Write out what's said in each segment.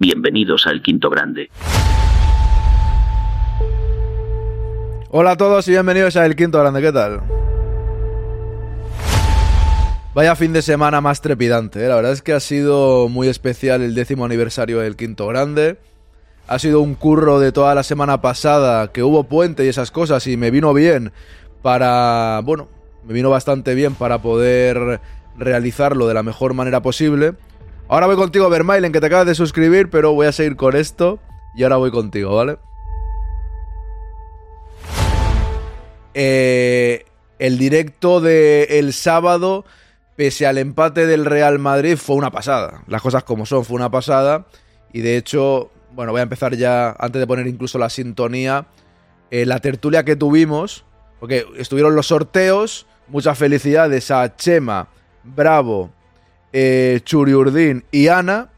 Bienvenidos al Quinto Grande. Hola a todos y bienvenidos a El Quinto Grande, ¿qué tal? Vaya fin de semana más trepidante, ¿eh? la verdad es que ha sido muy especial el décimo aniversario del Quinto Grande. Ha sido un curro de toda la semana pasada, que hubo puente y esas cosas, y me vino bien para, bueno, me vino bastante bien para poder realizarlo de la mejor manera posible. Ahora voy contigo, Vermailen, que te acabas de suscribir, pero voy a seguir con esto y ahora voy contigo, ¿vale? Eh, el directo de el sábado, pese al empate del Real Madrid, fue una pasada. Las cosas como son, fue una pasada. Y de hecho, bueno, voy a empezar ya, antes de poner incluso la sintonía, eh, la tertulia que tuvimos, porque estuvieron los sorteos. Muchas felicidades a Chema, Bravo, eh, Churiurdin y Ana.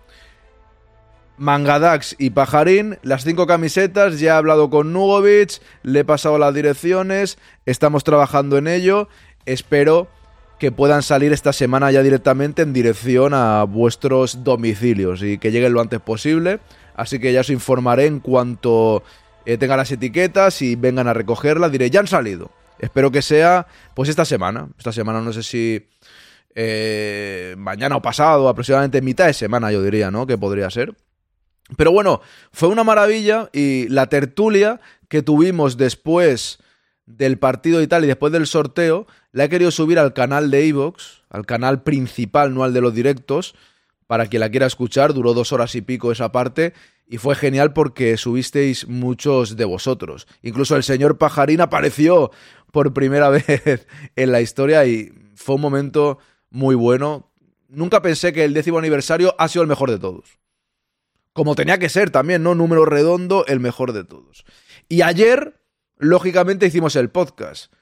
Mangadax y Pajarín, las cinco camisetas, ya he hablado con Nugovic, le he pasado las direcciones, estamos trabajando en ello, espero que puedan salir esta semana ya directamente en dirección a vuestros domicilios y que lleguen lo antes posible, así que ya os informaré en cuanto eh, tenga las etiquetas y vengan a recogerlas, diré, ya han salido, espero que sea pues esta semana, esta semana no sé si... Eh, mañana o pasado, aproximadamente mitad de semana, yo diría, ¿no? Que podría ser. Pero bueno, fue una maravilla y la tertulia que tuvimos después del partido y tal y después del sorteo, la he querido subir al canal de Evox, al canal principal, no al de los directos, para quien la quiera escuchar. Duró dos horas y pico esa parte y fue genial porque subisteis muchos de vosotros. Incluso el señor Pajarín apareció por primera vez en la historia y fue un momento muy bueno. Nunca pensé que el décimo aniversario ha sido el mejor de todos. Como tenía que ser también, ¿no? Número redondo, el mejor de todos. Y ayer, lógicamente, hicimos el podcast.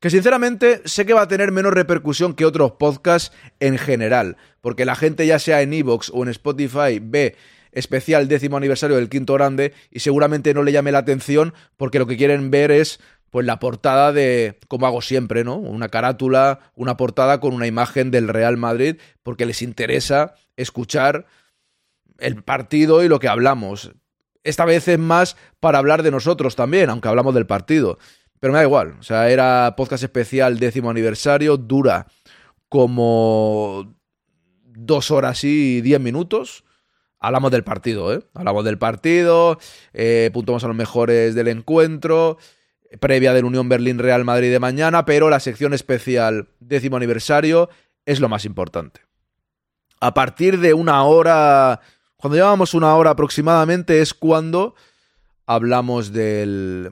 Que sinceramente sé que va a tener menos repercusión que otros podcasts en general. Porque la gente, ya sea en Evox o en Spotify, ve especial décimo aniversario del quinto grande y seguramente no le llame la atención porque lo que quieren ver es pues la portada de, como hago siempre, ¿no? Una carátula, una portada con una imagen del Real Madrid porque les interesa escuchar el partido y lo que hablamos. Esta vez es más para hablar de nosotros también, aunque hablamos del partido. Pero me da igual. O sea, era podcast especial décimo aniversario, dura como dos horas y diez minutos. Hablamos del partido, ¿eh? Hablamos del partido, eh, puntuamos a los mejores del encuentro, previa del Unión Berlín Real Madrid de mañana, pero la sección especial décimo aniversario es lo más importante. A partir de una hora cuando llevábamos una hora aproximadamente es cuando hablamos del,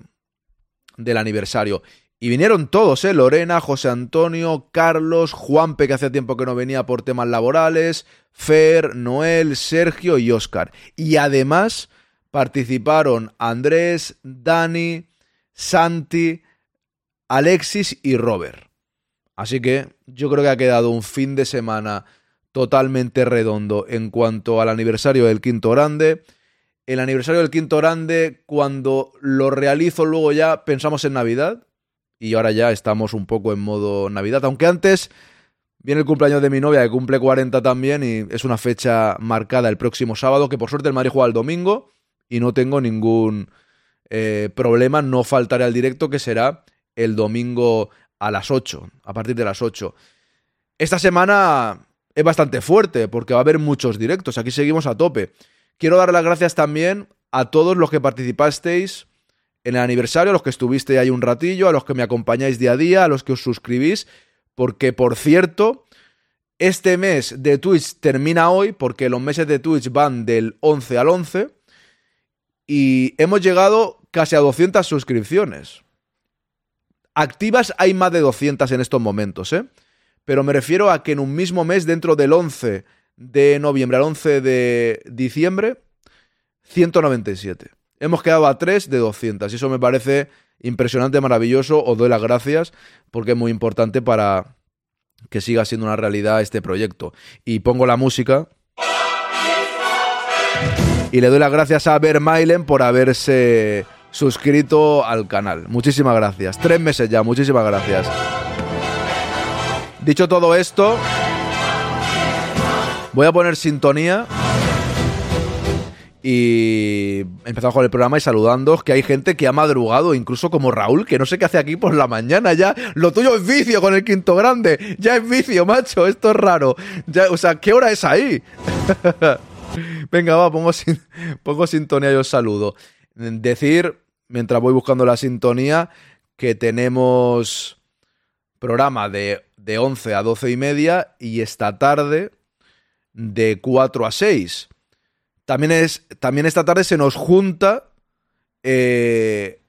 del aniversario. Y vinieron todos, ¿eh? Lorena, José Antonio, Carlos, Juanpe, que hacía tiempo que no venía por temas laborales, Fer, Noel, Sergio y Oscar. Y además participaron Andrés, Dani, Santi, Alexis y Robert. Así que yo creo que ha quedado un fin de semana totalmente redondo en cuanto al aniversario del Quinto Grande. El aniversario del Quinto Grande, cuando lo realizo luego ya pensamos en Navidad. Y ahora ya estamos un poco en modo Navidad. Aunque antes viene el cumpleaños de mi novia, que cumple 40 también. Y es una fecha marcada el próximo sábado, que por suerte el Madrid juega el domingo. Y no tengo ningún eh, problema. No faltaré al directo, que será el domingo a las 8. A partir de las 8. Esta semana es bastante fuerte porque va a haber muchos directos. Aquí seguimos a tope. Quiero dar las gracias también a todos los que participasteis en el aniversario, a los que estuviste ahí un ratillo, a los que me acompañáis día a día, a los que os suscribís, porque por cierto, este mes de Twitch termina hoy, porque los meses de Twitch van del 11 al 11, y hemos llegado casi a 200 suscripciones. Activas hay más de 200 en estos momentos, ¿eh? pero me refiero a que en un mismo mes, dentro del 11 de noviembre al 11 de diciembre, 197. Hemos quedado a 3 de 200 y eso me parece impresionante, maravilloso. Os doy las gracias porque es muy importante para que siga siendo una realidad este proyecto. Y pongo la música. Y le doy las gracias a Vermailen por haberse suscrito al canal. Muchísimas gracias. Tres meses ya, muchísimas gracias. Dicho todo esto, voy a poner sintonía Y empezamos con el programa y saludando que hay gente que ha madrugado, incluso como Raúl, que no sé qué hace aquí por la mañana ya. Lo tuyo es vicio con el quinto grande. Ya es vicio, macho. Esto es raro. O sea, ¿qué hora es ahí? Venga, va, pongo, pongo sintonía y os saludo. Decir, mientras voy buscando la sintonía, que tenemos programa de, de 11 a 12 y media y esta tarde de 4 a 6. También, es, también esta tarde se nos junta eh,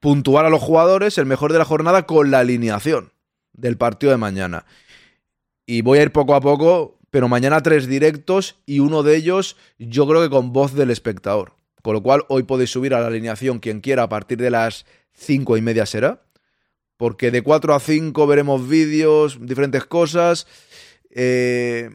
puntuar a los jugadores, el mejor de la jornada, con la alineación del partido de mañana. Y voy a ir poco a poco, pero mañana tres directos y uno de ellos yo creo que con voz del espectador. Con lo cual hoy podéis subir a la alineación quien quiera a partir de las cinco y media será. Porque de 4 a 5 veremos vídeos, diferentes cosas. Eh,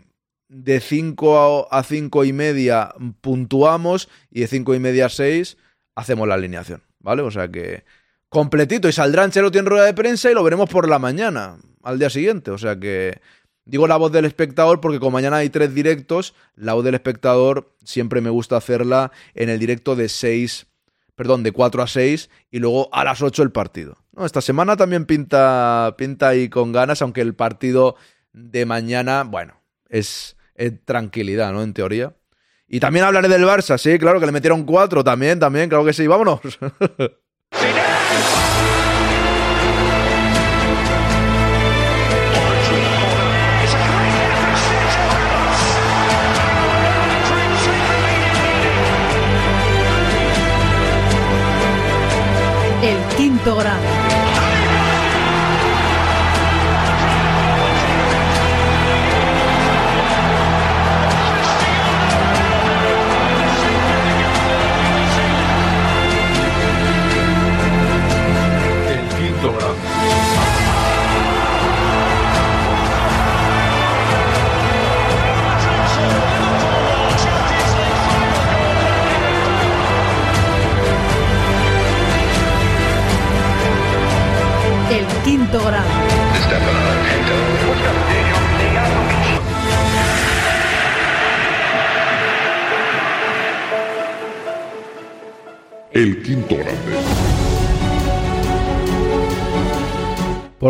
de 5 a 5 y media puntuamos y de 5 y media a 6 hacemos la alineación, ¿vale? O sea que completito y saldrá Ancelotti en rueda de prensa y lo veremos por la mañana, al día siguiente, o sea que digo la voz del espectador porque como mañana hay tres directos, la voz del espectador siempre me gusta hacerla en el directo de 6, perdón, de 4 a 6 y luego a las 8 el partido. No, esta semana también pinta pinta ahí con ganas, aunque el partido de mañana, bueno, es, tranquilidad, ¿no? En teoría. Y también hablaré del Barça, sí, claro, que le metieron cuatro también, también, claro que sí. Vámonos. El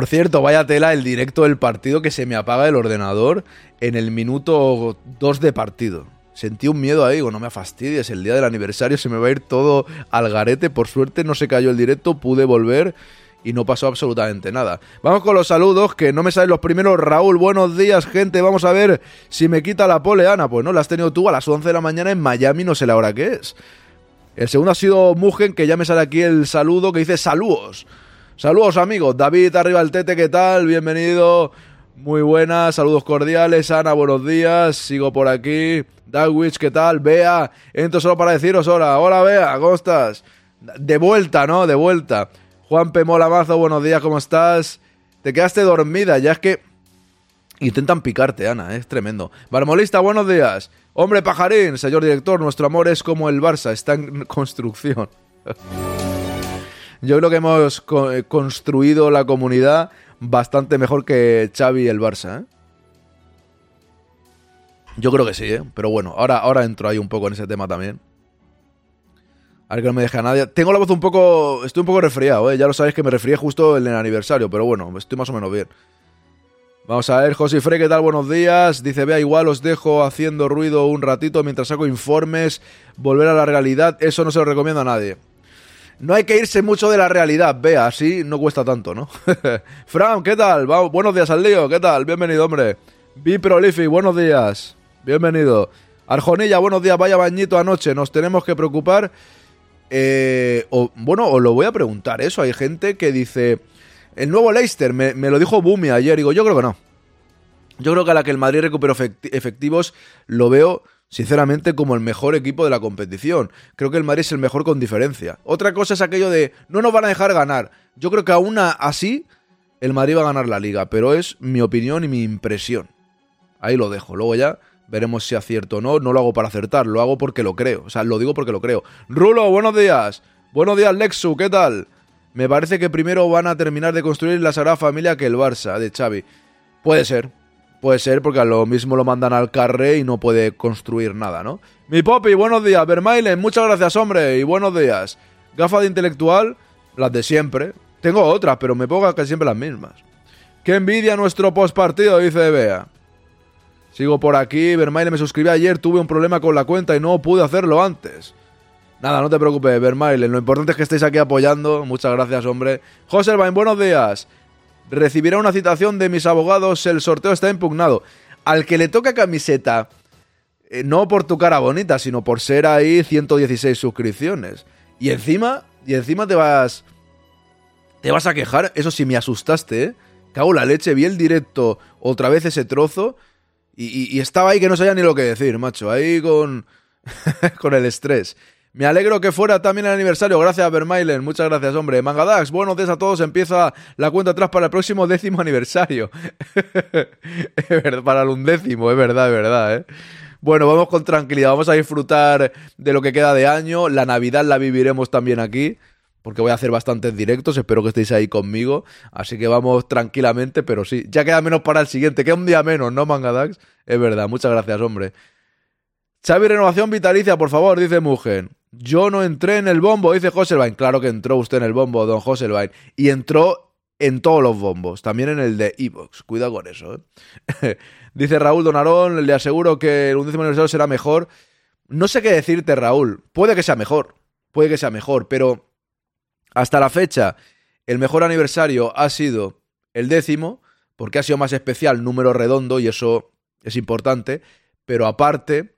Por cierto, vaya tela el directo del partido que se me apaga el ordenador en el minuto 2 de partido. Sentí un miedo ahí, digo, no me fastidies, el día del aniversario se me va a ir todo al garete. Por suerte no se cayó el directo, pude volver y no pasó absolutamente nada. Vamos con los saludos, que no me salen los primeros. Raúl, buenos días, gente. Vamos a ver si me quita la poleana. Pues no, la has tenido tú a las 11 de la mañana en Miami, no sé la hora que es. El segundo ha sido Mugen, que ya me sale aquí el saludo que dice saludos. Saludos amigos. David, arriba el tete, ¿qué tal? Bienvenido. Muy buenas, saludos cordiales. Ana, buenos días. Sigo por aquí. Dagwich, ¿qué tal? Bea, entro solo para deciros hola. Hola, Bea, ¿cómo estás? De vuelta, ¿no? De vuelta. Juan P. Molamazo, buenos días, ¿cómo estás? Te quedaste dormida, ya es que intentan picarte, Ana, es tremendo. Barmolista, buenos días. Hombre pajarín, señor director, nuestro amor es como el Barça, está en construcción. Yo creo que hemos eh, construido la comunidad bastante mejor que Xavi y el Barça, ¿eh? Yo creo que sí, ¿eh? Pero bueno, ahora, ahora entro ahí un poco en ese tema también. A ver que no me deja nadie. Tengo la voz un poco. Estoy un poco resfriado, ¿eh? Ya lo sabéis que me resfrié justo en el aniversario, pero bueno, estoy más o menos bien. Vamos a ver, José Frey, ¿qué tal? Buenos días. Dice, vea, igual os dejo haciendo ruido un ratito mientras saco informes. Volver a la realidad, eso no se lo recomiendo a nadie. No hay que irse mucho de la realidad, vea, así no cuesta tanto, ¿no? Fran, ¿qué tal? buenos días al lío, ¿qué tal? Bienvenido, hombre. Prolific, buenos días. Bienvenido. Arjonilla, buenos días, vaya bañito anoche. Nos tenemos que preocupar eh, bueno, os lo voy a preguntar eso. Hay gente que dice, el nuevo Leicester, me, lo dijo Bumi ayer, digo, yo creo que no. Yo creo que a la que el Madrid recuperó efectivos lo veo sinceramente como el mejor equipo de la competición. Creo que el Madrid es el mejor con diferencia. Otra cosa es aquello de no nos van a dejar ganar. Yo creo que aún así el Madrid va a ganar la liga, pero es mi opinión y mi impresión. Ahí lo dejo. Luego ya Veremos si acierto o no. No lo hago para acertar, lo hago porque lo creo. O sea, lo digo porque lo creo. Rulo, buenos días. Buenos días, Lexu, ¿qué tal? Me parece que primero van a terminar de construir la Sagrada Familia que el Barça, de Xavi. Puede ser. Puede ser porque a lo mismo lo mandan al carré y no puede construir nada, ¿no? Mi Poppy, buenos días. Vermailen, muchas gracias, hombre, y buenos días. Gafa de intelectual, las de siempre. Tengo otras, pero me pongo casi siempre las mismas. Qué envidia nuestro postpartido, dice Bea. Sigo por aquí, Vermailen me suscribí ayer, tuve un problema con la cuenta y no pude hacerlo antes. Nada, no te preocupes, Vermailen, lo importante es que estéis aquí apoyando. Muchas gracias, hombre. Joselvain, buenos días. Recibirá una citación de mis abogados, el sorteo está impugnado. Al que le toca camiseta, eh, no por tu cara bonita, sino por ser ahí 116 suscripciones. Y encima, y encima te vas... Te vas a quejar, eso sí me asustaste, ¿eh? Cago la leche, vi el directo otra vez ese trozo y, y estaba ahí que no sabía ni lo que decir, macho, ahí con, con el estrés. Me alegro que fuera también el aniversario. Gracias, Vermailen. Muchas gracias, hombre. Mangadax, buenos días a todos. Empieza la cuenta atrás para el próximo décimo aniversario. para el undécimo, es verdad, es verdad, ¿eh? Bueno, vamos con tranquilidad. Vamos a disfrutar de lo que queda de año. La Navidad la viviremos también aquí. Porque voy a hacer bastantes directos. Espero que estéis ahí conmigo. Así que vamos tranquilamente, pero sí. Ya queda menos para el siguiente. Queda un día menos, ¿no, Mangadax? Es verdad. Muchas gracias, hombre. Xavi, renovación vitalicia, por favor, dice Mugen. Yo no entré en el bombo, dice Joselvain. Claro que entró usted en el bombo, don Joselvain. Y entró en todos los bombos, también en el de Evox. Cuidado con eso. ¿eh? dice Raúl Donarón, le aseguro que el undécimo aniversario será mejor. No sé qué decirte, Raúl. Puede que sea mejor, puede que sea mejor, pero hasta la fecha el mejor aniversario ha sido el décimo, porque ha sido más especial, número redondo, y eso es importante. Pero aparte,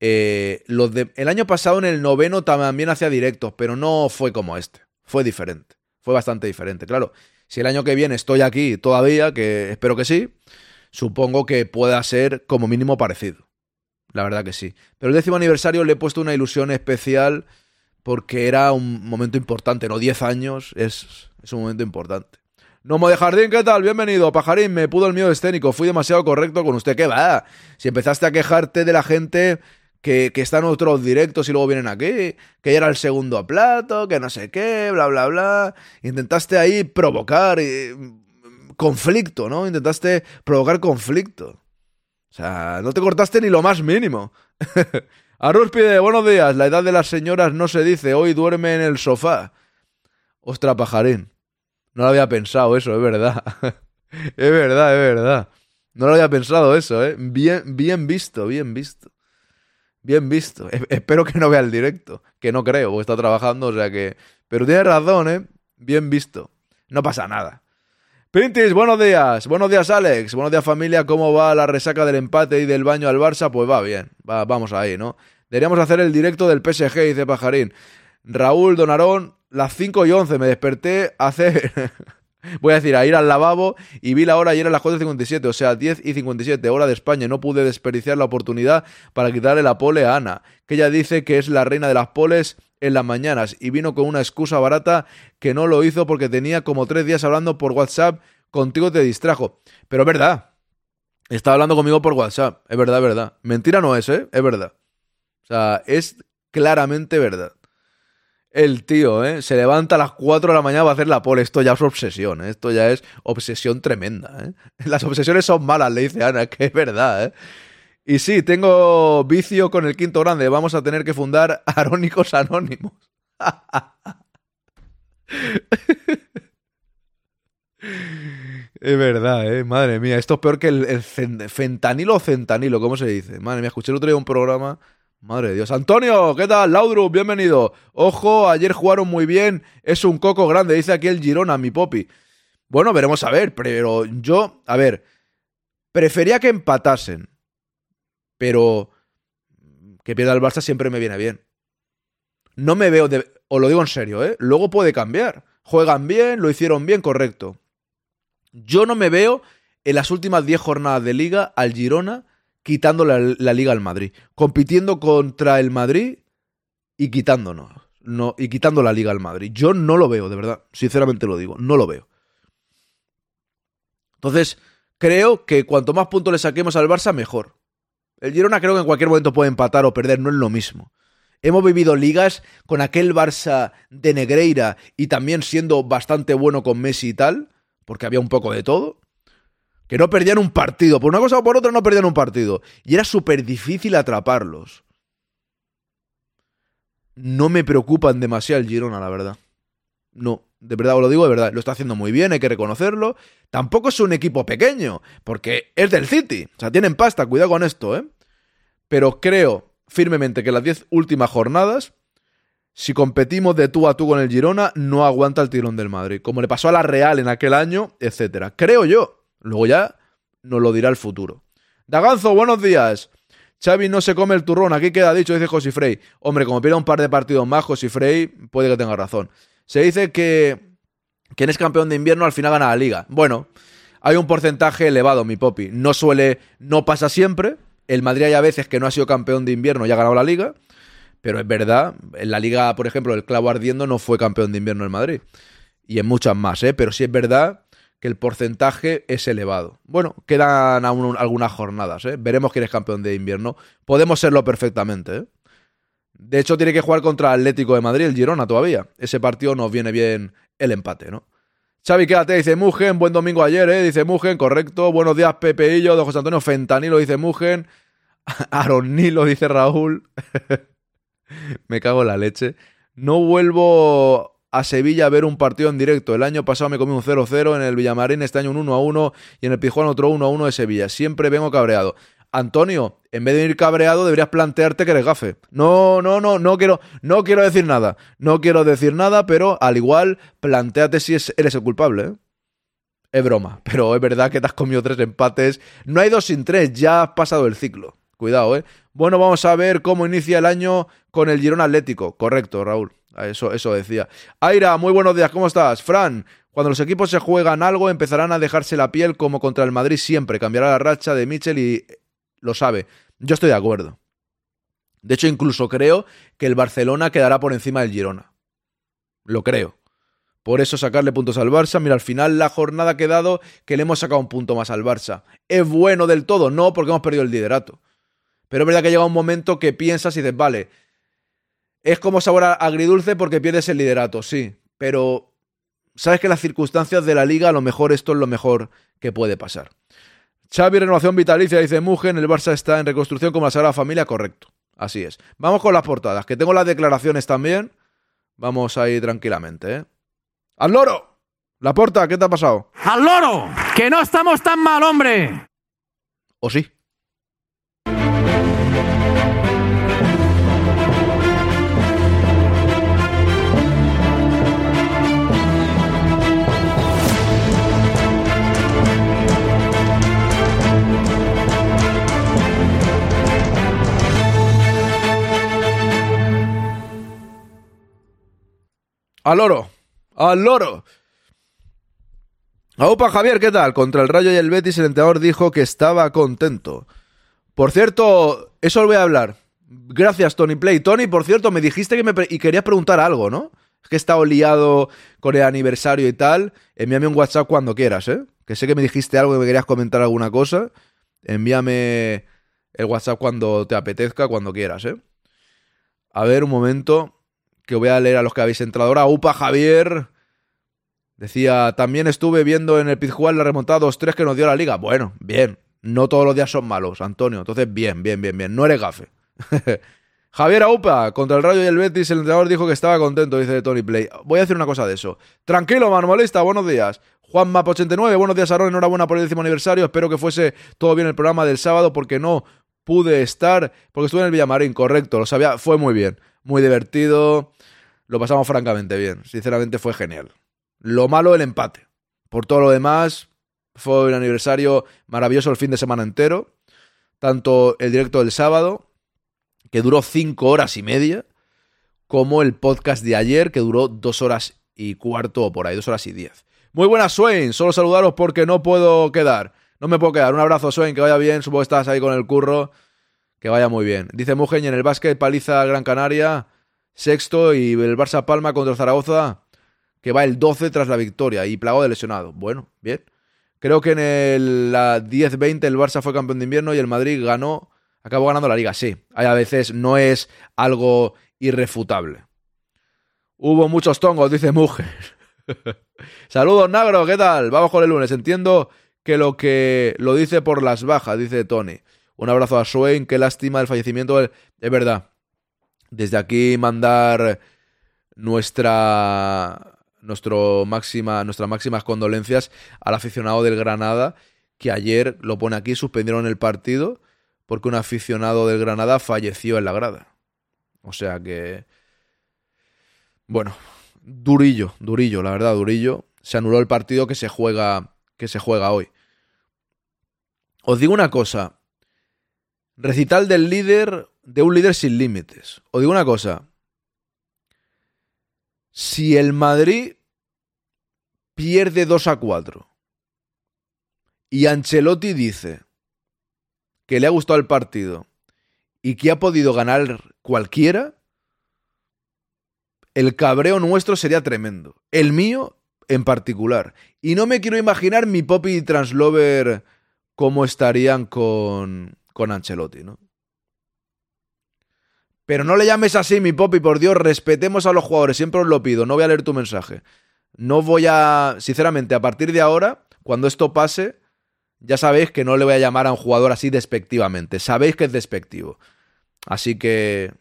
eh, el año pasado en el noveno también hacía directos, pero no fue como este. Fue diferente. Fue bastante diferente. Claro, si el año que viene estoy aquí todavía, que espero que sí, supongo que pueda ser como mínimo parecido. La verdad que sí. Pero el décimo aniversario le he puesto una ilusión especial porque era un momento importante, ¿no? Diez años es, es un momento importante. Nomo de Jardín, ¿qué tal? Bienvenido. Pajarín, me pudo el miedo escénico. Fui demasiado correcto con usted. ¿Qué va? Si empezaste a quejarte de la gente que, están otros directos y luego vienen aquí, que ya era el segundo plato, que no sé qué, bla, bla, bla. Intentaste ahí provocar eh, conflicto, ¿no? Intentaste provocar conflicto. O sea, no te cortaste ni lo más mínimo. pide buenos días. La edad de las señoras no se dice. Hoy duerme en el sofá. Ostra, pajarín. No lo había pensado eso, es verdad. es verdad, es verdad. No lo había pensado eso, ¿eh? Bien, bien visto, bien visto. Bien visto. espero que no vea el directo, que no creo, porque está trabajando, o sea que... Pero tiene razón, ¿eh? Bien visto. No pasa nada. Pintis, buenos días. Buenos días, Alex. Buenos días, familia. ¿Cómo va la resaca del empate y del baño al Barça? Pues va bien. Va, vamos ahí, ¿no? Deberíamos hacer el directo del PSG, dice Pajarín. Raúl Donarón, las 5 y 11 me desperté hace... voy a decir, a ir al lavabo y vi la hora ayer a las 4.57, o sea, 10 y 57, hora de España. No pude desperdiciar la oportunidad para quitarle la pole a Ana, que ella dice que es la reina de las poles en las mañanas y vino con una excusa barata que no lo hizo porque tenía como tres días hablando por WhatsApp, contigo te distrajo. Pero es verdad, estaba hablando conmigo por WhatsApp, es verdad, es verdad. Mentira no es, ¿eh? Es verdad. O sea, es claramente verdad. El tío, ¿eh? Se levanta a las 4 de la mañana para hacer la pole. Esto ya es obsesión, ¿eh? Esto ya es obsesión tremenda, ¿eh? Las obsesiones son malas, le dice Ana, que es verdad, ¿eh? Y sí, tengo vicio con el quinto grande. Vamos a tener que fundar Arónicos Anónimos. Es verdad, ¿eh? Madre mía, esto es peor que el, fentanilo o centanilo, ¿cómo se dice? Madre mía, escuché el otro día un programa Madre de Dios. Antonio, ¿qué tal? Laudrup, bienvenido. Ojo, ayer jugaron muy bien. Es un coco grande, dice aquí el Girona, mi popi. Bueno, veremos a ver, pero yo, a ver, prefería que empatasen. Pero que pierda el Barça siempre me viene bien. No me veo, de, os lo digo en serio, ¿eh? Luego puede cambiar. Juegan bien, lo hicieron bien, correcto. Yo no me veo en las últimas 10 jornadas de liga al Girona quitando la, liga al Madrid. Compitiendo contra el Madrid y quitándonos. No, y quitando la liga al Madrid. Yo no lo veo, de verdad. Sinceramente lo digo. No lo veo. Entonces, creo que cuanto más puntos le saquemos al Barça, mejor. El Girona creo que en cualquier momento puede empatar o perder, no es lo mismo. Hemos vivido ligas con aquel Barça de Negreira y también siendo bastante bueno con Messi y tal, porque había un poco de todo. Que no perdían un partido. Por una cosa o por otra no perdían un partido. Y era súper difícil atraparlos. No me preocupan demasiado el Girona, la verdad. No, de verdad os lo digo de verdad. Lo está haciendo muy bien, hay que reconocerlo. Tampoco es un equipo pequeño, porque es del City. O sea, tienen pasta, cuidado con esto, ¿eh? Pero creo firmemente que las 10 últimas jornadas, si competimos de tú a tú con el Girona, no aguanta el tirón del Madrid. Como le pasó a la Real en aquel año, etcétera. Creo yo. Luego ya nos lo dirá el futuro. Daganzo, buenos días. Xavi no se come el turrón, aquí queda dicho, dice Josifrey. Hombre, como pierda un par de partidos más, Josifrey puede que tenga razón. Se dice que quien es campeón de invierno al final gana la liga. Bueno, hay un porcentaje elevado, mi popi. No suele, no pasa siempre. El Madrid hay a veces que no ha sido campeón de invierno y ha ganado la liga. Pero es verdad, en la liga, por ejemplo, el clavo ardiendo no fue campeón de invierno en Madrid. Y en muchas más, ¿eh? Pero sí es verdad que el porcentaje es elevado. Bueno, quedan aún algunas jornadas, ¿eh? Veremos quién es campeón de invierno. Podemos serlo perfectamente, ¿eh? De hecho, tiene que jugar contra Atlético de Madrid, el Girona todavía. Ese partido nos viene bien el empate, ¿no? Xavi, quédate, dice Mugen. Buen domingo ayer, ¿eh? Dice Mugen, correcto. Buenos días, Pepeillo. De José Antonio Fentanilo, dice Mugen. Aronilo, dice Raúl. me cago en la leche. No vuelvo a Sevilla a ver un partido en directo. El año pasado me comí un 0-0 en el Villamarín, este año un 1-1 y en el Pijuán otro 1-1 de Sevilla. Siempre vengo cabreado. Antonio, en vez de ir cabreado, deberías plantearte que eres gafe. No, no, no, no quiero, no quiero decir nada. No quiero decir nada, pero al igual, planteate si eres el culpable. ¿eh? Es broma, pero es verdad que te has comido tres empates. No hay dos sin tres, ya has pasado el ciclo. Cuidado, ¿eh? Bueno, vamos a ver cómo inicia el año con el Girón Atlético. Correcto, Raúl. Eso, eso decía. Aira, muy buenos días, ¿cómo estás? Fran, cuando los equipos se juegan algo, empezarán a dejarse la piel como contra el Madrid siempre. Cambiará la racha de Michel y lo sabe. Yo estoy de acuerdo. De hecho, incluso creo que el Barcelona quedará por encima del Girona. Lo creo. Por eso sacarle puntos al Barça. Mira, al final la jornada ha quedado que le hemos sacado un punto más al Barça. ¿Es bueno del todo? No, porque hemos perdido el liderato. Pero es verdad que llega un momento que piensas y dices, vale, es como sabor agridulce porque pierdes el liderato, sí. Pero sabes que las circunstancias de la liga, a lo mejor esto es lo mejor que puede pasar. Xavi, renovación vitalicia, dice Mugen, el Barça está en reconstrucción como la Sagrada Familia, correcto. Así es. Vamos con las portadas, que tengo las declaraciones también. Vamos ahí tranquilamente, ¿eh? ¡Al loro! La porta, ¿qué te ha pasado? ¡Al loro! ¡Que no estamos tan mal, hombre! ¿O sí? Al loro. Al loro. Aupa Javier, ¿qué tal? Contra el Rayo y el Betis el entrenador dijo que estaba contento. Por cierto, eso lo voy a hablar. Gracias, Tony Play. Tony, por cierto, me dijiste que me y querías preguntar algo, ¿no? Es que he estado liado con el aniversario y tal. Envíame un WhatsApp cuando quieras, ¿eh? Que sé que me dijiste algo que me querías comentar alguna cosa. Envíame el WhatsApp cuando te apetezca, cuando quieras, ¿eh? A ver, un momento que voy a leer a los que habéis entrado ahora. Upa Javier. Decía, también estuve viendo en el Pizjuán la remontada 2-3 que nos dio la liga. Bueno, bien. No todos los días son malos, Antonio. Entonces, bien, bien, bien, bien. No eres gafe. Javier Aupa, contra el Rayo y el Betis, el entrenador dijo que estaba contento, dice Tony Play. Voy a decir una cosa de eso. Tranquilo, manualista, buenos días. Juan Map 89, buenos días, Aaron, enhorabuena por el décimo aniversario. Espero que fuese todo bien el programa del sábado porque no pude estar, porque estuve en el Villamarín, correcto, lo sabía, fue muy bien, muy divertido, lo pasamos francamente bien. Sinceramente fue genial. Lo malo, el empate. Por todo lo demás, fue un aniversario maravilloso el fin de semana entero. Tanto el directo del sábado, que duró cinco horas y media, como el podcast de ayer, que duró dos horas y cuarto o por ahí, dos horas y diez. Muy buenas, Swain. Solo saludaros porque no puedo quedar. No me puedo quedar. Un abrazo, Swain, que vaya bien. Supongo que estás ahí con el curro. Que vaya muy bien. Dice Mugen, en el básquet paliza Gran Canaria sexto y el Barça Palma contra Zaragoza, que va el 12 tras la victoria y plagado de lesionado. Bueno, bien. Creo que en el 10-20 el Barça fue campeón de invierno y el Madrid ganó, acabó ganando la liga. Sí, a veces no es algo irrefutable. Hubo muchos tongos, dice Mujer. Saludos, Nagro, ¿qué tal? Vamos con el lunes. Entiendo que lo que lo dice por las bajas, dice Tony. Un abrazo a Swain, qué lástima el fallecimiento. Es verdad. Desde aquí mandar nuestra nuestro máxima, nuestras máximas condolencias al aficionado del Granada, que ayer lo pone aquí, suspendieron el partido porque un aficionado del Granada falleció en la grada. O sea que. Bueno, durillo, durillo, la verdad, durillo. Se anuló el partido que se juega, que se juega hoy. Os digo una cosa. Recital del líder, de un líder sin límites. Os digo una cosa. Si el Madrid pierde 2 a 4 y Ancelotti dice que le ha gustado el partido y que ha podido ganar cualquiera, el cabreo nuestro sería tremendo. El mío en particular. Y no me quiero imaginar mi Poppy y Translover cómo estarían con, con Ancelotti, ¿no? Pero no le llames así, mi Poppy, por Dios, respetemos a los jugadores, siempre os lo pido, no voy a leer tu mensaje. No voy a, sinceramente, a partir de ahora, cuando esto pase, ya sabéis que no le voy a llamar a un jugador así despectivamente. Sabéis que es despectivo. Así que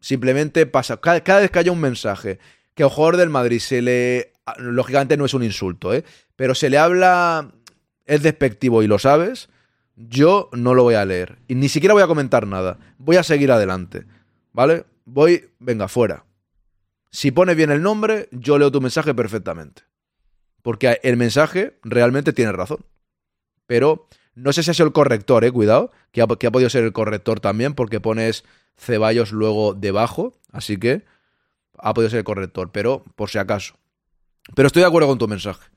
simplemente pasa. Cada, vez que haya un mensaje que a un jugador del Madrid se le. Lógicamente no es un insulto, ¿eh? Pero se le habla. Es despectivo y lo sabes. Yo no lo voy a leer. Y ni siquiera voy a comentar nada. Voy a seguir adelante. ¿Vale? Voy. Venga, fuera. Si pone bien el nombre, yo leo tu mensaje perfectamente. Porque el mensaje realmente tiene razón. Pero no sé si ha sido el corrector, eh, cuidado, que ha, que ha podido ser el corrector también, porque pones Ceballos luego debajo, así que ha podido ser el corrector, pero por si acaso. Pero estoy de acuerdo con tu mensaje.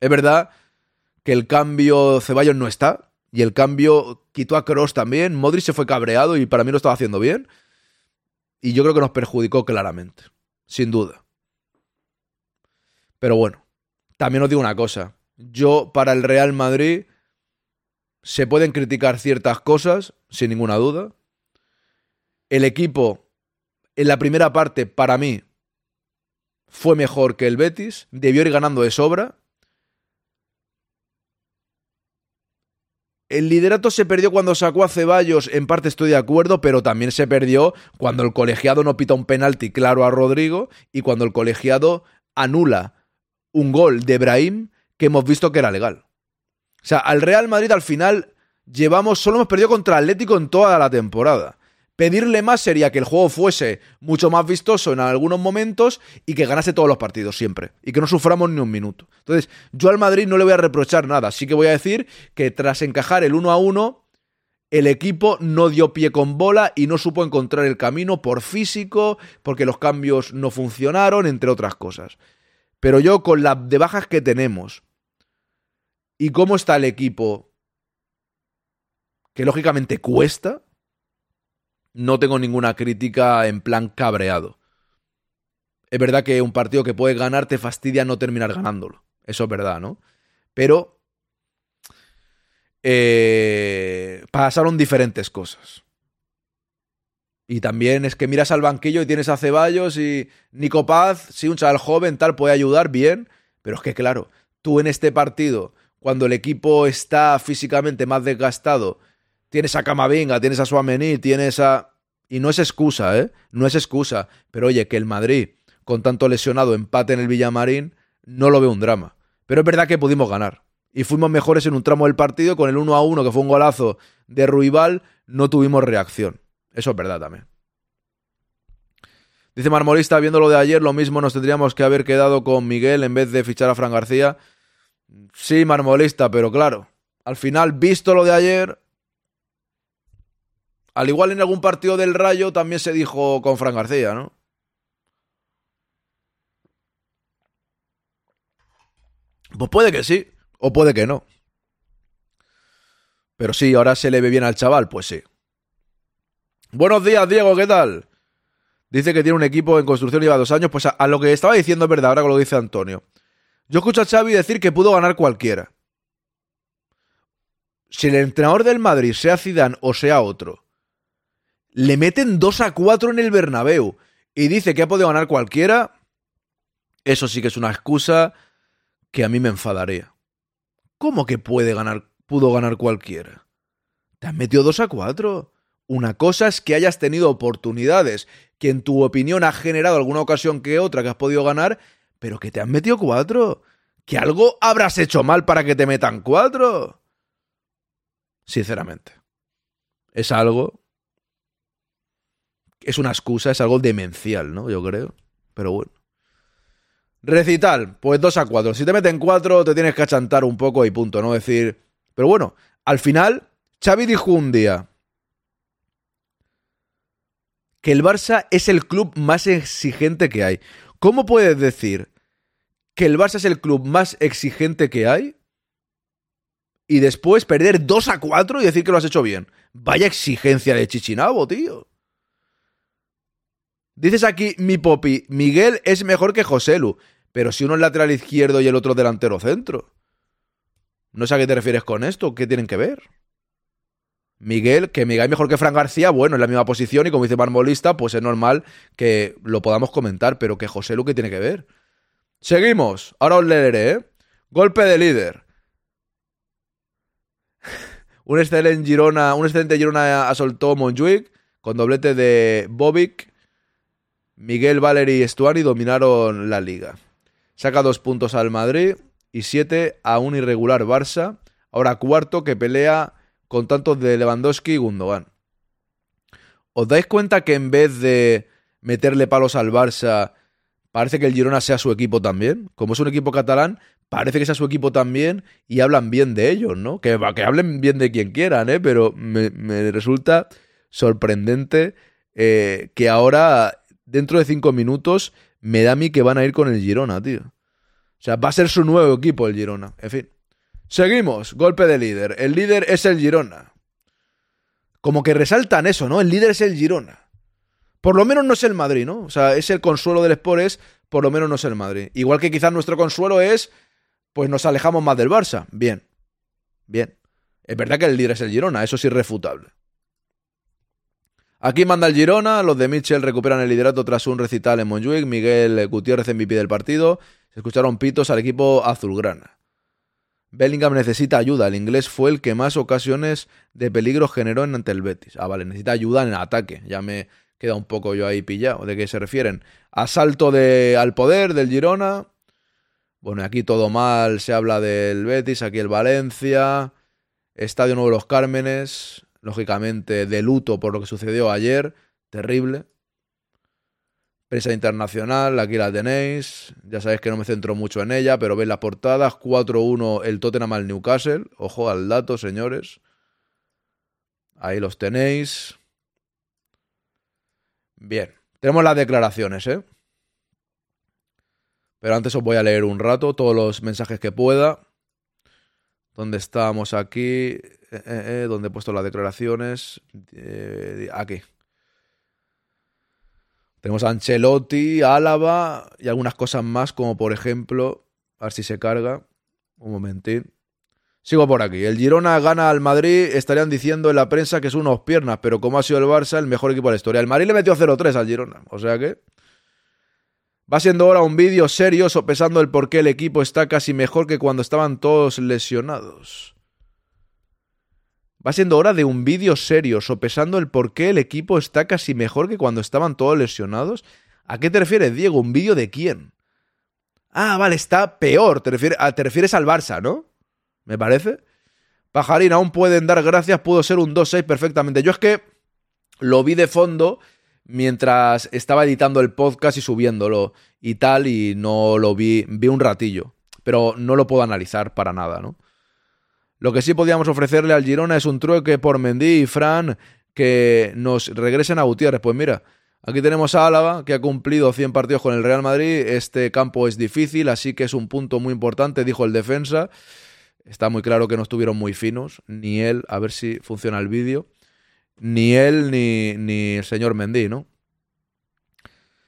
Es verdad que el cambio Ceballos no está, y el cambio quitó a Cross también. Modric se fue cabreado y para mí lo estaba haciendo bien. Y yo creo que nos perjudicó claramente sin duda. Pero bueno, también os digo una cosa. Yo, para el Real Madrid, se pueden criticar ciertas cosas, sin ninguna duda. El equipo, en la primera parte, para mí, fue mejor que el Betis. Debió ir ganando de sobra. El liderato se perdió cuando sacó a Ceballos, en parte estoy de acuerdo, pero también se perdió cuando el colegiado no pita un penalti claro a Rodrigo y cuando el colegiado anula un gol de Brahim que hemos visto que era legal. O sea, al Real Madrid al final llevamos, solo hemos perdido contra Atlético en toda la temporada. Pedirle más sería que el juego fuese mucho más vistoso en algunos momentos y que ganase todos los partidos siempre. Y que no suframos ni un minuto. Entonces, yo al Madrid no le voy a reprochar nada. Sí que voy a decir que tras encajar el 1 a 1, el equipo no dio pie con bola y no supo encontrar el camino por físico, porque los cambios no funcionaron, entre otras cosas. Pero yo con las de bajas que tenemos y cómo está el equipo, que lógicamente cuesta, no tengo ninguna crítica en plan cabreado. Es verdad que un partido que puede ganar te fastidia no terminar ganándolo. Eso es verdad, ¿no? Pero eh, pasaron diferentes cosas. Y también es que miras al banquillo y tienes a Ceballos y Nico Paz, sí, un chaval joven, tal, puede ayudar bien. Pero es que, claro, tú en este partido, cuando el equipo está físicamente más desgastado, Tienes a Camavinga, tienes a Suamení, tienes a... Y no es excusa, ¿eh? No es excusa. Pero oye, que el Madrid, con tanto lesionado, empate en el Villamarín, no lo veo un drama. Pero es verdad que pudimos ganar. Y fuimos mejores en un tramo del partido, con el 1 a 1, que fue un golazo de Ruibal, no tuvimos reacción. Eso es verdad también. Dice Marmolista, viendo lo de ayer, lo mismo nos tendríamos que haber quedado con Miguel en vez de fichar a Fran García. Sí, Marmolista, pero claro, al final, visto lo de ayer, al igual en algún partido del Rayo también se dijo con Fran García, ¿no? Pues puede que sí, o puede que no. Pero sí, ahora se le ve bien al chaval, pues sí. Buenos días, Diego, ¿qué tal? Dice que tiene un equipo en construcción lleva dos años. Pues a, a, lo que estaba diciendo es verdad, ahora que lo dice Antonio. Yo escucho a Xavi decir que pudo ganar cualquiera. Si el entrenador del Madrid, sea Zidane o sea otro, le meten 2 a 4 en el Bernabéu y dice que ha podido ganar cualquiera, eso sí que es una excusa que a mí me enfadaría. ¿Cómo que puede ganar, pudo ganar cualquiera? Te has metido 2 a 4. Una cosa es que hayas tenido oportunidades, que en tu opinión ha generado alguna ocasión que otra que has podido ganar, pero que te han metido 4. Que algo habrás hecho mal para que te metan 4. Sinceramente. Es algo. Es una excusa, es algo demencial, ¿no? Yo creo. Pero bueno. Recital, pues 2 a 4. Si te meten 4, te tienes que achantar un poco y punto, ¿no? decir. Pero bueno, al final, Xavi dijo un día que el Barça es el club más exigente que hay. ¿Cómo puedes decir que el Barça es el club más exigente que hay y después perder 2 a 4 y decir que lo has hecho bien? Vaya exigencia de Chichinabo, tío. Dices aquí, mi popi, Miguel es mejor que Joselu, pero si uno es lateral izquierdo y el otro delantero centro. No sé a qué te refieres con esto, ¿qué tienen que ver? Miguel, que Miguel es mejor que Fran García, bueno, en la misma posición y como dice Marmolista, pues es normal que lo podamos comentar, pero que José Lu, ¿qué tiene que ver? Seguimos, ahora os leeré, ¿eh? Golpe de líder. un excelente Girona, un excelente Girona asoltó Montjuic con doblete de Bobic. Miguel, Valeri y Estuani dominaron la liga. Saca dos puntos al Madrid y siete a un irregular Barça. Ahora cuarto que pelea con tantos de Lewandowski y Gundogan. ¿Os dais cuenta que en vez de meterle palos al Barça, parece que el Girona sea su equipo también? Como es un equipo catalán, parece que sea su equipo también y hablan bien de ellos, ¿no? Que, que hablen bien de quien quieran, ¿eh? Pero me, resulta sorprendente eh, que ahora, dentro de cinco minutos, me da a mí que van a ir con el Girona, tío. O sea, va a ser su nuevo equipo el Girona. En fin. Seguimos, golpe de líder. El líder es el Girona. Como que resaltan eso, ¿no? El líder es el Girona. Por lo menos no es el Madrid, ¿no? O sea, es el consuelo del Sport, es por lo menos no es el Madrid. Igual que quizás nuestro consuelo es, pues nos alejamos más del Barça. Bien, bien. Es verdad que el líder es el Girona, eso es irrefutable. Aquí manda el Girona, los de Mitchell recuperan el liderato tras un recital en Montjuic, Miguel Gutiérrez MVP del partido, se escucharon pitos al equipo azulgrana. Bellingham necesita ayuda. El inglés fue el que más ocasiones de peligro generó ante el Betis. Ah, vale, necesita ayuda en el ataque. Ya me queda un poco yo ahí pillado. ¿De qué se refieren? Asalto de, al poder del Girona. Bueno, aquí todo mal. Se habla del Betis, aquí el Valencia. Estadio Nuevo Los Cármenes. Lógicamente de luto por lo que sucedió ayer. Terrible. Prensa internacional, aquí la tenéis. Ya sabéis que no me centro mucho en ella, pero veis las portadas. 4-1 el Tottenham al Newcastle. Ojo al dato, señores. Ahí los tenéis. Bien. Tenemos las declaraciones, ¿eh? Pero antes os voy a leer un rato todos los mensajes que pueda. ¿Dónde estamos aquí? Eh, eh, eh, ¿Dónde he puesto las declaraciones? aquí. Tenemos a Ancelotti, Álava y algunas cosas más, como por ejemplo, a ver si se carga. Un momentín. Sigo por aquí. El Girona gana al Madrid. Estarían diciendo en la prensa que es unos piernas, pero como ha sido el Barça, el mejor equipo de la historia. El Madrid le metió 0-3 al Girona. O sea que. Va siendo ahora un vídeo serio sopesando el por qué el equipo está casi mejor que cuando estaban todos lesionados. Va siendo hora de un vídeo serio, sopesando el por qué el equipo está casi mejor que cuando estaban todos lesionados. ¿A qué te refieres, Diego? ¿Un vídeo de quién? Ah, vale, está peor. Te refieres, te refieres al Barça, ¿no? Me parece. Pajarín, aún pueden dar gracias, pudo ser un 2-6 perfectamente. Yo es que lo vi de fondo mientras estaba editando el podcast y subiéndolo y tal, y no lo vi, vi un ratillo. Pero no lo puedo analizar para nada, ¿no? Lo que sí podíamos ofrecerle al Girona es un trueque por Mendy y Fran que nos regresen a Gutiérrez. Pues mira, aquí tenemos a Álava que ha cumplido 100 partidos con el Real Madrid. Este campo es difícil, así que es un punto muy importante, dijo el defensa. Está muy claro que no estuvieron muy finos, ni él, a ver si funciona el vídeo, ni él ni, ni el señor Mendy, ¿no?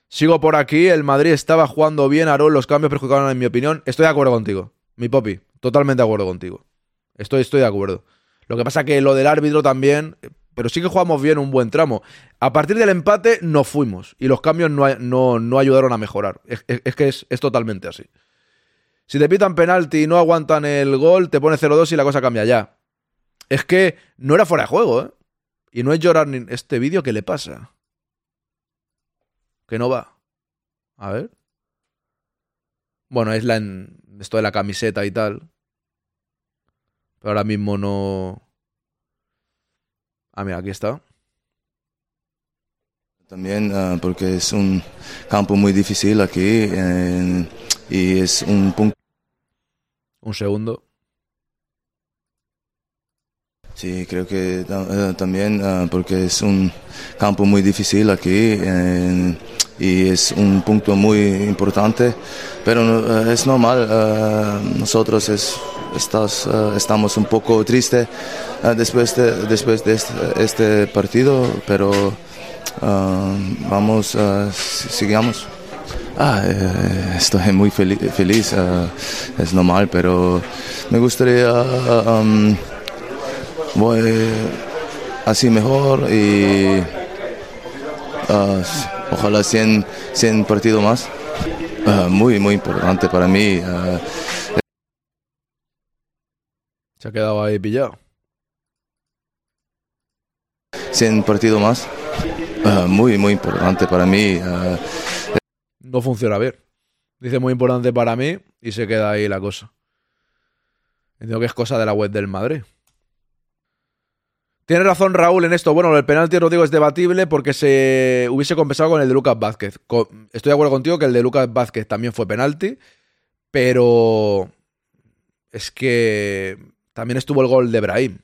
Sigo por aquí, el Madrid estaba jugando bien, Aarón, los cambios perjudicaron en mi opinión. Estoy de acuerdo contigo, mi popi, totalmente de acuerdo contigo. Estoy, estoy de acuerdo. Lo que pasa que lo del árbitro también, pero sí que jugamos bien un buen tramo. A partir del empate nos fuimos y los cambios no, no, ayudaron a mejorar. Es, que es, totalmente así. Si te pitan penalti y no aguantan el gol, te pone 0-2 y la cosa cambia ya. Es que no era fuera de juego, ¿eh? Y no es llorar ni... Este vídeo, ¿qué le pasa? Que no va. A ver. Bueno, es la en... esto de la camiseta y tal. Pero ahora mismo no... Ah, mira, aquí está. También uh, porque es un campo muy difícil aquí eh, y es un punto. Un segundo. Sí, creo que uh, también uh, porque es un campo muy difícil aquí eh, y es un punto muy importante, pero es normal. nosotros es, estás, estamos un poco tristes después de, después de este, este partido, pero Uh, vamos, sigamos. Ah, eh, estoy muy feliz, es normal, pero me gustaría um, voy así mejor y ojalá 100, 100 partidos más. muy, muy importante para mí. Se ha quedado ahí pillado. 100 partidos más. Uh, muy, muy importante para mí. Uh, no funciona bien. Dice muy importante para mí y se queda ahí la cosa. Entiendo que es cosa de la web del Madrid. Tiene razón Raúl en esto. Bueno, el penalti Rodrigo es debatible porque se hubiese compensado con el de Lucas Vázquez. Estoy de acuerdo contigo que el de Lucas Vázquez también fue penalti, pero es que también estuvo el gol de Brahim.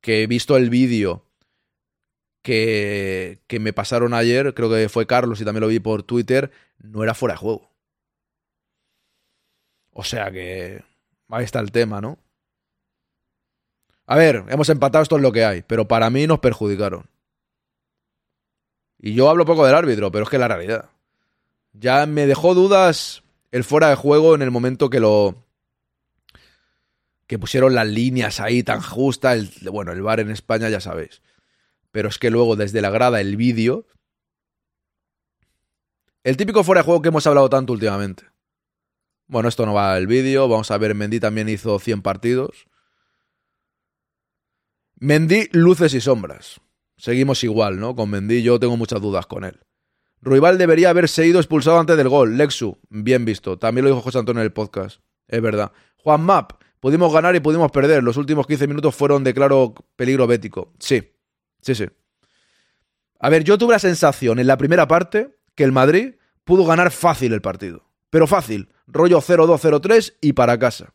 Que he visto el vídeo que, que me pasaron ayer, creo que fue Carlos y también lo vi por Twitter, no era fuera de juego. O sea que ahí está el tema, ¿no? A ver, hemos empatado, esto es lo que hay, pero para mí nos perjudicaron. Y yo hablo poco del árbitro, pero es que la realidad. Ya me dejó dudas el fuera de juego en el momento que lo. Que pusieron las líneas ahí tan justas. El, bueno, el bar en España ya sabéis pero es que luego desde la grada el vídeo... El típico fuera de juego que hemos hablado tanto últimamente. Bueno, esto no va el vídeo, vamos a ver, Mendy también hizo 100 partidos. Mendy, luces y sombras. Seguimos igual, ¿no? Con Mendy yo tengo muchas dudas con él. Ruibal debería haberse ido expulsado antes del gol. Lexu, bien visto. También lo dijo José Antonio en el podcast. Es verdad. Juan Map, pudimos ganar y pudimos perder. Los últimos 15 minutos fueron de claro peligro bético. Sí. Sí, sí. A ver, yo tuve la sensación en la primera parte que el Madrid pudo ganar fácil el partido. Pero fácil. Rollo 0-2-0-3 y para casa.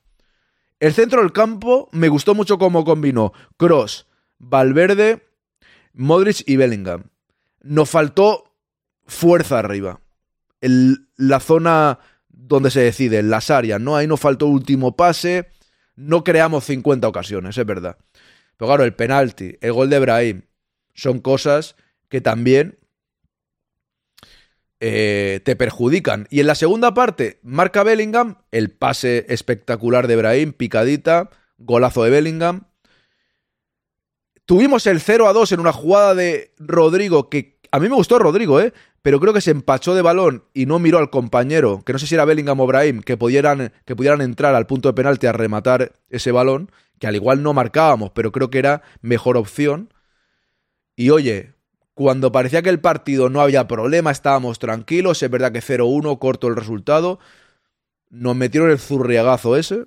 El centro del campo me gustó mucho cómo combinó Cross, Valverde, Modric y Bellingham. Nos faltó fuerza arriba. En la zona donde se decide, en las áreas, ¿no? Ahí nos faltó último pase. No creamos 50 ocasiones, es verdad. Pero claro, el penalti, el gol de Brahim, son cosas que también eh, te perjudican. Y en la segunda parte, marca Bellingham, el pase espectacular de Brahim, picadita, golazo de Bellingham. Tuvimos el 0 a 2 en una jugada de Rodrigo, que a mí me gustó Rodrigo, ¿eh? pero creo que se empachó de balón y no miró al compañero, que no sé si era Bellingham o Brahim, que pudieran, que pudieran entrar al punto de penalti a rematar ese balón, que al igual no marcábamos, pero creo que era mejor opción. Y oye, cuando parecía que el partido no había problema, estábamos tranquilos, es verdad que 0-1, corto el resultado, nos metieron el zurriagazo ese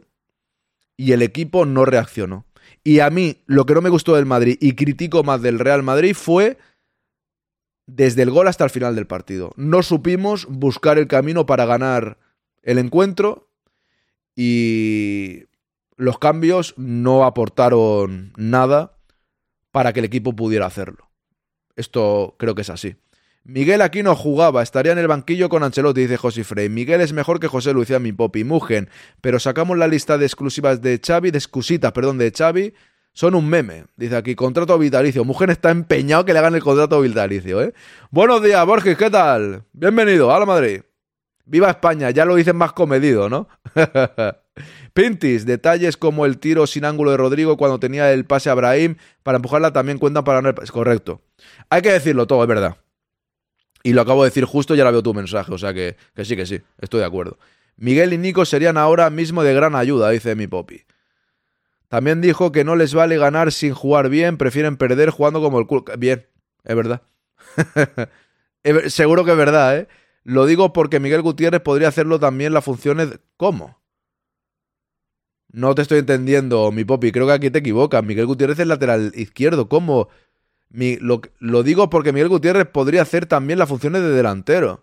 y el equipo no reaccionó. Y a mí lo que no me gustó del Madrid y critico más del Real Madrid fue desde el gol hasta el final del partido. No supimos buscar el camino para ganar el encuentro y los cambios no aportaron nada para que el equipo pudiera hacerlo. Esto creo que es así. Miguel aquí no jugaba, estaría en el banquillo con Ancelotti, dice José Frey. Miguel es mejor que José Lucía mi popi. Mugen, pero sacamos la lista de exclusivas de Xavi, de excusitas, perdón, de Xavi. Son un meme. Dice aquí, contrato vitalicio. Mugen está empeñado que le hagan el contrato vitalicio, ¿eh? Buenos días, Borges, ¿qué tal? Bienvenido, a la Madrid. Viva España, ya lo dicen más comedido, ¿no? Pintis, detalles como el tiro sin ángulo de Rodrigo cuando tenía el pase a Brahim para empujarla también cuentan para no... Es correcto. Hay que decirlo todo, es verdad. Y lo acabo de decir justo y ahora veo tu mensaje, o sea que, que sí, que sí, estoy de acuerdo. Miguel y Nico serían ahora mismo de gran ayuda, dice mi popi. También dijo que no les vale ganar sin jugar bien, prefieren perder jugando como el culo. Bien, es verdad. Seguro que es verdad, ¿eh? Lo digo porque Miguel Gutiérrez podría hacerlo también las funciones... ¿Cómo? No te estoy entendiendo, mi popi. Creo que aquí te equivocas. Miguel Gutiérrez es lateral izquierdo. ¿Cómo? Lo, lo digo porque Miguel Gutiérrez podría hacer también las funciones de delantero.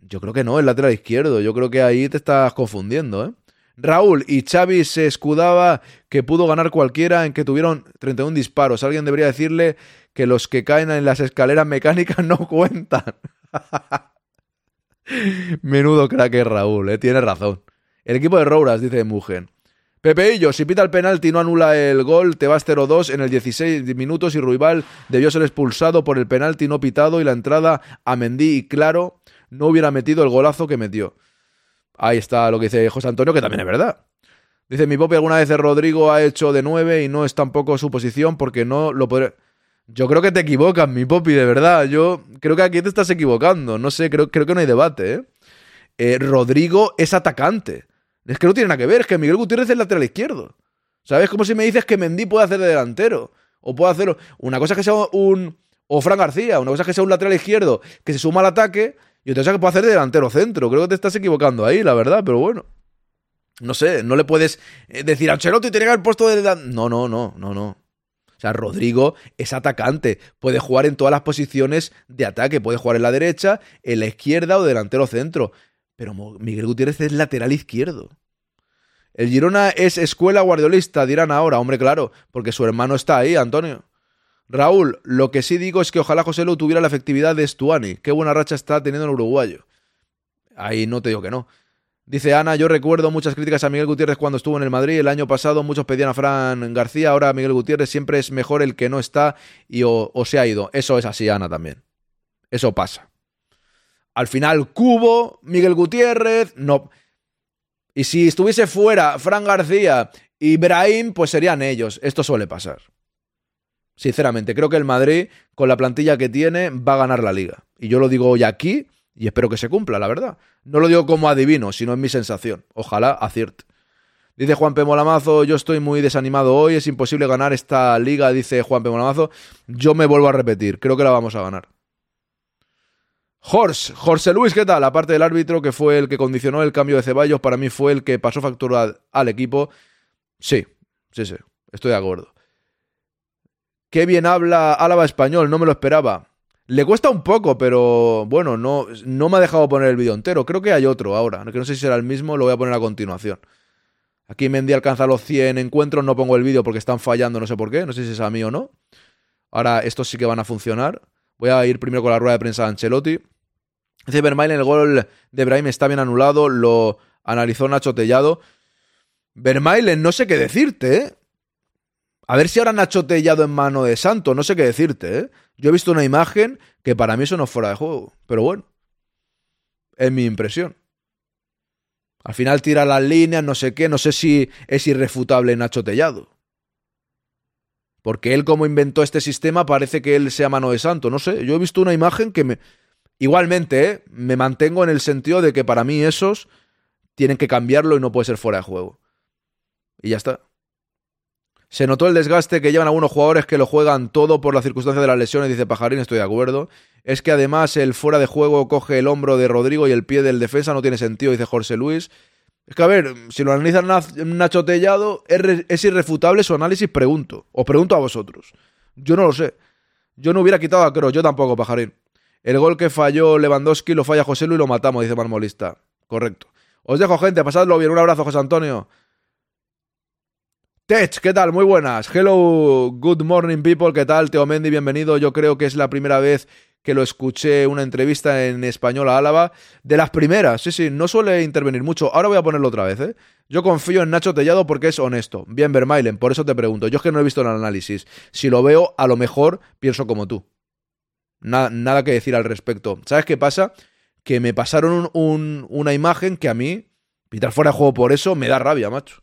Yo creo que no, es lateral izquierdo. Yo creo que ahí te estás confundiendo, ¿eh? Raúl y Xavi se escudaba que pudo ganar cualquiera en que tuvieron 31 disparos. Alguien debería decirle que los que caen en las escaleras mecánicas no cuentan. Menudo crack es Raúl, ¿eh? tiene razón. El equipo de Rouras, dice Mugen. Pepeillo, si pita el penalti no anula el gol, te vas 0-2 en el 16 minutos y Ruibal debió ser expulsado por el penalti no pitado y la entrada a Mendy y Claro no hubiera metido el golazo que metió. Ahí está lo que dice José Antonio, que también es verdad. Dice, mi popi alguna vez Rodrigo ha hecho de 9 y no es tampoco su posición porque no lo podré... Yo creo que te equivocas, mi popi, de verdad. Yo creo que aquí te estás equivocando. No sé, creo, creo que no hay debate, ¿eh? Eh, Rodrigo es atacante. Es que no tiene nada que ver, es que Miguel Gutiérrez es lateral izquierdo. ¿Sabes? Como si me dices que Mendy puede hacer de delantero. O puede hacer. Una cosa que sea un. O Fran García, una cosa que sea un lateral izquierdo que se suma al ataque. Y es que puede hacer de delantero centro. Creo que te estás equivocando ahí, la verdad, pero bueno. No sé, no le puedes eh, decir a Ancelotti tiene que haber puesto de. delan-". No, no, no, no, no. O sea, Rodrigo es atacante, puede jugar en todas las posiciones de ataque, puede jugar en la derecha, en la izquierda o delantero centro. Pero Miguel Gutiérrez es lateral izquierdo. El Girona es escuela guardiolista, dirán ahora. Hombre, claro, porque su hermano está ahí, Antonio. Raúl, lo que sí digo es que ojalá José Lu tuviera la efectividad de Stuani. Qué buena racha está teniendo el uruguayo. Ahí no te digo que no. Dice Ana, yo recuerdo muchas críticas a Miguel Gutiérrez cuando estuvo en el Madrid. El año pasado muchos pedían a Fran García, ahora Miguel Gutiérrez siempre es mejor el que no está y o, se ha ido. Eso es así, Ana, también. Eso pasa. Al final, Cubo, Miguel Gutiérrez, no. Y si estuviese fuera Fran García y Brahim, pues serían ellos. Esto suele pasar. Sinceramente, creo que el Madrid, con la plantilla que tiene, va a ganar la liga. Y yo lo digo hoy aquí y espero que se cumpla, la verdad. No lo digo como adivino, sino en mi sensación. Ojalá acierte. Dice Juan P. Molamazo, yo estoy muy desanimado hoy, es imposible ganar esta liga, dice Juan P. Molamazo. Yo me vuelvo a repetir, creo que la vamos a ganar. Jorge, Jorge Luis, ¿qué tal? Aparte del árbitro que fue el que condicionó el cambio de Ceballos, para mí fue el que pasó factura al, al equipo. Sí, sí, sí, estoy de acuerdo. Qué bien habla Álava español, no me lo esperaba. Le cuesta un poco, pero bueno, no, no me ha dejado poner el vídeo entero. Creo que hay otro ahora, que no sé si será el mismo, lo voy a poner a continuación. Aquí Mendy alcanza los 100 encuentros, no pongo el vídeo porque están fallando, no sé por qué, no sé si es a mí o no. Ahora estos sí que van a funcionar. Voy a ir primero con la rueda de prensa de Ancelotti. Dice Vermaelen, el gol de Brahim está bien anulado, lo analizó Nacho Tellado. Vermaelen, no sé qué decirte, ¿eh? A ver si ahora Nacho Tellado en mano de Santo, no sé qué decirte, ¿eh? Yo he visto una imagen que para mí eso no es fuera de juego, pero bueno, es mi impresión. Al final tira las líneas, no sé qué, no sé si es irrefutable Nacho Tellado. Porque él como inventó este sistema parece que él sea mano de santo, no sé, yo he visto una imagen que me... Igualmente, ¿eh? me mantengo en el sentido de que para mí esos tienen que cambiarlo y no puede ser fuera de juego. Y ya está. Se notó el desgaste que llevan algunos jugadores que lo juegan todo por la circunstancia de las lesiones, dice Pajarín, estoy de acuerdo. Es que además el fuera de juego coge el hombro de Rodrigo y el pie del defensa, no tiene sentido, dice Jorge Luis. Es que a ver, si lo analiza Nacho Tellado, ¿es, re- es irrefutable su análisis, pregunto. Os pregunto a vosotros. Yo no lo sé. Yo no hubiera quitado a Kroos, yo tampoco, Pajarín. El gol que falló Lewandowski lo falla José Luis y lo matamos, dice Marmolista. Correcto. Os dejo, gente, pasadlo bien. Un abrazo, José Antonio. Tech, ¿qué tal? Muy buenas. Hello, good morning people. ¿Qué tal? Teo Mendy, bienvenido. Yo creo que es la primera vez que lo escuché una entrevista en español a Álava. De las primeras, sí, sí, no suele intervenir mucho. Ahora voy a ponerlo otra vez, ¿eh? Yo confío en Nacho Tellado porque es honesto. Bien, Vermailen, por eso te pregunto. Yo es que no he visto el análisis. Si lo veo, a lo mejor pienso como tú. Nada, nada que decir al respecto. ¿Sabes qué pasa? Que me pasaron un- un- una imagen que a mí, pitar fuera de juego por eso, me da rabia, macho.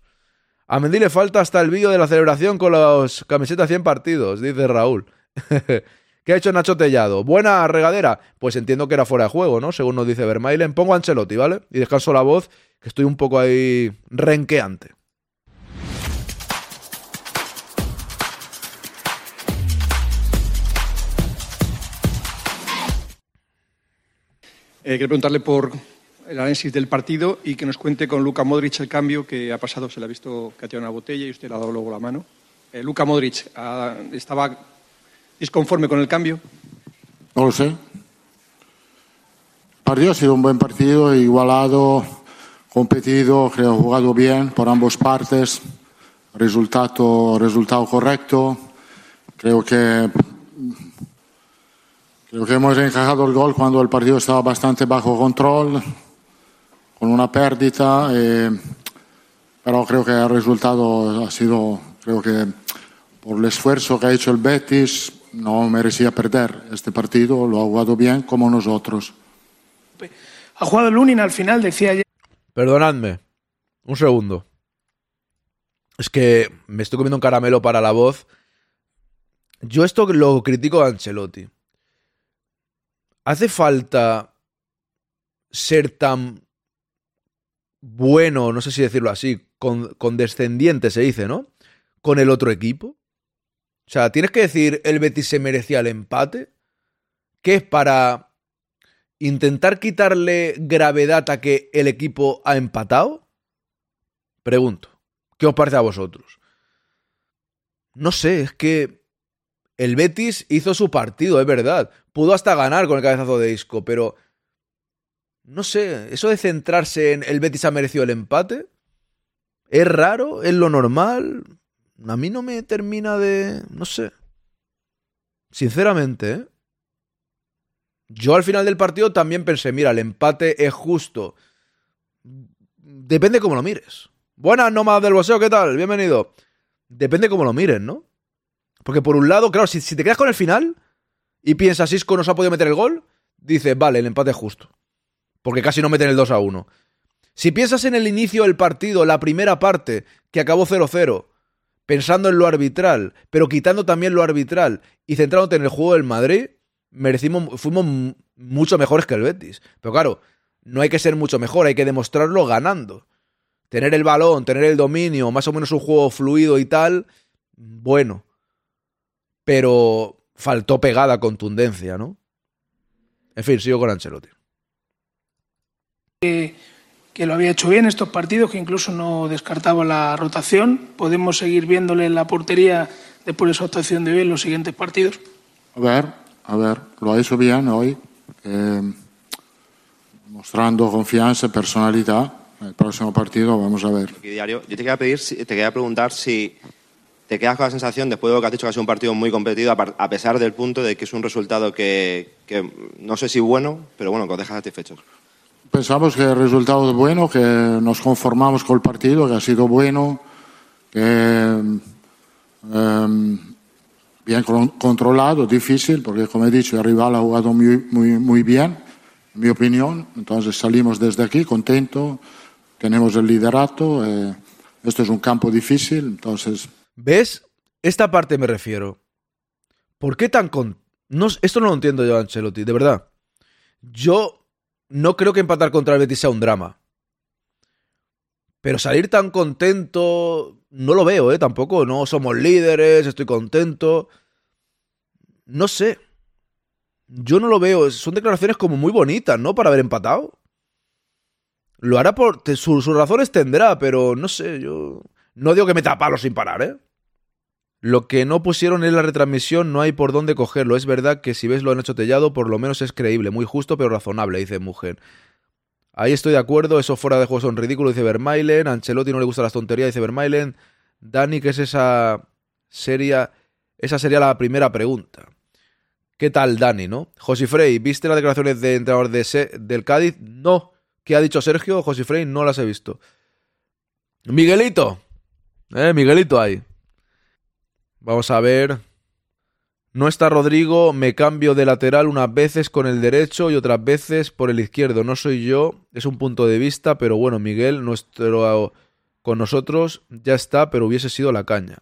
A Mendy le falta hasta el vídeo de la celebración con las camisetas 100 partidos, dice Raúl. ¿Qué ha hecho Nacho Tellado? ¿Buena regadera? Pues entiendo que era fuera de juego, ¿no? Según nos dice Vermailen. Pongo a Ancelotti, ¿vale? Y descanso la voz, que estoy un poco ahí renqueante. Eh, quiero preguntarle por el análisis del partido y que nos cuente con Luka Modric el cambio que ha pasado. Se le ha visto que ha tirado una botella y usted le ha dado luego la mano. Eh, Luka Modric, ah, ¿estaba disconforme con el cambio? No lo sé. El partido ha sido un buen partido, igualado, competido, creo jugado bien por ambas partes, resultado, resultado correcto. Creo que creo que hemos encajado el gol cuando el partido estaba bastante bajo control, con una pérdida, eh, pero creo que el resultado ha sido, creo que por el esfuerzo que ha hecho el Betis, no merecía perder este partido, lo ha jugado bien como nosotros. Ha jugado Lunin al final, decía ayer. Perdonadme. Un segundo. Es que me estoy comiendo un caramelo para la voz. Yo esto lo critico a Ancelotti. ¿Hace falta ser tan bueno, no sé si decirlo así, con, condescendiente se dice, ¿no? Con el otro equipo. O sea, tienes que decir el Betis se merecía el empate. ¿Qué es para intentar quitarle gravedad a que el equipo ha empatado? Pregunto. ¿Qué os parece a vosotros? No sé, es que el Betis hizo su partido, es verdad. Pudo hasta ganar con el cabezazo de Isco, pero no sé, eso de centrarse en el Betis ha merecido el empate, ¿es raro? ¿Es lo normal? A mí no me termina de... no sé. Sinceramente, ¿eh? Yo al final del partido también pensé, mira, el empate es justo. Depende cómo lo mires. Buenas, nómadas del boxeo, ¿qué tal? Bienvenido. Depende cómo lo mires, ¿no? Porque por un lado, claro, si, si te quedas con el final y piensas, Isco nos ha podido meter el gol, dices, vale, el empate es justo. Porque casi no meten el 2 a 1. Si piensas en el inicio del partido, la primera parte, que acabó 0-0, pensando en lo arbitral, pero quitando también lo arbitral y centrándote en el juego del Madrid, merecimos, fuimos mucho mejores que el Betis. Pero claro, no hay que ser mucho mejor, hay que demostrarlo ganando. Tener el balón, tener el dominio, más o menos un juego fluido y tal, bueno. Pero faltó pegada contundencia, ¿no? En fin, sigo con Ancelotti. Que, que lo había hecho bien estos partidos, que incluso no descartaba la rotación. ¿Podemos seguir viéndole en la portería después de su actuación de hoy en los siguientes partidos? A ver, a ver, lo ha hecho bien hoy, eh, mostrando confianza, personalidad. El próximo partido vamos a ver. Diario. Yo te quería, pedir, si- te quería preguntar si te quedas con la sensación, después de lo que has dicho, que ha sido un partido muy competido, a pesar del punto de que es un resultado que, que no sé si bueno, pero bueno, que os deja satisfechos. Pensamos que el resultado es bueno, que nos conformamos con el partido, que ha sido bueno, que eh, bien con- controlado, difícil, porque como he dicho, el rival ha jugado muy, muy, muy bien, en mi opinión. Entonces salimos desde aquí contentos, tenemos el liderato. eh, esto es un campo difícil, entonces ¿Ves? Esta parte me refiero. ¿Por qué tan con.? No, esto no lo entiendo yo, Ancelotti, de verdad. Yo no creo que empatar contra el Betis sea un drama. Pero salir tan contento. No lo veo, ¿eh? Tampoco. No somos líderes, estoy contento. No sé. Yo no lo veo. Son declaraciones como muy bonitas, ¿no? Para haber empatado. Lo hará por. sus razones tendrá, pero no sé, yo. No digo que me palos sin parar, ¿eh? Lo que no pusieron en la retransmisión no hay por dónde cogerlo. Es verdad que si ves lo han hecho Tellado, por lo menos es creíble, muy justo pero razonable, dice Mujer. Ahí estoy de acuerdo, eso fuera de juego son ridículos, dice Vermailen. Ancelotti no le gustan las tonterías, dice Vermailen. Dani, ¿qué es esa seria? Esa sería la primera pregunta. ¿Qué tal, Dani, no? José Frey, ¿viste las declaraciones de entrenador de del Cádiz? No. ¿Qué ha dicho Sergio? José Frey no las he visto. Miguelito. Eh, Miguelito ahí. Vamos a ver. No está Rodrigo, me cambio de lateral unas veces con el derecho y otras veces por el izquierdo. No soy yo, es un punto de vista, pero bueno, Miguel, nuestro con nosotros ya está, pero hubiese sido la caña.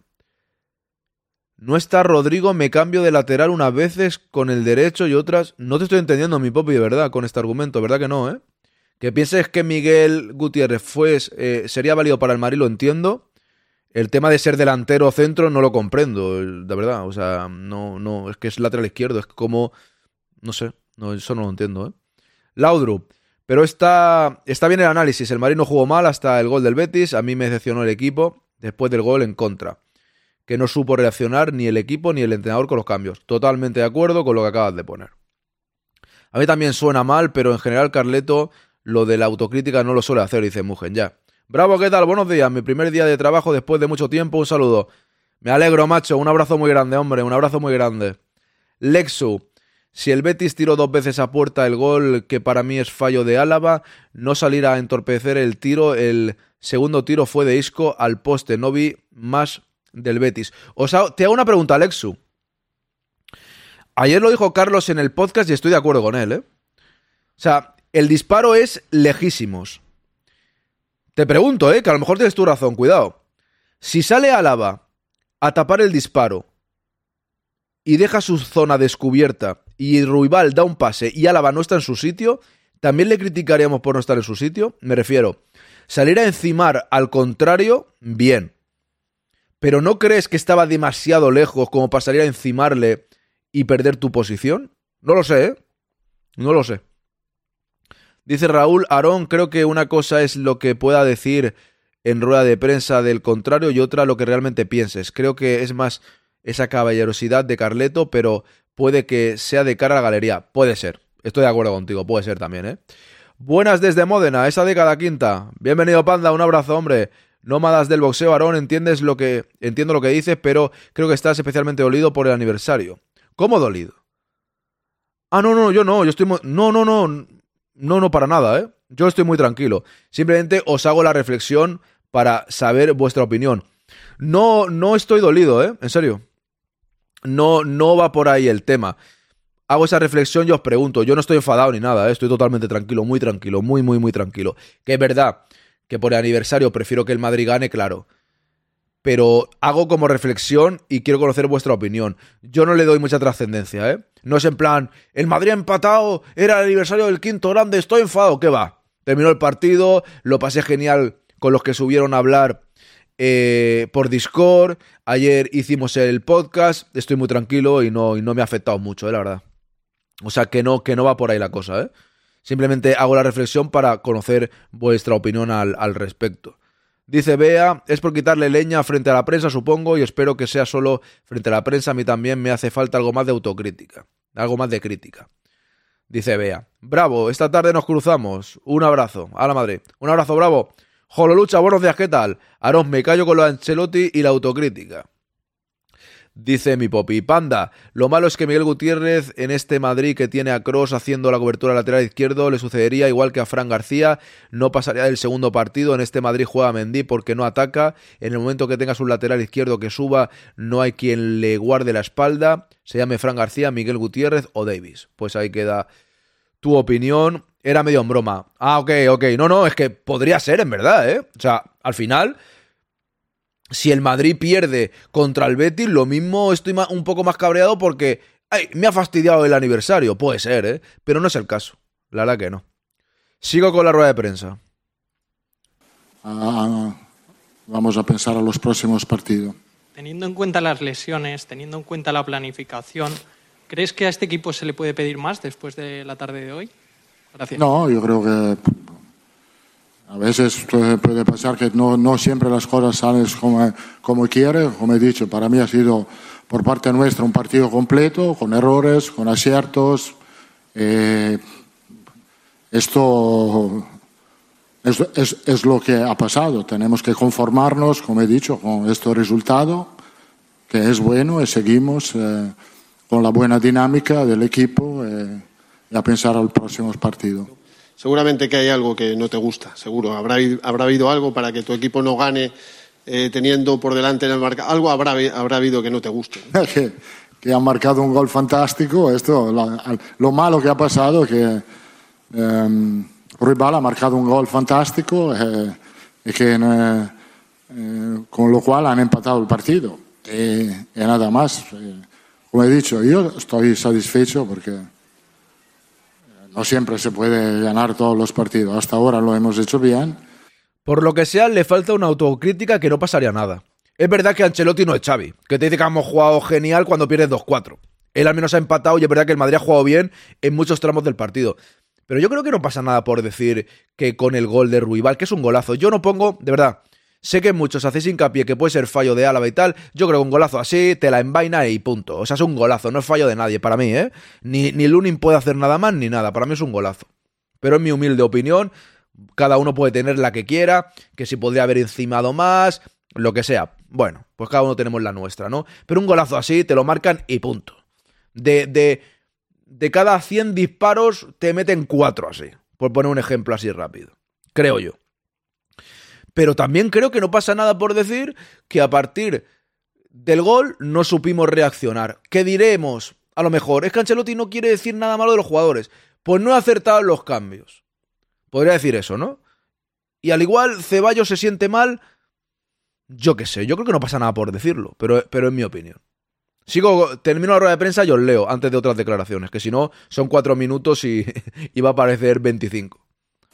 No está Rodrigo, me cambio de lateral unas veces con el derecho y otras. No te estoy entendiendo, mi popi, de verdad, con este argumento, ¿verdad que no, eh? Que pienses que Miguel Gutiérrez eh, sería válido para el Madrid, lo entiendo. El tema de ser delantero o centro no lo comprendo, de verdad. O sea, no, no, es que es lateral izquierdo, es como. No sé, eso no lo entiendo, ¿eh? Laudrup. Pero está, está bien el análisis. El Madrid no jugó mal hasta el gol del Betis. A mí me decepcionó el equipo después del gol en contra. Que no supo reaccionar ni el equipo ni el entrenador con los cambios. Totalmente de acuerdo con lo que acabas de poner. A mí también suena mal, pero en general Carleto lo de la autocrítica no lo suele hacer, dice Mugen, ya. Bravo, ¿qué tal? Buenos días. Mi primer día de trabajo después de mucho tiempo. Un saludo. Me alegro, macho. Un abrazo muy grande, hombre. Un abrazo muy grande. Lexu. Si el Betis tiró dos veces a puerta el gol, que para mí es fallo de Álava, no salir a entorpecer el tiro, el segundo tiro fue de Isco al poste. No vi más del Betis. O sea, te hago una pregunta, Alexu. Ayer lo dijo Carlos en el podcast y estoy de acuerdo con él, ¿eh? O sea, el disparo es lejísimos. Te pregunto, ¿eh? Que a lo mejor tienes tu razón, cuidado. Si sale Álava a tapar el disparo y deja su zona descubierta y Ruibal da un pase y Álava no está en su sitio, ¿también le criticaríamos por no estar en su sitio? Me refiero, salir a encimar al contrario, bien. Pero ¿no crees que estaba demasiado lejos como para salir a encimarle y perder tu posición? No lo sé, ¿eh? No lo sé. Dice Raúl Aarón, creo que una cosa es lo que pueda decir en rueda de prensa del contrario y otra lo que realmente pienses. Creo que es más esa caballerosidad de Carleto, pero puede que sea de cara a la galería. Puede ser. Estoy de acuerdo contigo, puede ser también, ¿eh? Buenas desde Módena, esa década quinta. Bienvenido, Panda, un abrazo, hombre. Nómadas del boxeo, Aarón, entiendes lo que. Entiendo lo que dices, pero creo que estás especialmente dolido por el aniversario. ¿Cómo dolido? Ah, no, no, yo no, yo estoy. No, no, no. No, no, para nada, ¿eh? Yo estoy muy tranquilo. Simplemente os hago la reflexión para saber vuestra opinión. No, no estoy dolido, ¿eh? En serio. No, no va por ahí el tema. Hago esa reflexión y os pregunto. Yo no estoy enfadado ni nada, ¿eh? estoy totalmente tranquilo, muy tranquilo, muy, muy, muy tranquilo. Que es verdad que por el aniversario prefiero que el Madrid gane, claro. Pero hago como reflexión y quiero conocer vuestra opinión. Yo no le doy mucha trascendencia, ¿eh? No es en plan, el Madrid ha empatado, era el aniversario del quinto grande, estoy enfadado, ¿qué va? Terminó el partido, lo pasé genial con los que subieron a hablar eh, por Discord. Ayer hicimos el podcast. Estoy muy tranquilo y no, y no me ha afectado mucho, eh, la verdad. O sea que no, que no va por ahí la cosa, ¿eh? Simplemente hago la reflexión para conocer vuestra opinión al, al respecto. Dice Bea, es por quitarle leña frente a la prensa, supongo, y espero que sea solo frente a la prensa. A mí también me hace falta algo más de autocrítica, algo más de crítica. Dice Bea, bravo, esta tarde nos cruzamos. Un abrazo, a la madre. Un abrazo, bravo. Lucha, buenos días, ¿qué tal? Aarón, me callo con lo de Ancelotti y la autocrítica. Dice mi popi, panda, lo malo es que Miguel Gutiérrez en este Madrid que tiene a Cross haciendo la cobertura lateral izquierdo le sucedería igual que a Fran García, no pasaría del segundo partido, en este Madrid juega Mendy porque no ataca, en el momento que tengas un lateral izquierdo que suba no hay quien le guarde la espalda, se llame Fran García, Miguel Gutiérrez o Davis. Pues ahí queda tu opinión era medio en broma. Ah, ok, ok. No, no, es que podría ser en verdad, ¿eh? O sea, al final, si el Madrid pierde contra el Betis, lo mismo estoy un poco más cabreado porque ay, me ha fastidiado el aniversario. Puede ser, ¿eh? Pero no es el caso. La verdad que no. Sigo con la rueda de prensa. Ah, vamos a pensar a los próximos partidos. Teniendo en cuenta las lesiones, teniendo en cuenta la planificación, ¿crees que a este equipo se le puede pedir más después de la tarde de hoy? No, yo creo que a veces puede pasar que no, siempre las cosas salen como, como quiere. Como he dicho, para mí ha sido por parte nuestra un partido completo, con errores, con aciertos. Eh, esto es, es, es, lo que ha pasado. Tenemos que conformarnos, como he dicho, con este resultado, que es bueno, y seguimos eh, con la buena dinámica del equipo. Eh, y a pensar al próximo partido. Seguramente que hay algo que no te gusta, seguro. Habrá, habrá habido algo para que tu equipo no gane eh, teniendo por delante en el marca. Algo habrá, habrá habido que no te guste. que, que han marcado un gol fantástico. Esto, lo, malo que ha pasado que eh, ha marcado un gol fantástico eh, y que, eh, con lo cual han empatado el partido. y, nada más. Eh, Como he dicho, yo estoy satisfecho porque no siempre se puede ganar todos los partidos. Hasta ahora lo hemos hecho bien. Por lo que sea, le falta una autocrítica que no pasaría nada. Es verdad que Ancelotti no es Xavi, que te dice que hemos jugado genial cuando pierdes 2-4. Él al menos ha empatado y es verdad que el Madrid ha jugado bien en muchos tramos del partido. Pero yo creo que no pasa nada por decir que con el gol de Ruibal, que es un golazo, yo no pongo, de verdad, sé que muchos hacéis hincapié que puede ser fallo de Álava y tal, yo creo que un golazo así te la envaina y punto. O sea, es un golazo, no es fallo de nadie, para mí, ¿eh? Ni, ni Lunin puede hacer nada más ni nada, para mí es un golazo. Pero en mi humilde opinión, cada uno puede tener la que quiera, que si podría haber encimado más, lo que sea. Bueno, pues cada uno tenemos la nuestra, ¿no? Pero un golazo así te lo marcan y punto. De, de, de cada 100 disparos te meten 4 así, por poner un ejemplo así rápido. Creo yo. Pero también creo que no pasa nada por decir que a partir del gol no supimos reaccionar. ¿Qué diremos? A lo mejor, es que Ancelotti no quiere decir nada malo de los jugadores. Pues no ha acertado en los cambios. Podría decir eso, ¿no? Y al igual Ceballos se siente mal. Yo qué sé, yo creo que no pasa nada por decirlo, pero, pero es mi opinión. Sigo, termino la rueda de prensa y os leo antes de otras declaraciones, que si no son cuatro minutos y, y va a parecer 25.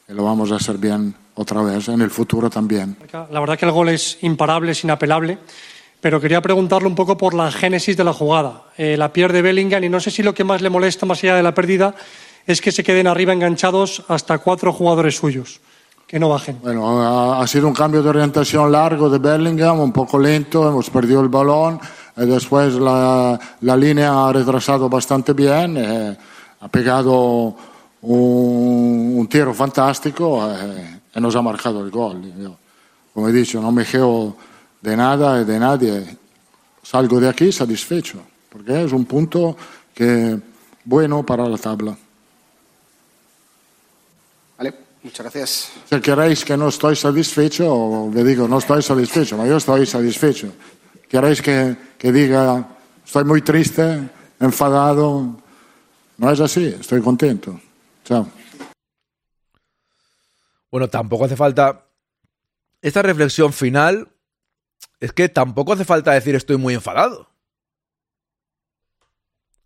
Lo vamos a hacer bien otra vez en el futuro también. La verdad que el gol es imparable, es inapelable, pero quería preguntarle un poco por la génesis de la jugada. Eh, la pierde Bellingham y no sé si lo que más le molesta, más allá de la pérdida, es que se queden arriba enganchados hasta cuatro jugadores suyos, que no bajen. Bueno, ha, sido un cambio de orientación largo de Bellingham, un poco lento, hemos perdido el balón, y después la, la línea ha retrasado bastante bien, eh, ha pegado un, un tiro fantastico e, e nos ha marcato il gol. Io, come dice, non mi chiedo di nada e di nadie, salgo da qui soddisfecho, perché è un punto che è bueno para la tabla. Vale, muchas gracias. Si queréis que no estoy satisfecho, le digo, no estoy satisfecho, pero yo estoy satisfecho. Queréis que, que diga, estoy muy triste, enfadado. No es así, estoy contento. Bueno, tampoco hace falta. Esta reflexión final es que tampoco hace falta decir estoy muy enfadado.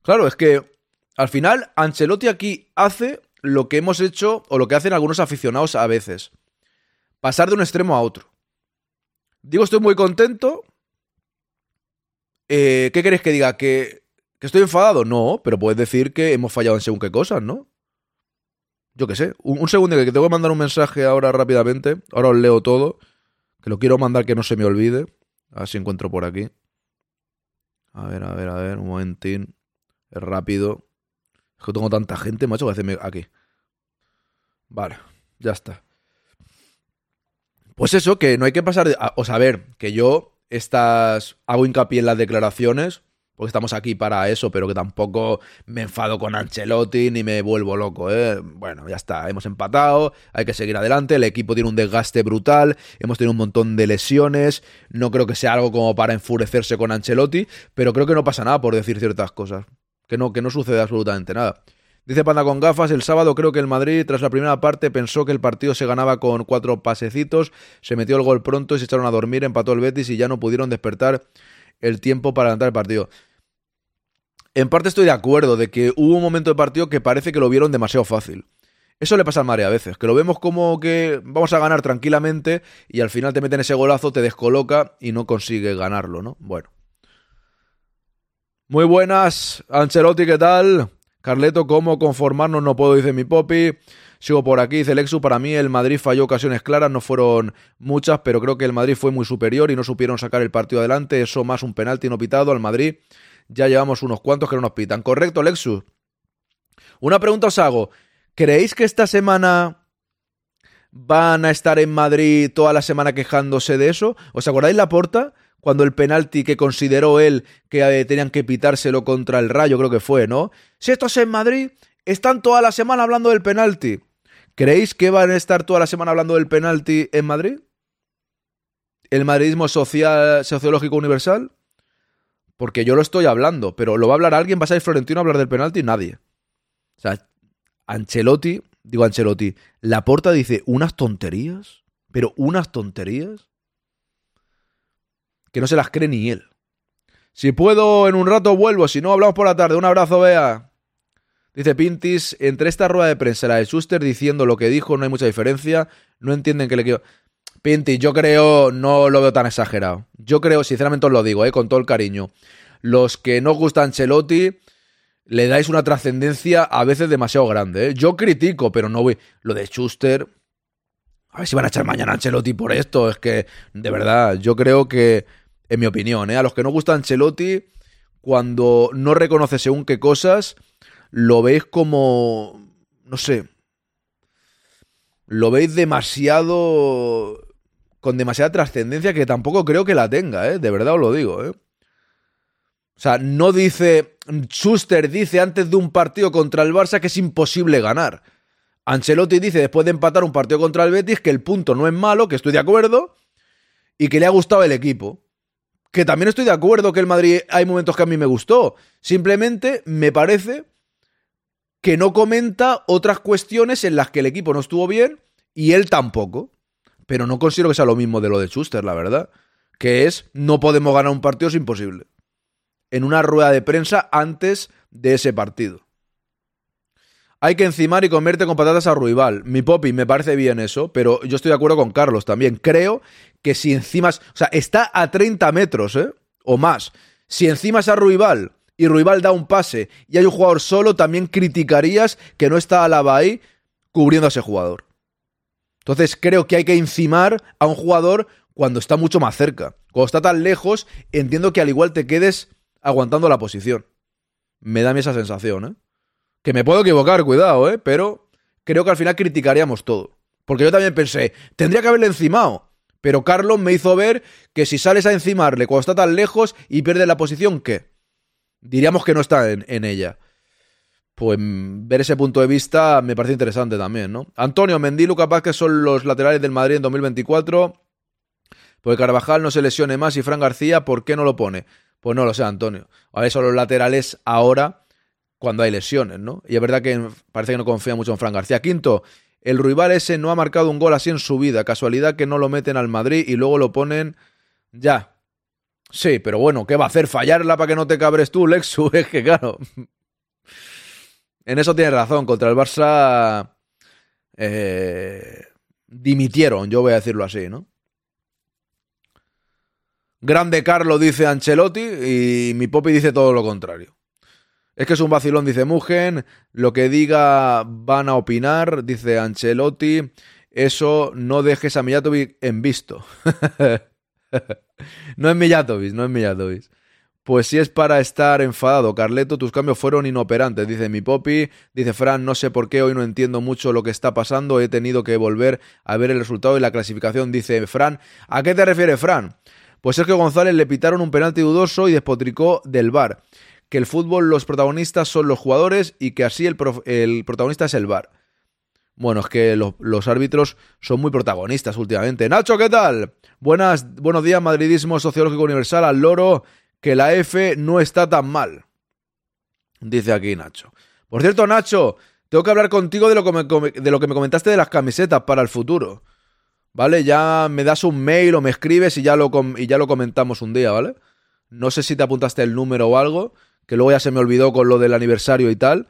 Claro, es que al final Ancelotti aquí hace lo que hemos hecho o lo que hacen algunos aficionados a veces. Pasar de un extremo a otro. Digo, estoy muy contento. Eh, ¿Qué queréis que diga? ¿Que, ¿Que estoy enfadado? No, pero puedes decir que hemos fallado en según qué cosas, ¿no? Yo qué sé. Un, un segundo que te voy a mandar un mensaje ahora rápidamente. Ahora os leo todo. Que lo quiero mandar que no se me olvide. A ver si encuentro por aquí. A ver, a ver, a ver. Un momentín. Es rápido. Es que tengo tanta gente, macho, que hacerme aquí. Vale, ya está. Pues eso, que no hay que pasar de... O sea, a ver, que yo estas... Hago hincapié en las declaraciones, porque estamos aquí para eso, pero que tampoco me enfado con Ancelotti ni me vuelvo loco, ¿eh? Bueno, ya está, hemos empatado, hay que seguir adelante, el equipo tiene un desgaste brutal, hemos tenido un montón de lesiones, no creo que sea algo como para enfurecerse con Ancelotti, pero creo que no pasa nada por decir ciertas cosas, que no, que no sucede absolutamente nada. Dice Panda con gafas, el sábado creo que el Madrid, tras la primera parte, pensó que el partido se ganaba con cuatro pasecitos, se metió el gol pronto y se echaron a dormir, empató el Betis y ya no pudieron despertar el tiempo para adelantar el partido. En parte estoy de acuerdo de que hubo un momento de partido que parece que lo vieron demasiado fácil. Eso le pasa al Madrid a veces, que lo vemos como que vamos a ganar tranquilamente y al final te meten ese golazo, te descoloca y no consigue ganarlo, ¿no? Bueno. Muy buenas, Ancelotti, ¿qué tal? Carleto, ¿cómo conformarnos? No puedo, dice mi popi. Sigo por aquí, dice Lexu. Para mí el Madrid falló ocasiones claras, no fueron muchas, pero creo que el Madrid fue muy superior y no supieron sacar el partido adelante. Eso más un penalti no pitado al Madrid. Ya llevamos unos cuantos que no nos pitan. Correcto, Lexus. Una pregunta os hago. ¿Creéis que esta semana van a estar en Madrid toda la semana quejándose de eso? ¿Os acordáis la porta? Cuando el penalti que consideró él que eh, tenían que pitárselo contra el Rayo, creo que fue, ¿no? Si esto es en Madrid, están toda la semana hablando del penalti. ¿Creéis que van a estar toda la semana hablando del penalti en Madrid? ¿El madridismo social, sociológico universal? Porque yo lo estoy hablando, pero ¿lo va a hablar alguien? ¿Va a salir Florentino a hablar del penalti? Nadie. O sea, Ancelotti, digo Ancelotti, Laporta dice unas tonterías, pero unas tonterías que no se las cree ni él. Si puedo, en un rato vuelvo. Si no, hablamos por la tarde. Un abrazo, Bea. Dice Pintis, entre esta rueda de prensa y la de Schuster diciendo lo que dijo no hay mucha diferencia. No entienden que le quiero... Pintis, yo creo, no lo veo tan exagerado. Yo creo, sinceramente os lo digo, eh, con todo el cariño. Los que no os gusta Ancelotti, le dais una trascendencia a veces demasiado grande. ¿eh? Yo critico, pero no voy. Lo de Schuster. A ver si van a echar mañana a Ancelotti por esto. Es que, de verdad, yo creo que, en mi opinión, ¿eh? a los que no gusta Ancelotti, cuando no reconoce según qué cosas, lo veis como. No sé. Lo veis demasiado. Con demasiada trascendencia que tampoco creo que la tenga, ¿eh? De verdad os lo digo, ¿eh? O sea, no dice. Schuster dice antes de un partido contra el Barça que es imposible ganar. Ancelotti dice después de empatar un partido contra el Betis que el punto no es malo, que estoy de acuerdo, y que le ha gustado el equipo. Que también estoy de acuerdo que el Madrid hay momentos que a mí me gustó. Simplemente me parece que no comenta otras cuestiones en las que el equipo no estuvo bien y él tampoco. Pero no considero que sea lo mismo de lo de Schuster, la verdad. Que es no podemos ganar un partido, es imposible en una rueda de prensa antes de ese partido. Hay que encimar y comerte con patatas a Ruibal. Mi popi, me parece bien eso, pero yo estoy de acuerdo con Carlos también. Creo que si encimas. O sea, está a 30 metros, ¿eh? O más. Si encimas a Ruibal y Ruibal da un pase y hay un jugador solo, también criticarías que no está Alaba ahí cubriendo a ese jugador. Entonces creo que hay que encimar a un jugador cuando está mucho más cerca. Cuando está tan lejos, entiendo que al igual te quedes aguantando la posición. Me da esa sensación, ¿eh? Que me puedo equivocar, cuidado, ¿eh? Pero creo que al final criticaríamos todo. Porque yo también pensé, tendría que haberle encimado. Pero Carlos me hizo ver que si sales a encimarle cuando está tan lejos y pierde la posición, ¿qué? Diríamos que no está en, en ella. Pues ver ese punto de vista me parece interesante también, ¿no? Antonio, Mendy y Lucas son los laterales del Madrid en 2024. Porque Carvajal no se lesione más y Fran García, ¿por qué no lo pone? Pues no lo sé, Antonio. A ver, son los laterales ahora cuando hay lesiones, ¿no? Y es verdad que parece que no confía mucho en Fran García. Quinto, el rival ese no ha marcado un gol así en su vida. Casualidad que no lo meten al Madrid y luego lo ponen ya. Sí, pero bueno, ¿qué va a hacer? ¿Fallarla para que no te cabres tú, Lexu? Es que claro. En eso tienes razón. Contra el Barça eh, dimitieron, yo voy a decirlo así, ¿no? Grande Carlo dice Ancelotti y mi Popi dice todo lo contrario. Es que es un vacilón, dice Mugen. Lo que diga van a opinar, dice Ancelotti. Eso no dejes a Mijatovic en visto. no es Mijatovic, no es Mijatovic. Pues si es para estar enfadado, Carleto, tus cambios fueron inoperantes, dice mi Popi. Dice Fran, no sé por qué hoy no entiendo mucho lo que está pasando, he tenido que volver a ver el resultado y la clasificación, dice Fran. ¿A qué te refieres, Fran? Pues Sergio González le pitaron un penalti dudoso y despotricó del VAR. Que el fútbol los protagonistas son los jugadores y que así el, protagonista es el VAR. Bueno, es que los árbitros son muy protagonistas últimamente. Nacho, ¿qué tal? Buenas, buenos días, madridismo sociológico universal al loro, que la F no está tan mal. Dice aquí Nacho. Por cierto, Nacho, tengo que hablar contigo de lo de lo que me comentaste de las camisetas para el futuro. ¿vale? Ya me das un mail o me escribes y ya lo, y ya lo comentamos un día, ¿vale? No sé si te apuntaste el número o algo, que luego ya se me olvidó con lo del aniversario y tal,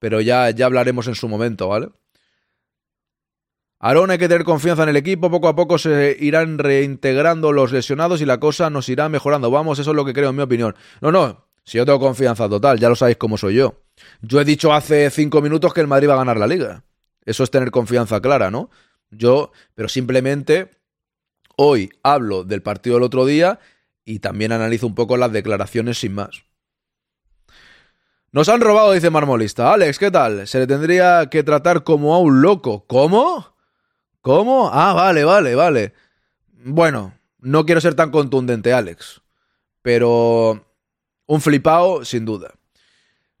pero ya, ya hablaremos en su momento, ¿vale? Aaron, hay que tener confianza en el equipo, poco a poco se irán reintegrando los lesionados y la cosa nos irá mejorando. Vamos, eso es lo que creo en mi opinión. No, no, si yo tengo confianza total, ya lo sabéis cómo soy yo. Yo he dicho hace cinco minutos que el Madrid va a ganar la liga. Eso es tener confianza clara, ¿no? Yo, pero simplemente hoy hablo del partido del otro día y también analizo un poco las declaraciones sin más. Nos han robado, dice Marmolista. Alex, ¿qué tal? Se le tendría que tratar como a un loco. ¿Cómo? ¿Cómo? Ah, vale, vale, vale. Bueno, no quiero ser tan contundente, Alex. Pero un flipao, sin duda.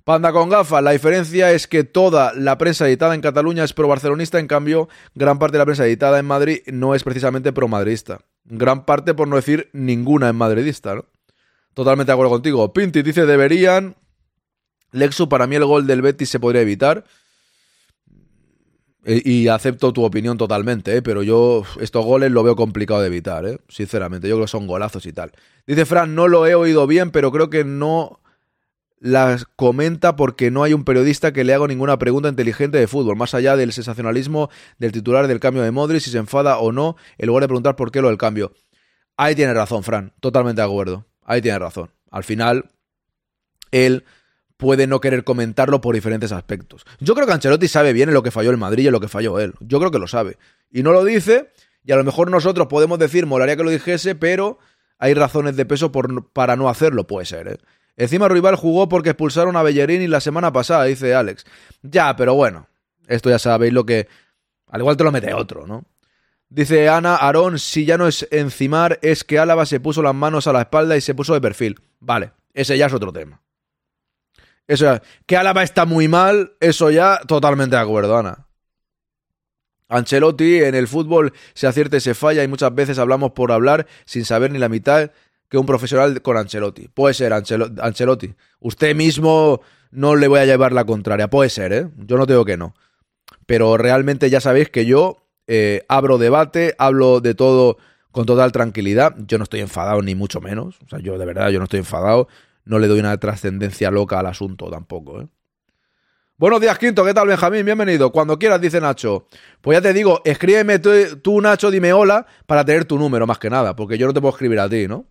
Panda con gafas, la diferencia es que toda la prensa editada en Cataluña es pro-barcelonista, en cambio, gran parte de la prensa editada en Madrid no es precisamente pro-madridista. Gran parte, por no decir ninguna, es madridista, ¿no? Totalmente de acuerdo contigo. Pinti dice, deberían... Lexu, para mí el gol del Betis se podría evitar. Eh, Y acepto tu opinión totalmente, ¿eh? pero yo estos goles lo veo complicado de evitar, ¿eh? sinceramente. Yo creo que son golazos y tal. Dice Fran, no lo he oído bien, pero creo que no las comenta porque no hay un periodista que le haga ninguna pregunta inteligente de fútbol, más allá del sensacionalismo del titular del cambio de Modric, si se enfada o no, en lugar de preguntar por qué lo del cambio. Ahí tiene razón, Fran, totalmente de acuerdo. Ahí tiene razón. Al final, él puede no querer comentarlo por diferentes aspectos. Yo creo que Ancelotti sabe bien en lo que falló el Madrid y en lo que falló él. Yo creo que lo sabe. Y no lo dice, y a lo mejor nosotros podemos decir, molaría que lo dijese, pero hay razones de peso por, para no hacerlo, puede ser, ¿eh? Encima Rival jugó porque expulsaron a Bellerini la semana pasada, dice Alex. Ya, pero bueno, esto ya sabéis lo que... Al igual te lo mete otro, ¿no? Dice Ana, Aarón, si ya no es encimar, es que Álava se puso las manos a la espalda y se puso de perfil. Vale, ese ya es otro tema. Eso ya- que Álava está muy mal, eso ya totalmente de acuerdo, Ana. Ancelotti en el fútbol se acierta y se falla y muchas veces hablamos por hablar sin saber ni la mitad que un profesional con Ancelotti. Puede ser Ancelo- Ancelotti. Usted mismo no le voy a llevar la contraria. Puede ser, ¿eh? Yo no digo que no. Pero realmente ya sabéis que yo eh, abro debate, hablo de todo con total tranquilidad. Yo no estoy enfadado ni mucho menos. O sea, yo de verdad, yo no estoy enfadado. No le doy una trascendencia loca al asunto tampoco, ¿eh? Buenos días, Quinto. ¿Qué tal, Benjamín? Bienvenido. Cuando quieras, dice Nacho. Pues ya te digo, escríbeme tú, Nacho, dime hola para tener tu número, más que nada, porque yo no te puedo escribir a ti, ¿no?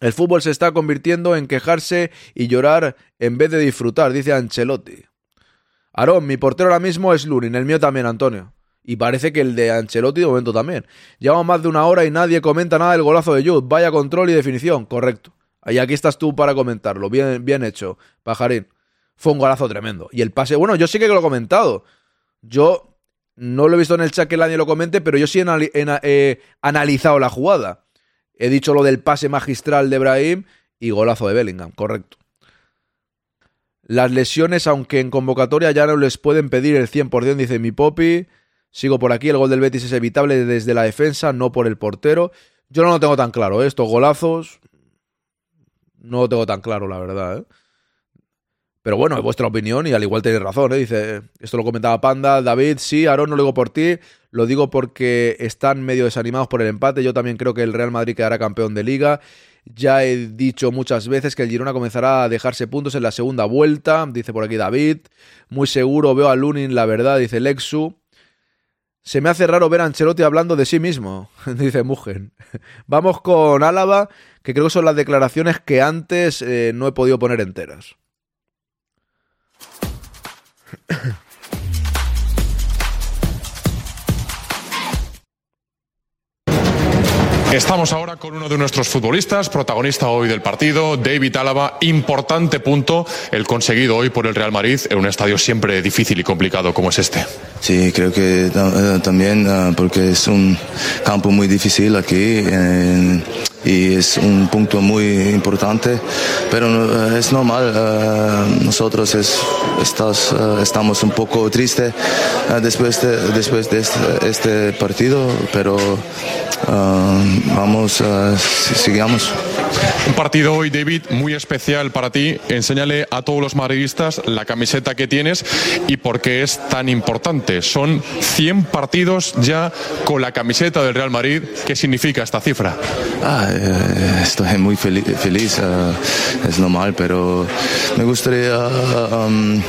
El fútbol se está convirtiendo en quejarse y llorar en vez de disfrutar, dice Ancelotti. Aarón, mi portero ahora mismo es Lunin, el mío también, Antonio. Y parece que el de Ancelotti de momento también. Llevamos más de una hora y nadie comenta nada del golazo de Jude. Vaya control y definición, correcto. Y aquí estás tú para comentarlo. Bien, bien hecho, pajarín. Fue un golazo tremendo. Y el pase, bueno, yo sí que lo he comentado. Yo no lo he visto en el chat que nadie lo comente, pero yo sí he, anali- he na- he analizado la jugada. He dicho lo del pase magistral de Brahim y golazo de Bellingham, correcto. Las lesiones, aunque en convocatoria ya no les pueden pedir el 100%, dice mi Popi. Sigo por aquí, el gol del Betis es evitable desde la defensa, no por el portero. Yo no lo tengo tan claro, ¿eh? estos golazos no lo tengo tan claro, la verdad. ¿eh? Pero bueno, es vuestra opinión y al igual tenéis razón. ¿eh? Dice, esto lo comentaba Panda, David, sí, Aaron, no lo digo por ti, lo digo porque están medio desanimados por el empate. Yo también creo que el Real Madrid quedará campeón de liga. Ya he dicho muchas veces que el Girona comenzará a dejarse puntos en la segunda vuelta, dice por aquí David. Muy seguro veo a Lunin, la verdad, dice Lexu. Se me hace raro ver a Ancelotti hablando de sí mismo, dice Mugen. Vamos con Álava, que creo que son las declaraciones que antes eh, no he podido poner enteras. Estamos ahora con uno de nuestros futbolistas, protagonista hoy del partido, David Álava. Importante punto el conseguido hoy por el Real Madrid en un estadio siempre difícil y complicado como es este. Sí, creo que eh, también eh, porque es un campo muy difícil aquí y es un punto muy importante, pero eh, es normal. eh, nosotros es- estás, eh, estamos un poco tristes después de, después de este, este partido, pero vamos, si- sigamos. Un partido hoy, David, muy especial para ti. Enséñale a todos los madridistas la camiseta que tienes y por qué es tan importante. Son 100 partidos ya con la camiseta del Real Madrid. ¿Qué significa esta cifra? Ah, eh, estoy muy feliz, eh, es normal, pero me gustaría um,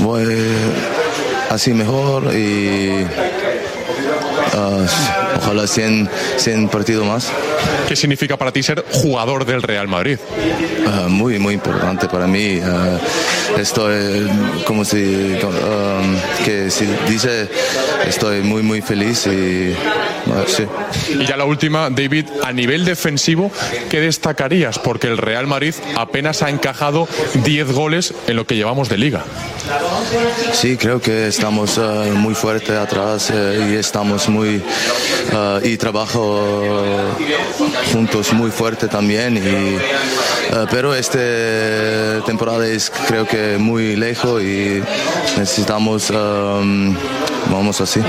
voy así mejor y ah, ojalá 100, 100 partidos más. ¿Qué significa para ti ser jugador del Real Madrid? Ah, muy, muy importante para mí. Ah, estoy, como si, um, que si dice, estoy muy, muy feliz y ah, sí. Y ya la última, David, a nivel defensivo, ¿qué destacarías? Porque el Real Madrid apenas ha encajado 10 goles en lo que llevamos de liga. Sí, creo que estamos eh, muy fuerte atrás eh, y estamos muy eh, y trabajo eh, juntos muy fuerte también. Y, eh, pero esta temporada es creo que muy lejos y necesitamos um, vamos así.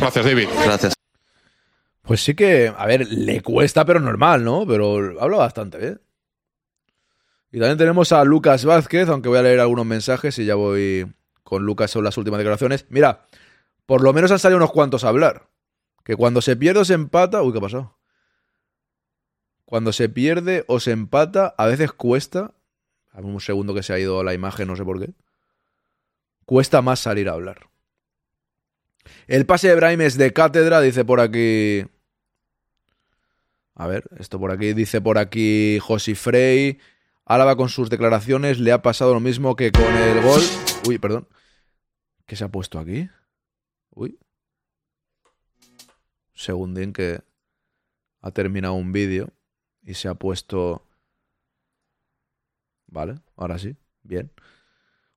Gracias, David. Gracias. Pues sí que, a ver, le cuesta, pero normal, ¿no? Pero habla bastante bien. Y también tenemos a Lucas Vázquez, aunque voy a leer algunos mensajes y ya voy con Lucas son las últimas declaraciones. Mira, por lo menos han salido unos cuantos a hablar. Que cuando se pierde o se empata. Uy, ¿qué pasado? Cuando se pierde o se empata, a veces cuesta. Un segundo que se ha ido la imagen, no sé por qué. Cuesta más salir a hablar. El pase de Brahim es de cátedra, dice por aquí. A ver, esto por aquí, dice por aquí Josi Frey. Álava con sus declaraciones le ha pasado lo mismo que con el gol. Uy, perdón. ¿Qué se ha puesto aquí? Uy. Segundín que ha terminado un vídeo y se ha puesto. Vale, ahora sí. Bien.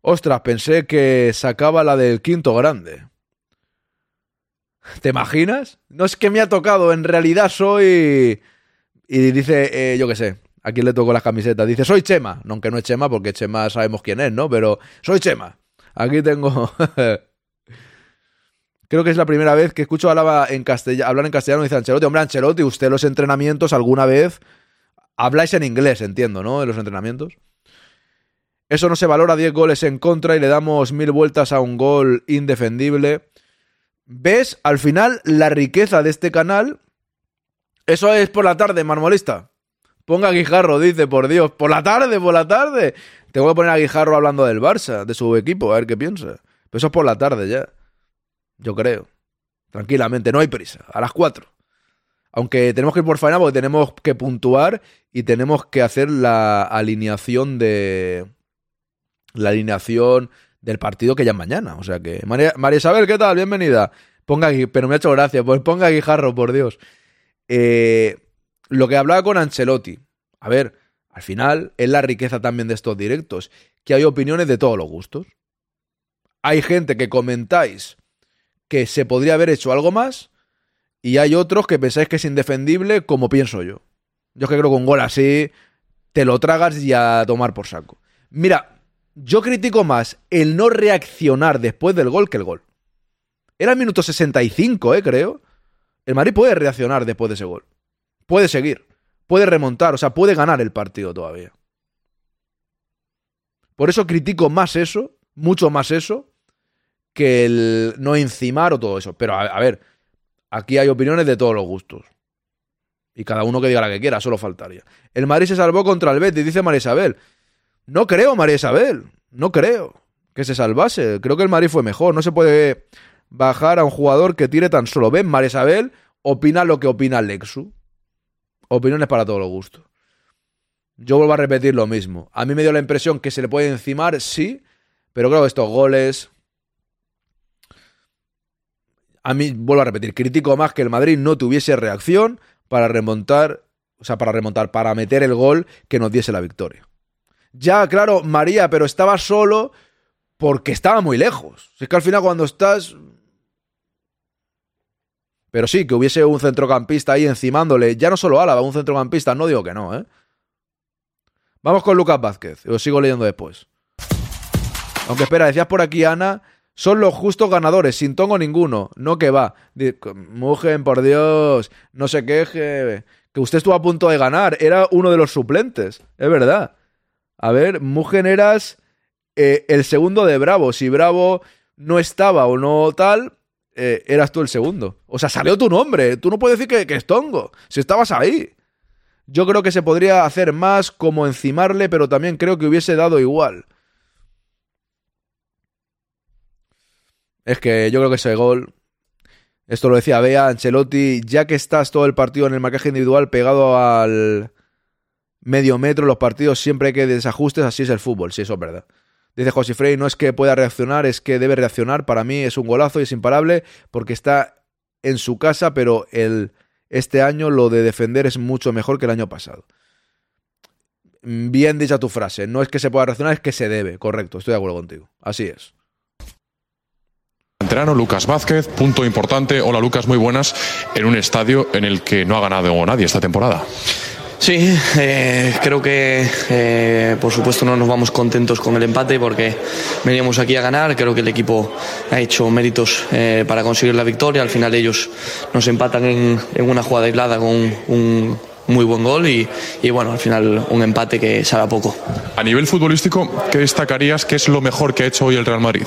Ostras, pensé que sacaba la del quinto grande. ¿Te imaginas? No es que me ha tocado, en realidad soy... Y dice, eh, yo qué sé, a quién le tocó las camisetas. Dice, soy Chema. No, aunque no es Chema, porque Chema sabemos quién es, ¿no? Pero soy Chema. Aquí tengo... Creo que es la primera vez que escucho hablar en, castellano, hablar en castellano. Dice Ancelotti, hombre, Ancelotti, usted los entrenamientos alguna vez habláis en inglés, entiendo, ¿no? En los entrenamientos. Eso no se valora 10 goles en contra y le damos mil vueltas a un gol indefendible. ¿Ves al final la riqueza de este canal? Eso es por la tarde, marmolista. Ponga a Guijarro, dice, por Dios. Por la tarde, por la tarde. Tengo que poner a Guijarro hablando del Barça, de su equipo, a ver qué piensa. Pero eso es por la tarde ya. Yo creo. Tranquilamente, no hay prisa. A las 4. Aunque tenemos que ir por faena porque tenemos que puntuar y tenemos que hacer la alineación de. La alineación del partido que ya es mañana. O sea que. María, Isabel, ¿qué tal? Bienvenida. Ponga aquí, pero me ha hecho gracia. Pues ponga Guijarro, por Dios. Eh, lo que hablaba con Ancelotti. A ver, al final es la riqueza también de estos directos, que hay opiniones de todos los gustos. Hay gente que comentáis que se podría haber hecho algo más y hay otros que pensáis que es indefendible como pienso yo. Yo que creo que un gol así te lo tragas y a tomar por saco. Mira, yo critico más el no reaccionar después del gol que el gol. Era el minuto 65, eh, creo. El Madrid puede reaccionar después de ese gol. Puede seguir. Puede remontar. O sea, puede ganar el partido todavía. Por eso critico más eso, mucho más eso, que el no encimar o todo eso. Pero a, ver, aquí hay opiniones de todos los gustos. Y cada uno que diga la que quiera, solo faltaría. El Madrid se salvó contra el Betis, dice María Isabel. No creo, María Isabel. No creo que se salvase. Creo que el Madrid fue mejor. No se puede bajar a un jugador que tire tan solo. Ven, María Isabel opina lo que opina Lexu. Opiniones para todos los gustos. Yo vuelvo a repetir lo mismo. A mí me dio la impresión que se le puede encimar, sí, pero creo que estos goles. A mí, vuelvo a repetir, critico más que el Madrid no tuviese reacción para remontar, o sea, para remontar, para meter el gol que nos diese la victoria. Ya, claro, María, pero estaba solo porque estaba muy lejos. Es que al final cuando estás pero sí, que hubiese un centrocampista ahí encimándole, ya no solo Álava, un centrocampista, no digo que no, ¿eh? Vamos con Lucas Vázquez, os sigo leyendo después. Aunque espera, decías por aquí, Ana, son los justos ganadores, sin tongo ninguno, no que va. Mugen, por Dios, no se queje, que usted estuvo a punto de ganar, era uno de los suplentes, es verdad. A ver, Mugen eras eh, el segundo de Bravo, si Bravo no estaba o no tal, eh, eras tú el segundo. O sea, salió tu nombre. Tú no puedes decir que, que es tongo. Si estabas ahí. Yo creo que se podría hacer más como encimarle, pero también creo que hubiese dado igual. Es que yo creo que ese gol. Esto lo decía Bea, Ancelotti, ya que estás todo el partido en el marcaje individual pegado al medio metro, los partidos siempre hay que desajustes, así es el fútbol, sí, eso es verdad. Dice José Frey, no es que pueda reaccionar, es que debe reaccionar. Para mí es un golazo y es imparable porque está en su casa, pero el, este año lo de defender es mucho mejor que el año pasado. Bien dicha tu frase, no es que se pueda reaccionar, es que se debe, correcto, estoy de acuerdo contigo. Así es. Entrano Lucas Vázquez, punto importante. Hola Lucas, muy buenas. En un estadio en el que no ha ganado nadie esta temporada. Sí, eh, creo que eh, por supuesto no nos vamos contentos con el empate porque veníamos aquí a ganar. Creo que el equipo ha hecho méritos eh, para conseguir la victoria. Al final ellos nos empatan en, en una jugada aislada con un, muy buen gol y, y bueno, al final un empate que a poco. A nivel futbolístico, ¿qué destacarías? ¿Qué es lo mejor que ha hecho hoy el Real Madrid?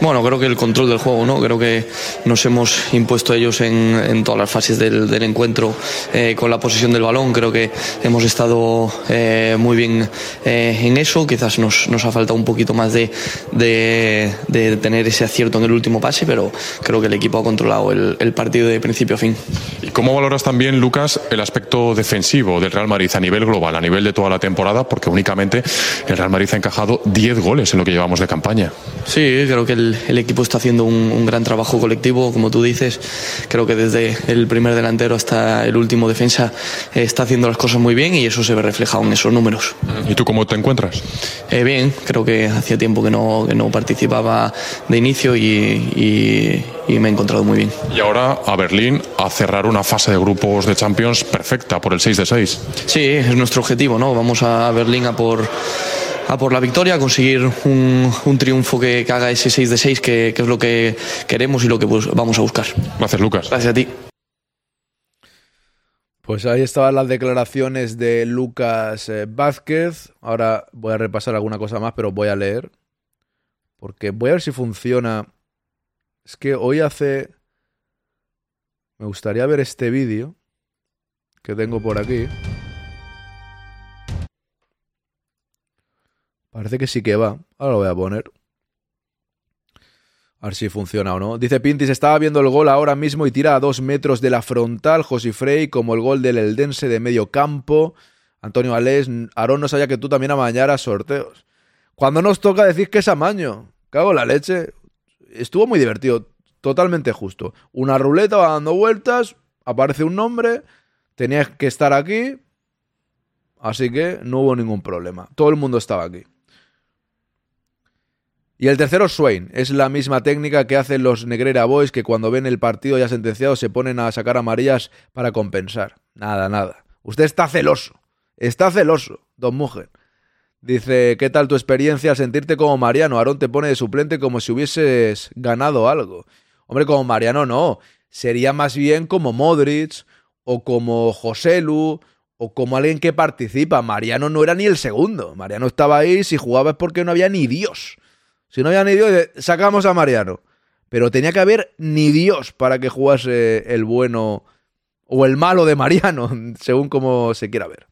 Bueno, creo que el control del juego, ¿no? Creo que nos hemos impuesto ellos en, en todas las fases del, del encuentro eh, con la posesión del balón. Creo que hemos estado eh, muy bien eh, en eso. Quizás nos, nos ha faltado un poquito más de, de, de tener ese acierto en el último pase, pero creo que el equipo ha controlado el, el partido de principio a fin. ¿Y cómo valoras también, Lucas, el aspecto defensivo del Real Madrid a nivel global, a nivel de toda la temporada? Porque únicamente el Real Madrid ha encajado 10 goles en lo que llevamos de campaña. Sí, creo que el, el equipo está haciendo un, un, gran trabajo colectivo, como tú dices. Creo que desde el primer delantero hasta el último defensa eh, está haciendo las cosas muy bien y eso se ve reflejado en esos números. ¿Y tú cómo te encuentras? Eh, bien, creo que hacía tiempo que no, que no participaba de inicio y, y, y me he encontrado muy bien. Y ahora a Berlín a cerrar una fase de grupos de Champions perfecta por el 6 de 6. Sí, es nuestro objetivo, ¿no? Vamos a Berlín a por a por la victoria, a conseguir un, un triunfo que, que, haga ese 6 de 6, que, que, es lo que queremos y lo que pues, vamos a buscar. Gracias, Lucas. Gracias a ti. Pues ahí estaban las declaraciones de Lucas eh, Vázquez. Ahora voy a repasar alguna cosa más, pero voy a leer. Porque voy a ver si funciona. Es que hoy hace... Me gustaría ver este vídeo que tengo por aquí. Parece que sí que va. Ahora lo voy a poner. A ver si funciona o no. Dice Pintis, estaba viendo el gol ahora mismo y tira a dos metros de la frontal Frey como el gol del Eldense de medio campo. Antonio Alés, Aarón no sabía que tú también amañaras sorteos. Cuando nos toca decir que es amaño. Cago en la leche. Estuvo muy divertido. Totalmente justo. Una ruleta va dando vueltas. Aparece un nombre. Tenías que estar aquí. Así que no hubo ningún problema. Todo el mundo estaba aquí. Y el tercero, Swain. Es la misma técnica que hacen los Negrera Boys que cuando ven el partido ya sentenciado se ponen a sacar amarillas para compensar. Nada, nada. Usted está celoso. Está celoso, don Mujer. Dice, ¿qué tal tu experiencia al sentirte como Mariano? Aarón te pone de suplente como si hubieses ganado algo. Hombre, como Mariano no. Sería más bien como Modric o como Joselu o como alguien que participa. Mariano no era ni el segundo. Mariano estaba ahí, si jugaba es porque no había ni Dios. Si no había ni Dios, sacamos a Mariano. Pero tenía que haber ni Dios para que jugase el bueno o el malo de Mariano, según como se quiera ver.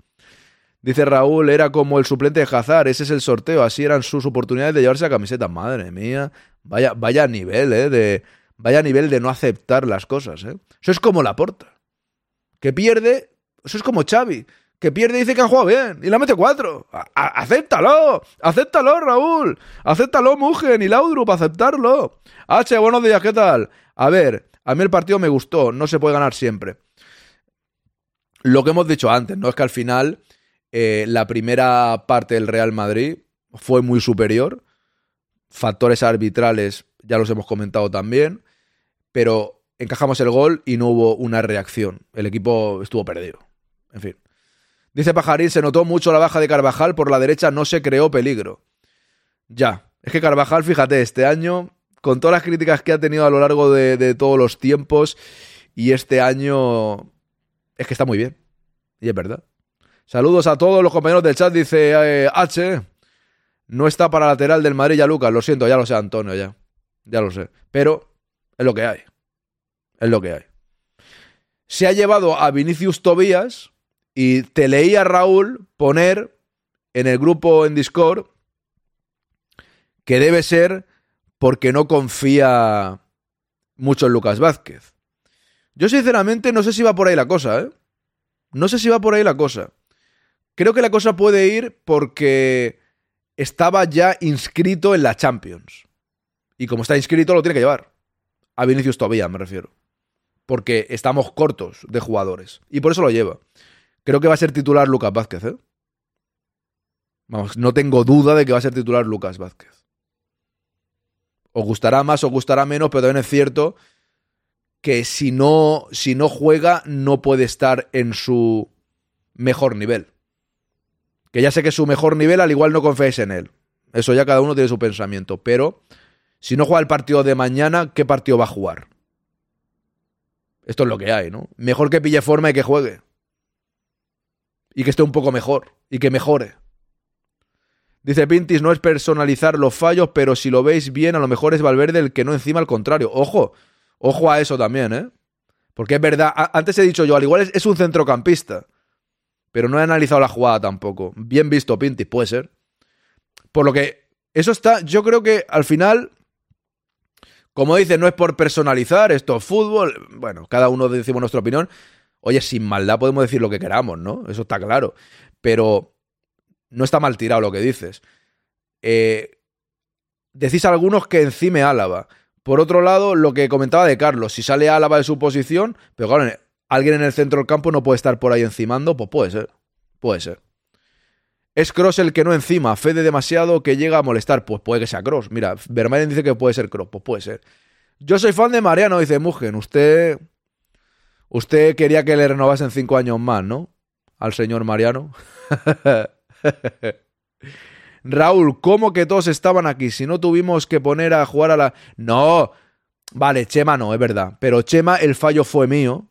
Dice Raúl, era como el suplente de Hazard, ese es el sorteo, así eran sus oportunidades de llevarse la camiseta. Madre mía, vaya, vaya nivel, ¿eh? De, vaya nivel de no aceptar las cosas, ¿eh? Eso es como la porta. Que pierde, eso es como Xavi que pierde y dice que han jugado bien y la mete cuatro. A acéptalo, acéptalo, Raúl. Acéptalo, Mugen y Laudrup, aceptarlo. H, buenos días, ¿qué tal? A ver, a mí el partido me gustó, no se puede ganar siempre. Lo que hemos dicho antes, ¿no? Es que al final eh, la primera parte del Real Madrid fue muy superior. Factores arbitrales ya los hemos comentado también. Pero encajamos el gol y no hubo una reacción. El equipo estuvo perdido. En fin. Dice Pajarín, se notó mucho la baja de Carvajal, por la derecha no se creó peligro. Ya, es que Carvajal, fíjate, este año, con todas las críticas que ha tenido a lo largo de, de todos los tiempos, y este año es que está muy bien. Y es verdad. Saludos a todos los compañeros del chat, dice eh, H. No está para lateral del Madrid ya Lucas, lo siento, ya lo sé Antonio, ya. Ya lo sé. Pero es lo que hay. Es lo que hay. Se ha llevado a Vinicius Tobías y te leía Raúl poner en el grupo en Discord que debe ser porque no confía mucho en Lucas Vázquez. Yo sinceramente no sé si va por ahí la cosa, ¿eh? No sé si va por ahí la cosa. Creo que la cosa puede ir porque estaba ya inscrito en la Champions. Y como está inscrito, lo tiene que llevar. A Vinicius todavía, me refiero. Porque estamos cortos de jugadores. Y por eso lo lleva. Creo que va a ser titular Lucas Vázquez, ¿eh? Vamos, no tengo duda de que va a ser titular Lucas Vázquez. Os gustará más, os gustará menos, pero también es cierto que si no, si no juega, no puede estar en su mejor nivel. Que ya sé que su mejor nivel, al igual no confíes en él. Eso ya cada uno tiene su pensamiento. Pero si no juega el partido de mañana, ¿qué partido va a jugar? Esto es lo que hay, ¿no? Mejor que pille forma y que juegue. Y que esté un poco mejor y que mejore. Dice Pintis, no es personalizar los fallos, pero si lo veis bien, a lo mejor es Valverde el que no encima al contrario. Ojo, ojo a eso también, ¿eh? Porque es verdad, antes he dicho yo, al igual es, es un centrocampista, pero no he analizado la jugada tampoco. Bien visto, Pintis, puede ser. Por lo que eso está, yo creo que al final, como dice, no es por personalizar, esto es fútbol, bueno, cada uno decimos nuestra opinión. Oye, sin maldad podemos decir lo que queramos, ¿no? Eso está claro. Pero no está mal tirado lo que dices. Eh, decís algunos que encime Álava. Por otro lado, lo que comentaba de Carlos, si sale Álava de su posición, pero claro, alguien en el centro del campo no puede estar por ahí encimando, pues puede ser. Puede ser. ¿Es Cross el que no encima? Fede demasiado que llega a molestar. Pues puede que sea Cross. Mira, Vermaelen dice que puede ser Cross. Pues puede ser. Yo soy fan de Mariano, dice Mugen. Usted. Usted quería que le renovasen cinco años más, ¿no? Al señor Mariano. Raúl, ¿cómo que todos estaban aquí? Si no tuvimos que poner a jugar a la. No. Vale, Chema no, es verdad. Pero Chema, el fallo fue mío.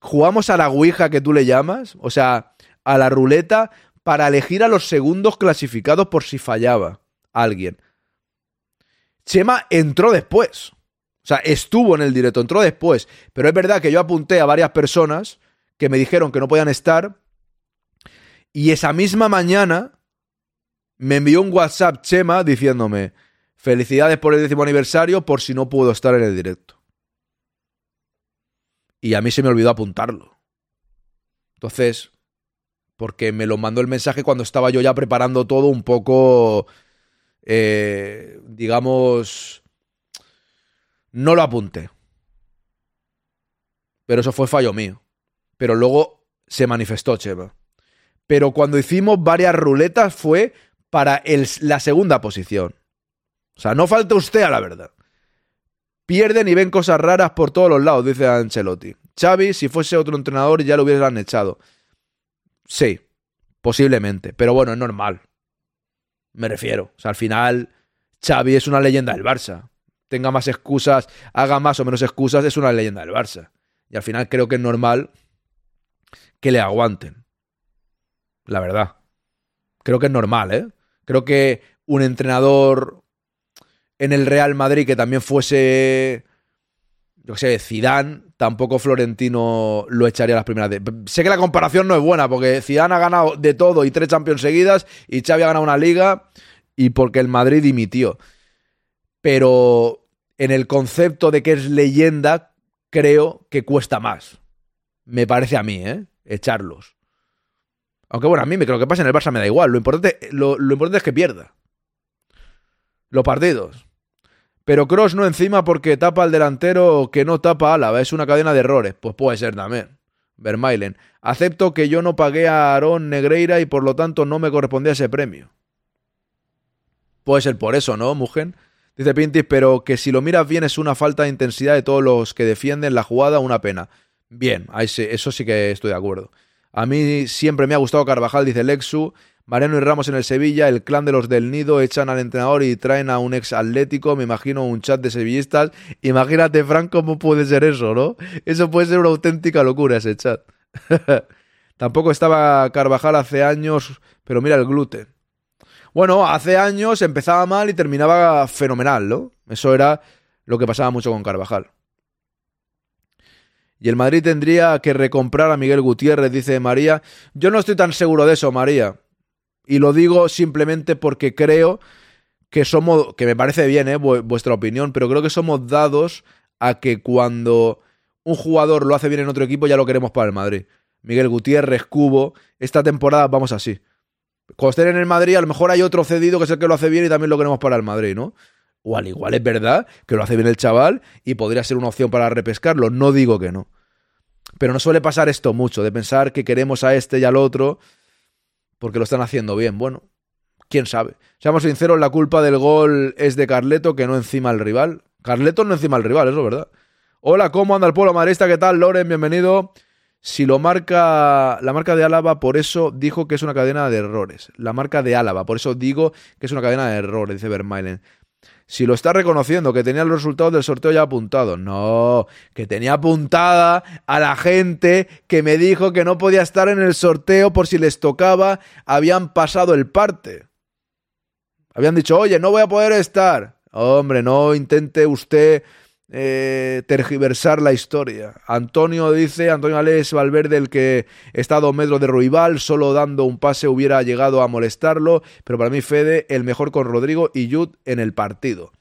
Jugamos a la Ouija que tú le llamas. O sea, a la ruleta para elegir a los segundos clasificados por si fallaba alguien. Chema entró después. O sea, estuvo en el directo, entró después. Pero es verdad que yo apunté a varias personas que me dijeron que no podían estar y esa misma mañana me envió un WhatsApp Chema diciéndome felicidades por el décimo aniversario por si no puedo estar en el directo. Y a mí se me olvidó apuntarlo. Entonces, porque me lo mandó el mensaje cuando estaba yo ya preparando todo un poco, eh, digamos, no lo apunté. Pero eso fue fallo mío. Pero luego se manifestó Chema pero cuando hicimos varias ruletas fue para la segunda posición. O sea, no falta usted a la verdad. Pierden y ven cosas raras por todos los lados, dice Ancelotti. Xavi, si fuese otro entrenador, ya lo hubieran echado. Sí, posiblemente, pero bueno, es normal. Me refiero. O sea, al final, Xavi es una leyenda del Barça. Tenga más excusas, haga más o menos excusas, es una leyenda del Barça. Y al final creo que es normal que le aguanten la verdad. Creo que es normal, ¿eh? Creo que un entrenador en el Real Madrid que también fuese, yo qué sé, Zidane, tampoco Florentino lo echaría a las primeras. Sé que la comparación no es buena porque Zidane ha ganado de todo y tres Champions seguidas y Xavi ha ganado una liga y porque el Madrid dimitió. Pero en el concepto de que es leyenda, creo que cuesta más. Me parece a mí, ¿eh? Echarlos. Aunque bueno, a mí me creo que pase en el Barça me da igual. Lo importante, lo, importante es que pierda. Los partidos. Pero Cross no encima porque tapa al delantero que no tapa Álava. Es una cadena de errores. Pues puede ser también. Vermailen. Acepto que yo no pagué a Aarón Negreira y por lo tanto no me correspondía ese premio. Puede ser por eso, ¿no, Mugen? Dice Pintis, pero que si lo miras bien es una falta de intensidad de todos los que defienden la jugada, una pena. Bien, eso sí que estoy de acuerdo. A mí siempre me ha gustado Carvajal, dice Lexu. Mariano y Ramos en el Sevilla, el clan de los del Nido echan al entrenador y traen a un ex atlético, me imagino un chat de sevillistas. Imagínate, Frank, cómo puede ser eso, ¿no? Eso puede ser una auténtica locura ese chat. Tampoco estaba Carvajal hace años, pero mira el gluten. Bueno, hace años empezaba mal y terminaba fenomenal, ¿no? Eso era lo que pasaba mucho con Carvajal. Y el Madrid tendría que recomprar a Miguel Gutiérrez, dice María. Yo no estoy tan seguro de eso, María. Y lo digo simplemente porque creo que somos, que me parece bien ¿eh? vuestra opinión, pero creo que somos dados a que cuando un jugador lo hace bien en otro equipo ya lo queremos para el Madrid. Miguel Gutiérrez, Cubo, esta temporada vamos así. Cuando estén en el Madrid, a lo mejor hay otro cedido que es el que lo hace bien y también lo queremos para el Madrid, ¿no? O al igual es verdad que lo hace bien el chaval y podría ser una opción para repescarlo. No digo que no. Pero no suele pasar esto mucho, de pensar que queremos a este y al otro porque lo están haciendo bien. Bueno, quién sabe. Seamos sinceros, la culpa del gol es de Carleto que no encima al rival. Carleto no encima al rival, eso es verdad. Hola, ¿cómo anda el pueblo marista? ¿Qué tal, Loren? Bienvenido. Si lo marca la marca de Álava, por eso dijo que es una cadena de errores. La marca de Álava, por eso digo que es una cadena de errores, dice Vermailen. Si lo está reconociendo, que tenía los resultados del sorteo ya apuntados. No, que tenía apuntada a la gente que me dijo que no podía estar en el sorteo por si les tocaba, habían pasado el parte. Habían dicho, oye, no voy a poder estar. Hombre, no intente usted eh, tergiversar la historia. Antonio dice, Antonio Alex Valverde, el que está a dos metros de Ruibal, solo dando un pase hubiera llegado a molestarlo, pero para mí Fede, el mejor con Rodrigo y Yud en el partido.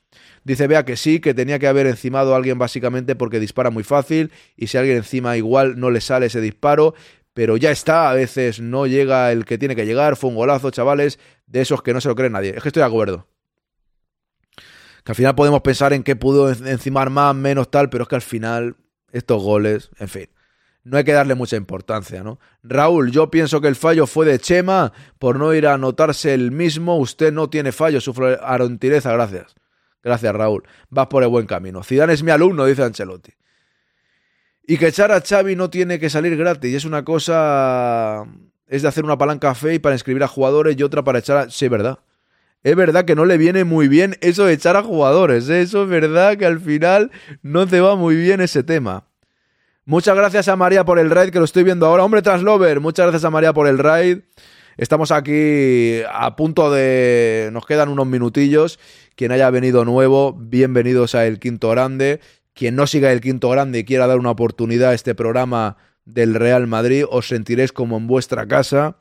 Dice vea que sí, que tenía que haber encimado a alguien básicamente porque dispara muy fácil y si alguien encima igual no le sale ese disparo, pero ya está, a veces no llega el que tiene que llegar, fue un golazo, chavales, de esos que no se lo cree nadie. Es que estoy de acuerdo. Al final podemos pensar en qué pudo encimar más, menos tal, pero es que al final estos goles, en fin, no hay que darle mucha importancia, ¿no? Raúl, yo pienso que el fallo fue de Chema por no ir a anotarse el mismo. Usted no tiene fallo, sufre arontireza, gracias. Gracias, Raúl. Vas por el buen camino. Zidane es mi alumno, dice Ancelotti. Y que echar a Xavi no tiene que salir gratis. Es una cosa... Es de hacer una palanca fe y para inscribir a jugadores y otra para echar a... Sí, verdad es verdad que no le viene muy bien eso de echar a jugadores. ¿eh? Eso es verdad que al final no te va muy bien ese tema. Muchas gracias a María por el raid, que lo estoy viendo ahora. Hombre, Traslover, muchas gracias a María por el raid. Estamos aquí a punto de... Nos quedan unos minutillos. Quien haya venido nuevo, bienvenidos a El Quinto Grande. Quien no siga El Quinto Grande y quiera dar una oportunidad a este programa del Real Madrid, os sentiréis como en vuestra casa.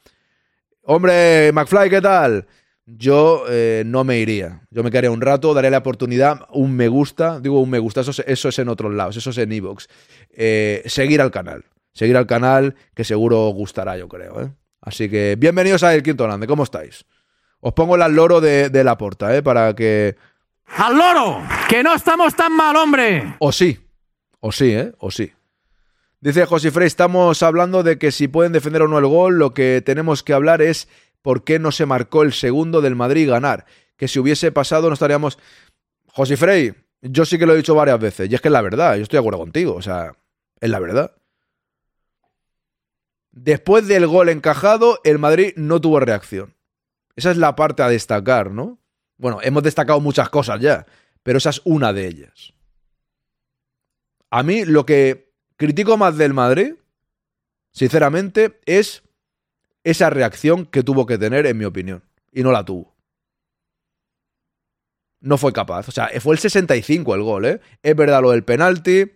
Hombre, McFly, ¿qué tal? Yo eh, no me iría. Yo me quedaría un rato, daré la oportunidad, un me gusta, digo un me gusta, eso, eso es en otros lados, eso es en Evox. Eh, seguir al canal, seguir al canal que seguro os gustará, yo creo. ¿eh? Así que bienvenidos a El Quinto Grande, ¿cómo estáis? Os pongo el al loro de, de la porta, ¿eh? Para que... ¡Al loro! ¡Que no estamos tan mal, hombre! O sí, o sí, ¿eh? O sí. Dice José Frey, estamos hablando de que si pueden defender o no el gol, lo que tenemos que hablar es por qué no se marcó el segundo del Madrid ganar. Que si hubiese pasado no estaríamos... José Frey, yo sí que lo he dicho varias veces, y es que es la verdad, yo estoy de acuerdo contigo, o sea, es la verdad. Después del gol encajado, el Madrid no tuvo reacción. Esa es la parte a destacar, ¿no? Bueno, hemos destacado muchas cosas ya, pero esa es una de ellas. A mí lo que critico más del Madrid, sinceramente, es esa reacción que tuvo que tener, en mi opinión. Y no la tuvo. No fue capaz. O sea, fue el 65 el gol, ¿eh? Es verdad lo del penalti.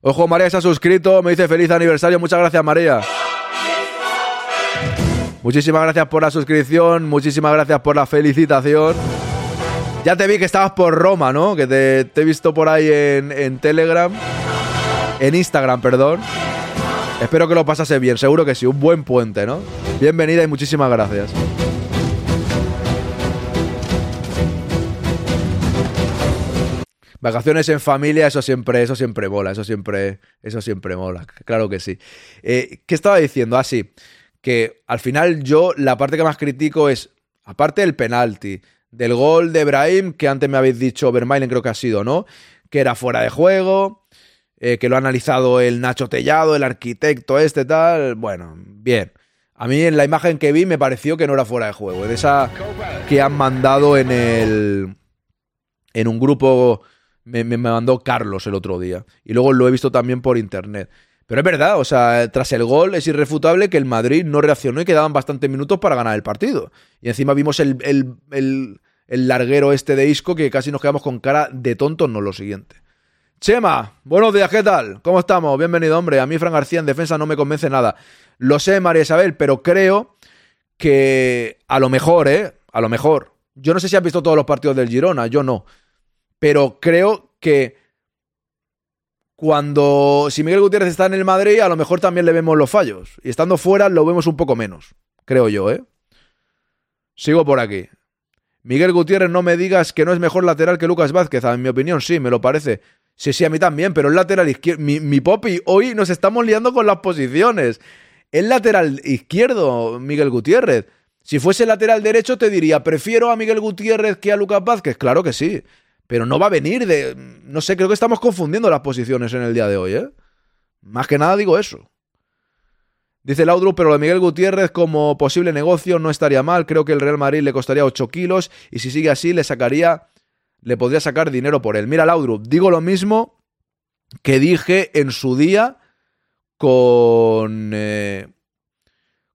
Ojo, María se ha suscrito. Me dice feliz aniversario. Muchas gracias, María. Muchísimas gracias por la suscripción. Muchísimas gracias por la felicitación. Ya te vi que estabas por Roma, ¿no? Que te, he visto por ahí en, en Telegram. En Instagram, perdón. Espero que lo pasase bien, seguro que sí, un buen puente, ¿no? Bienvenida y muchísimas gracias. Vacaciones en familia, eso siempre, eso siempre mola, eso siempre, eso siempre mola, claro que sí. Eh, ¿Qué estaba diciendo? Así, ah, que al final yo la parte que más critico es, aparte del penalti, del gol de Brahim, que antes me habéis dicho, Vermailen creo que ha sido, ¿no? Que era fuera de juego, eh, que lo ha analizado el Nacho Tellado, el arquitecto este, tal. Bueno, bien. A mí en la imagen que vi me pareció que no era fuera de juego. De esa que han mandado en el. En un grupo. Me, me, mandó Carlos el otro día. Y luego lo he visto también por internet. Pero es verdad, o sea, tras el gol es irrefutable que el Madrid no reaccionó y quedaban bastantes minutos para ganar el partido. Y encima vimos el, el, el, el larguero este de Isco que casi nos quedamos con cara de tontos, no lo siguiente. Chema, buenos días, ¿qué tal? ¿Cómo estamos? Bienvenido, hombre. A mí Fran García en defensa no me convence nada. Lo sé, María Isabel, pero creo que a lo mejor, ¿eh? A lo mejor. Yo no sé si has visto todos los partidos del Girona, yo no. Pero creo que cuando si Miguel Gutiérrez está en el Madrid, a lo mejor también le vemos los fallos. Y estando fuera lo vemos un poco menos, creo yo, ¿eh? Sigo por aquí. Miguel Gutiérrez, no me digas que no es mejor lateral que Lucas Vázquez. En mi opinión, sí, me lo parece. Sí, sí, a mí también, pero el lateral izquierdo. Mi, mi Poppy, hoy nos estamos liando con las posiciones. El lateral izquierdo, Miguel Gutiérrez. Si fuese lateral derecho, te diría, prefiero a Miguel Gutiérrez que a Lucas Vázquez. Claro que sí. Pero no va a venir de. No sé, creo que estamos confundiendo las posiciones en el día de hoy, ¿eh? Más que nada digo eso. Dice Laudrup, pero lo de Miguel Gutiérrez como posible negocio no estaría mal. Creo que el Real Madrid le costaría 8 kilos y si sigue así le sacaría, le podría sacar dinero por él. Mira, Laudrup, digo lo mismo que dije en su día con... Eh,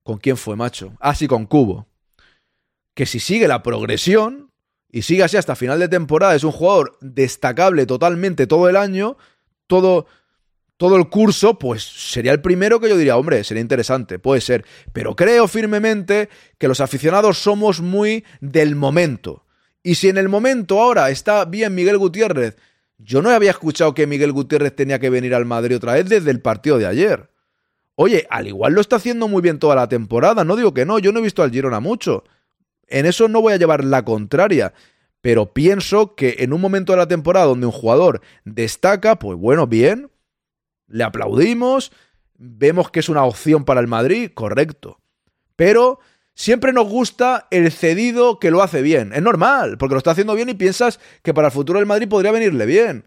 ¿Con quién fue, macho? Ah, sí, con Cubo. Que si sigue la progresión y sigue así hasta final de temporada, es un jugador destacable totalmente todo el año, todo todo el curso, pues sería el primero que yo diría, hombre, sería interesante, puede ser. Pero creo firmemente que los aficionados somos muy del momento. Y si en el momento ahora está bien Miguel Gutiérrez, yo no había escuchado que Miguel Gutiérrez tenía que venir al Madrid otra vez desde el partido de ayer. Oye, al igual lo está haciendo muy bien toda la temporada, no digo que no, yo no he visto al Girona mucho. En eso no voy a llevar la contraria, pero pienso que en un momento de la temporada donde un jugador destaca, pues bueno, bien, le aplaudimos, vemos que es una opción para el Madrid, correcto. Pero siempre nos gusta el cedido que lo hace bien. Es normal, porque lo está haciendo bien y piensas que para el futuro del Madrid podría venirle bien.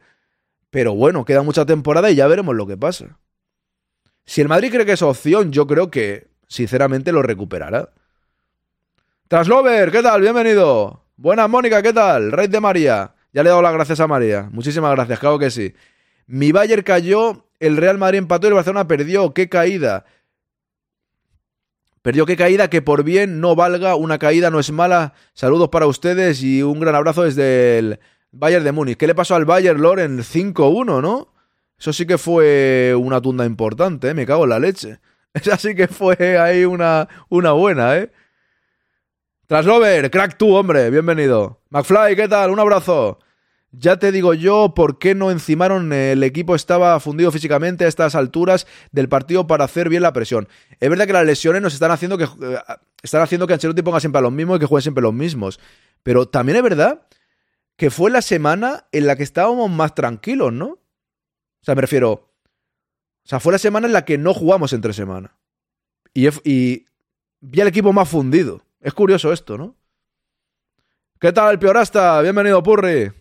Pero bueno, queda mucha temporada y ya veremos lo que pasa. Si el Madrid cree que es opción, yo creo que, sinceramente, lo recuperará. Traslover, ¿qué tal? Bienvenido. Buenas, Mónica, ¿qué tal? Rey de María. Ya le he dado las gracias a María. Muchísimas gracias, claro que sí. Mi Bayer cayó el Real Madrid empató y el Barcelona perdió. ¡Qué caída! Perdió qué caída, que por bien no valga, una caída no es mala. Saludos para ustedes y un gran abrazo desde el Bayern de Múnich. ¿Qué le pasó al Bayern Loren 5-1, no? Eso sí que fue una tunda importante, ¿eh? me cago en la leche. Esa sí que fue ahí una, una buena, ¿eh? Traslover, crack tú, hombre, bienvenido. McFly, ¿qué tal? Un abrazo. Ya te digo yo por qué no encimaron, el equipo estaba fundido físicamente a estas alturas del partido para hacer bien la presión. Es verdad que las lesiones nos están haciendo que eh, están haciendo que Ancelotti ponga siempre a los mismos y que jueguen siempre los mismos. Pero también es verdad que fue la semana en la que estábamos más tranquilos, ¿no? O sea, me refiero. O sea, fue la semana en la que no jugamos entre semana. Y, y vi al equipo más fundido. Es curioso esto, ¿no? ¿Qué tal, el Piorasta? Bienvenido, Purri.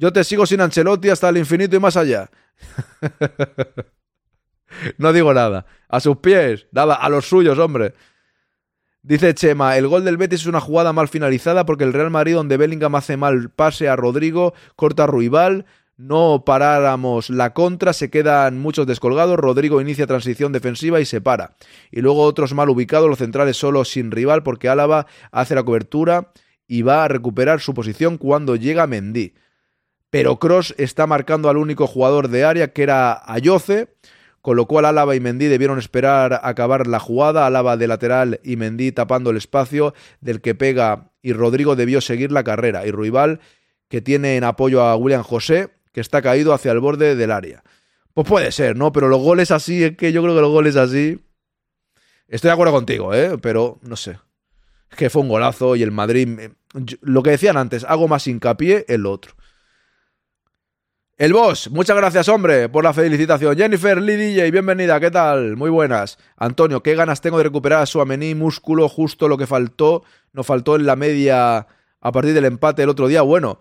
Yo te sigo sin Ancelotti hasta el infinito y más allá. no digo nada. A sus pies, nada, a los suyos, hombre. Dice Chema, el gol del Betis es una jugada mal finalizada porque el Real Madrid, donde Bellingham hace mal pase a Rodrigo, corta a Ruibal, no paráramos la contra, se quedan muchos descolgados, Rodrigo inicia transición defensiva y se para. Y luego otros mal ubicados, los centrales solo sin rival porque Álava hace la cobertura y va a recuperar su posición cuando llega Mendy pero Cross está marcando al único jugador de área que era Ayoce, con lo cual Álava y Mendy debieron esperar acabar la jugada, Álava de lateral y Mendy tapando el espacio del que pega y Rodrigo debió seguir la carrera y Ruibal que tiene en apoyo a William José que está caído hacia el borde del área. Pues puede ser, ¿no? Pero los goles así, es que yo creo que los goles así... Estoy de acuerdo contigo, ¿eh? Pero no sé. Que fue un golazo y el Madrid... Lo que decían antes, hago más hincapié en lo otro. El boss, muchas gracias, hombre, por la felicitación. Jennifer Lee DJ, bienvenida, ¿qué tal? Muy buenas. Antonio, qué ganas tengo de recuperar a su amení músculo, justo lo que faltó, nos faltó en la media a partir del empate el otro día. Bueno,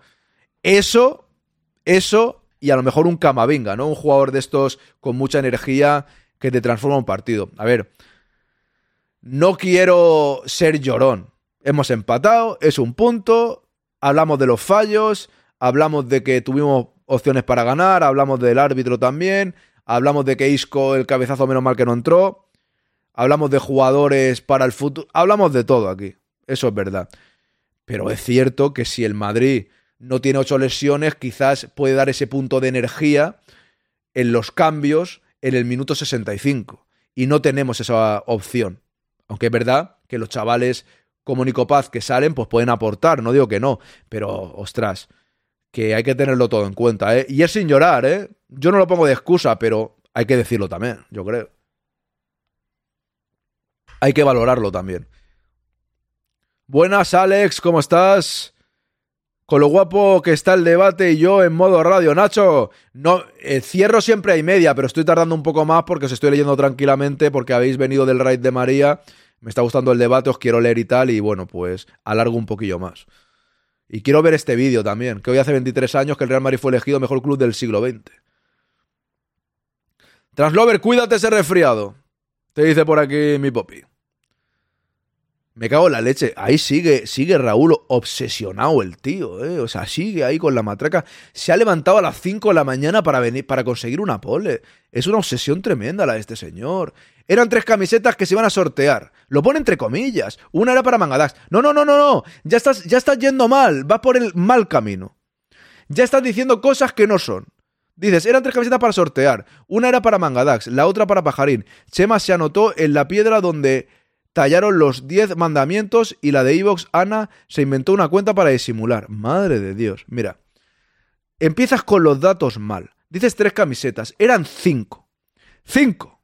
eso, eso y a lo mejor un Camavinga, ¿no? Un jugador de estos con mucha energía que te transforma un partido. A ver, no quiero ser llorón. Hemos empatado, es un punto, hablamos de los fallos, hablamos de que tuvimos opciones para ganar, hablamos del árbitro también, hablamos de que Isco el cabezazo menos mal que no entró, hablamos de jugadores para el futuro, hablamos de todo aquí, eso es verdad. Pero es cierto que si el Madrid no tiene ocho lesiones, quizás puede dar ese punto de energía en los cambios en el minuto 65. Y no tenemos esa opción. Aunque es verdad que los chavales como Nico Paz que salen, pues pueden aportar, no digo que no, pero ostras, que hay que tenerlo todo en cuenta, ¿eh? Y es sin llorar, ¿eh? Yo no lo pongo de excusa, pero hay que decirlo también, yo creo. Hay que valorarlo también. Buenas, Alex, ¿cómo estás? Con lo guapo que está el debate y yo en modo radio. Nacho, no, cierro siempre hay media, pero estoy tardando un poco más porque os estoy leyendo tranquilamente, porque habéis venido del raid de María. Me está gustando el debate, os quiero leer y tal, y bueno, pues alargo un poquillo más. Y quiero ver este vídeo también, que hoy hace 23 años que el Real Madrid fue elegido mejor club del siglo XX. Translover, cuídate ese resfriado. Te dice por aquí mi popi. Me cago en la leche. Ahí sigue, sigue Raúl obsesionado el tío, ¿eh? O sea, sigue ahí con la matraca. Se ha levantado a las 5 de la mañana para venir, para conseguir una pole. Es una obsesión tremenda la de este señor. Eran tres camisetas que se iban a sortear. Lo pone entre comillas. Una era para Mangadax. No, no, no, no, no. Ya estás, ya estás yendo mal. Vas por el mal camino. Ya estás diciendo cosas que no son. Dices, eran tres camisetas para sortear. Una era para Mangadax, la otra para Pajarín. Chema se anotó en la piedra donde tallaron los 10 mandamientos y la de Evox, Ana, se inventó una cuenta para disimular. Madre de Dios. Mira, empiezas con los datos mal. Dices tres camisetas, eran cinco. ¡Cinco!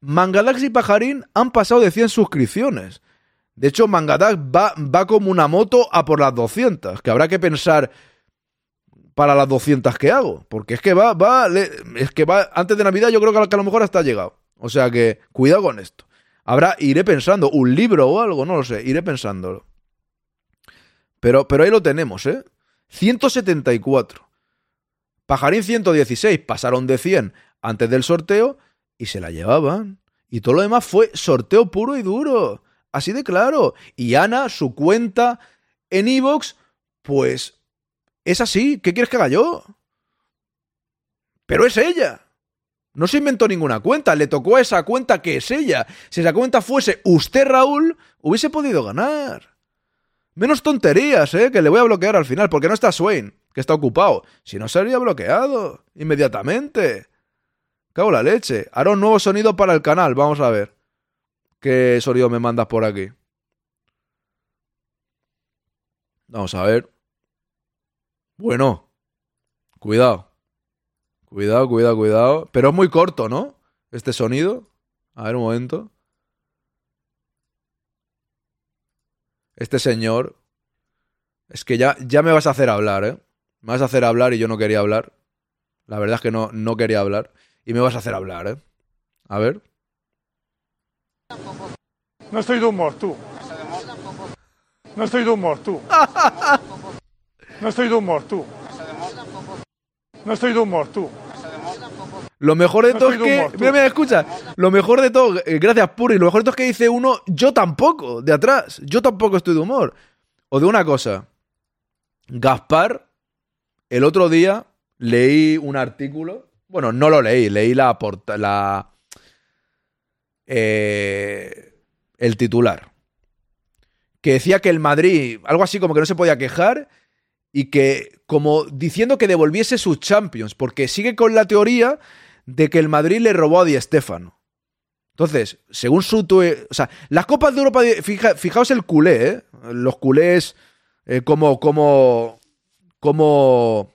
Mangadax y Pajarín han pasado de 100 suscripciones. De hecho, Mangadax va, va como una moto a por las 200, que habrá que pensar para las 200 que hago. Porque es que va, va, es que va, antes de Navidad yo creo que a lo mejor hasta ha llegado. O sea que, cuidado con esto. Habrá, iré pensando, un libro o algo, no lo sé, iré pensándolo. Pero, pero ahí lo tenemos, ¿eh? 174. Pajarín 116, pasaron de 100 antes del sorteo y se la llevaban. Y todo lo demás fue sorteo puro y duro. Así de claro. Y Ana, su cuenta en Evox, pues es así. ¿Qué quieres que haga yo? Pero es ella. No se inventó ninguna cuenta, le tocó a esa cuenta que es ella. Si esa cuenta fuese usted, Raúl, hubiese podido ganar. Menos tonterías, ¿eh? Que le voy a bloquear al final, porque no está Swain, que está ocupado. Si no, sería bloqueado. Inmediatamente. Cago la leche. Hará un nuevo sonido para el canal, vamos a ver. ¿Qué sonido me mandas por aquí? Vamos a ver. Bueno. Cuidado. Cuidado, cuidado, cuidado. Pero es muy corto, ¿no? Este sonido. A ver un momento. Este señor. Es que ya, ya me vas a hacer hablar, ¿eh? Me vas a hacer hablar y yo no quería hablar. La verdad es que no, no quería hablar. Y me vas a hacer hablar, ¿eh? A ver. No estoy de humor, tú. No estoy de humor, tú. No estoy de humor, tú. No estoy de humor, tú. Lo mejor de todo es que. Mira, mira, escucha. Lo mejor de todo, eh, gracias Puri, lo mejor de todo es que dice uno, yo tampoco, de atrás. Yo tampoco estoy de humor. O de una cosa. Gaspar, el otro día leí un artículo. Bueno, no lo leí, leí la porta, la. eh, el titular. Que decía que el Madrid, algo así como que no se podía quejar y que como diciendo que devolviese sus Champions, porque sigue con la teoría de que el Madrid le robó a Di Stéfano. Entonces, según su tue- o sea, las copas de Europa, fijaos el culé, ¿eh? Los culés eh, como como como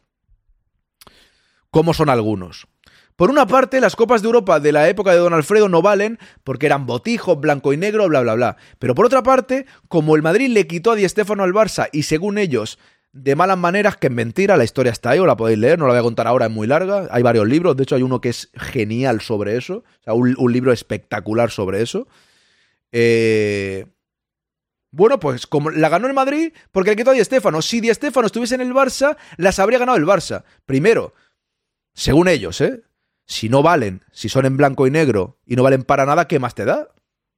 como son algunos. Por una parte, las copas de Europa de la época de Don Alfredo no valen porque eran botijos, blanco y negro, bla, bla, bla. Pero por otra parte, como el Madrid le quitó a Di Stéfano al Barça y según ellos, de malas maneras, que es mentira, la historia está ahí, o la podéis leer, no la voy a contar ahora, es muy larga. Hay varios libros, de hecho hay uno que es genial sobre eso, o sea, un, libro espectacular sobre eso. Eh, Bueno, pues como la ganó el Madrid porque le quitó a Di. Si Di estuviese en el Barça, las habría ganado el Barça. Primero, según ellos, ¿eh? Si no valen, si son en blanco y negro y no valen para nada, ¿qué más te da?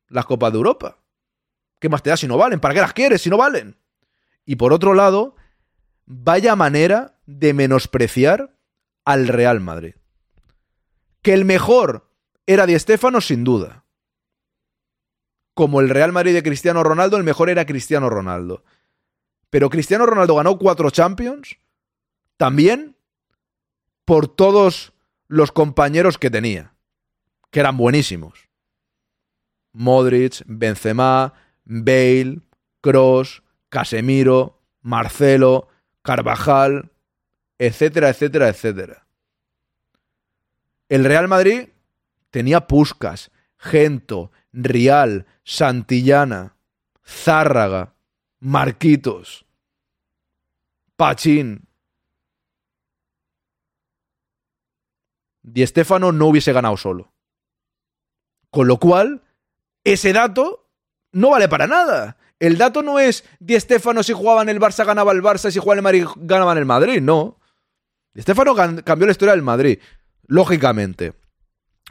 Las Copas de Europa. ¿Qué más te da si no valen? ¿Para qué las quieres si no valen? Y por otro lado, vaya manera de menospreciar al Real Madrid. Que el mejor era Di Stéfano, sin duda. Como el Real Madrid de Cristiano Ronaldo, el mejor era Cristiano Ronaldo. Pero Cristiano Ronaldo ganó cuatro Champions también por todos los compañeros que tenía, que eran buenísimos. Modric, Benzema, Bale, Cross, Casemiro, Marcelo, Carvajal, etcétera, etcétera, etcétera. El Real Madrid tenía Puscas, Gento, Rial, Santillana, Zárraga, Marquitos, Pachín. Di Stéfano no hubiese ganado solo. Con lo cual, ese dato no vale para nada. El dato no es Di Stéfano si jugaba en el Barça ganaba el Barça, si jugaba en el Madrid ganaba en el Madrid, no. Di cambió la historia del Madrid, lógicamente.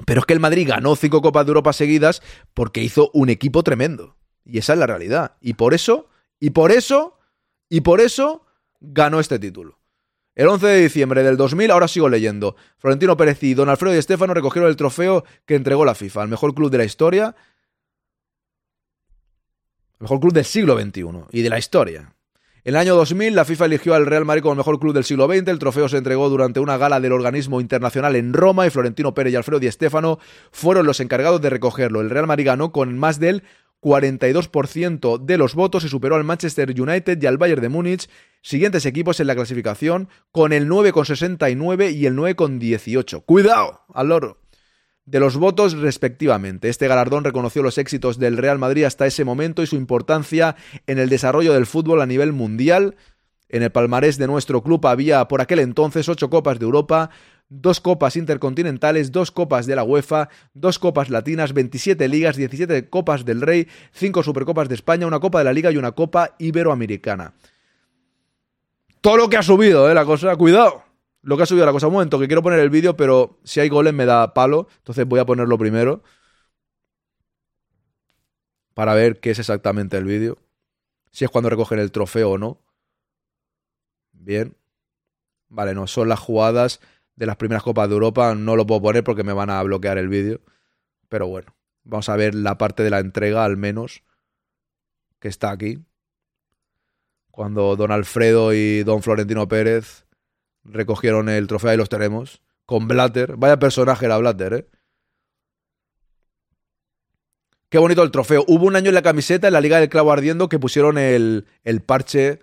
Pero es que el Madrid ganó cinco Copas de Europa seguidas porque hizo un equipo tremendo. Y esa es la realidad. Y por eso, y por eso, y por eso ganó este título. El 11 de diciembre del 2000, ahora sigo leyendo, Florentino Pérez y Don Alfredo y Estefano recogieron el trofeo que entregó la FIFA, al mejor club de la historia, el mejor club del siglo XXI y de la historia. En el año 2000, la FIFA eligió al Real Madrid como mejor club del siglo XX. El trofeo se entregó durante una gala del organismo internacional en Roma y Florentino Pérez y Alfredo Di Stéfano fueron los encargados de recogerlo. El Real Madrid ganó con más del 42% de los votos y superó al Manchester United y al Bayern de Múnich, siguientes equipos en la clasificación, con el 9,69 y el 9,18. ¡Cuidado! Al loro de los votos respectivamente. Este galardón reconoció los éxitos del Real Madrid hasta ese momento y su importancia en el desarrollo del fútbol a nivel mundial. En el palmarés de nuestro club había por aquel entonces ocho copas de Europa, dos copas intercontinentales, dos copas de la UEFA, dos copas latinas, 27 ligas, 17 copas del Rey, cinco supercopas de España, una copa de la Liga y una copa iberoamericana. Todo lo que ha subido, ¿eh? La cosa, cuidado lo que ha subido la cosa. Un momento, que quiero poner el vídeo, pero si hay goles me da palo. Entonces voy a ponerlo primero. Para ver qué es exactamente el vídeo. Si es cuando recogen el trofeo o no. Bien. Vale, no, son las jugadas de las primeras Copas de Europa. No lo puedo poner porque me van a bloquear el vídeo. Pero bueno, vamos a ver la parte de la entrega al menos. Que está aquí. Cuando don Alfredo y don Florentino Pérez recogieron el trofeo y los tenemos. Con Blatter. Vaya personaje era Blatter, ¿eh? Qué bonito el trofeo. Hubo un año en la camiseta, en la Liga del Clavo Ardiendo, que pusieron el, el parche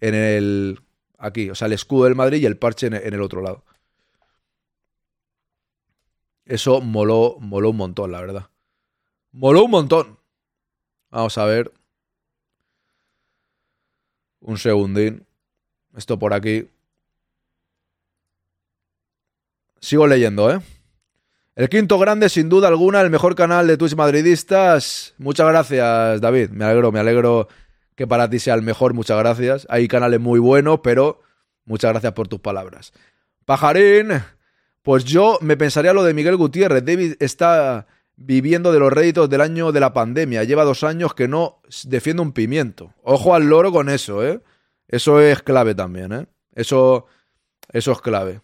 en el... Aquí, o sea, el escudo del Madrid y el parche en, en el otro lado. Eso moló, moló un montón, la verdad. Moló un montón. Vamos a ver. Un segundín. Esto por aquí. Sigo leyendo, ¿eh? El quinto grande, sin duda alguna, el mejor canal de Twitch madridistas. Muchas gracias, David. Me alegro, me alegro que para ti sea el mejor. Muchas gracias. Hay canales muy buenos, pero muchas gracias por tus palabras. Pajarín, pues yo me pensaría lo de Miguel Gutiérrez. David está viviendo de los réditos del año de la pandemia. Lleva dos años que no defiende un pimiento. Ojo al loro con eso, ¿eh? Eso es clave también, ¿eh? Eso, eso es clave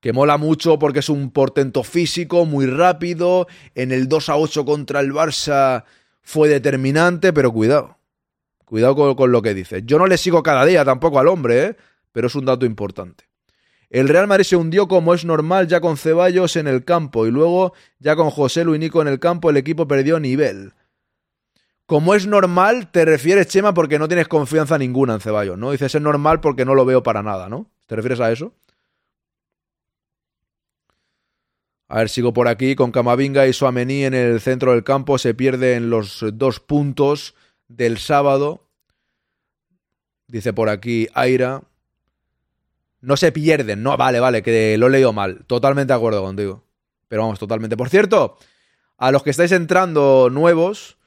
que mola mucho porque es un portento físico, muy rápido. En el 2 a 8 contra el Barça fue determinante, pero cuidado. Cuidado con, lo que dice. Yo no le sigo cada día tampoco al hombre, ¿eh? pero es un dato importante. El Real Madrid se hundió como es normal ya con Ceballos en el campo y luego ya con José Luinico en el campo el equipo perdió nivel. Como es normal, te refieres, Chema, porque no tienes confianza ninguna en Ceballos, ¿no? Dices es normal porque no lo veo para nada, ¿no? ¿Te refieres a eso? A ver, sigo por aquí con Camavinga y Suamení en el centro del campo. Se pierden los dos puntos del sábado. Dice por aquí Aira. No se pierden, no, vale, vale, que lo he leído mal. Totalmente de acuerdo contigo. Pero vamos, totalmente. Por cierto, a los que estáis entrando nuevos,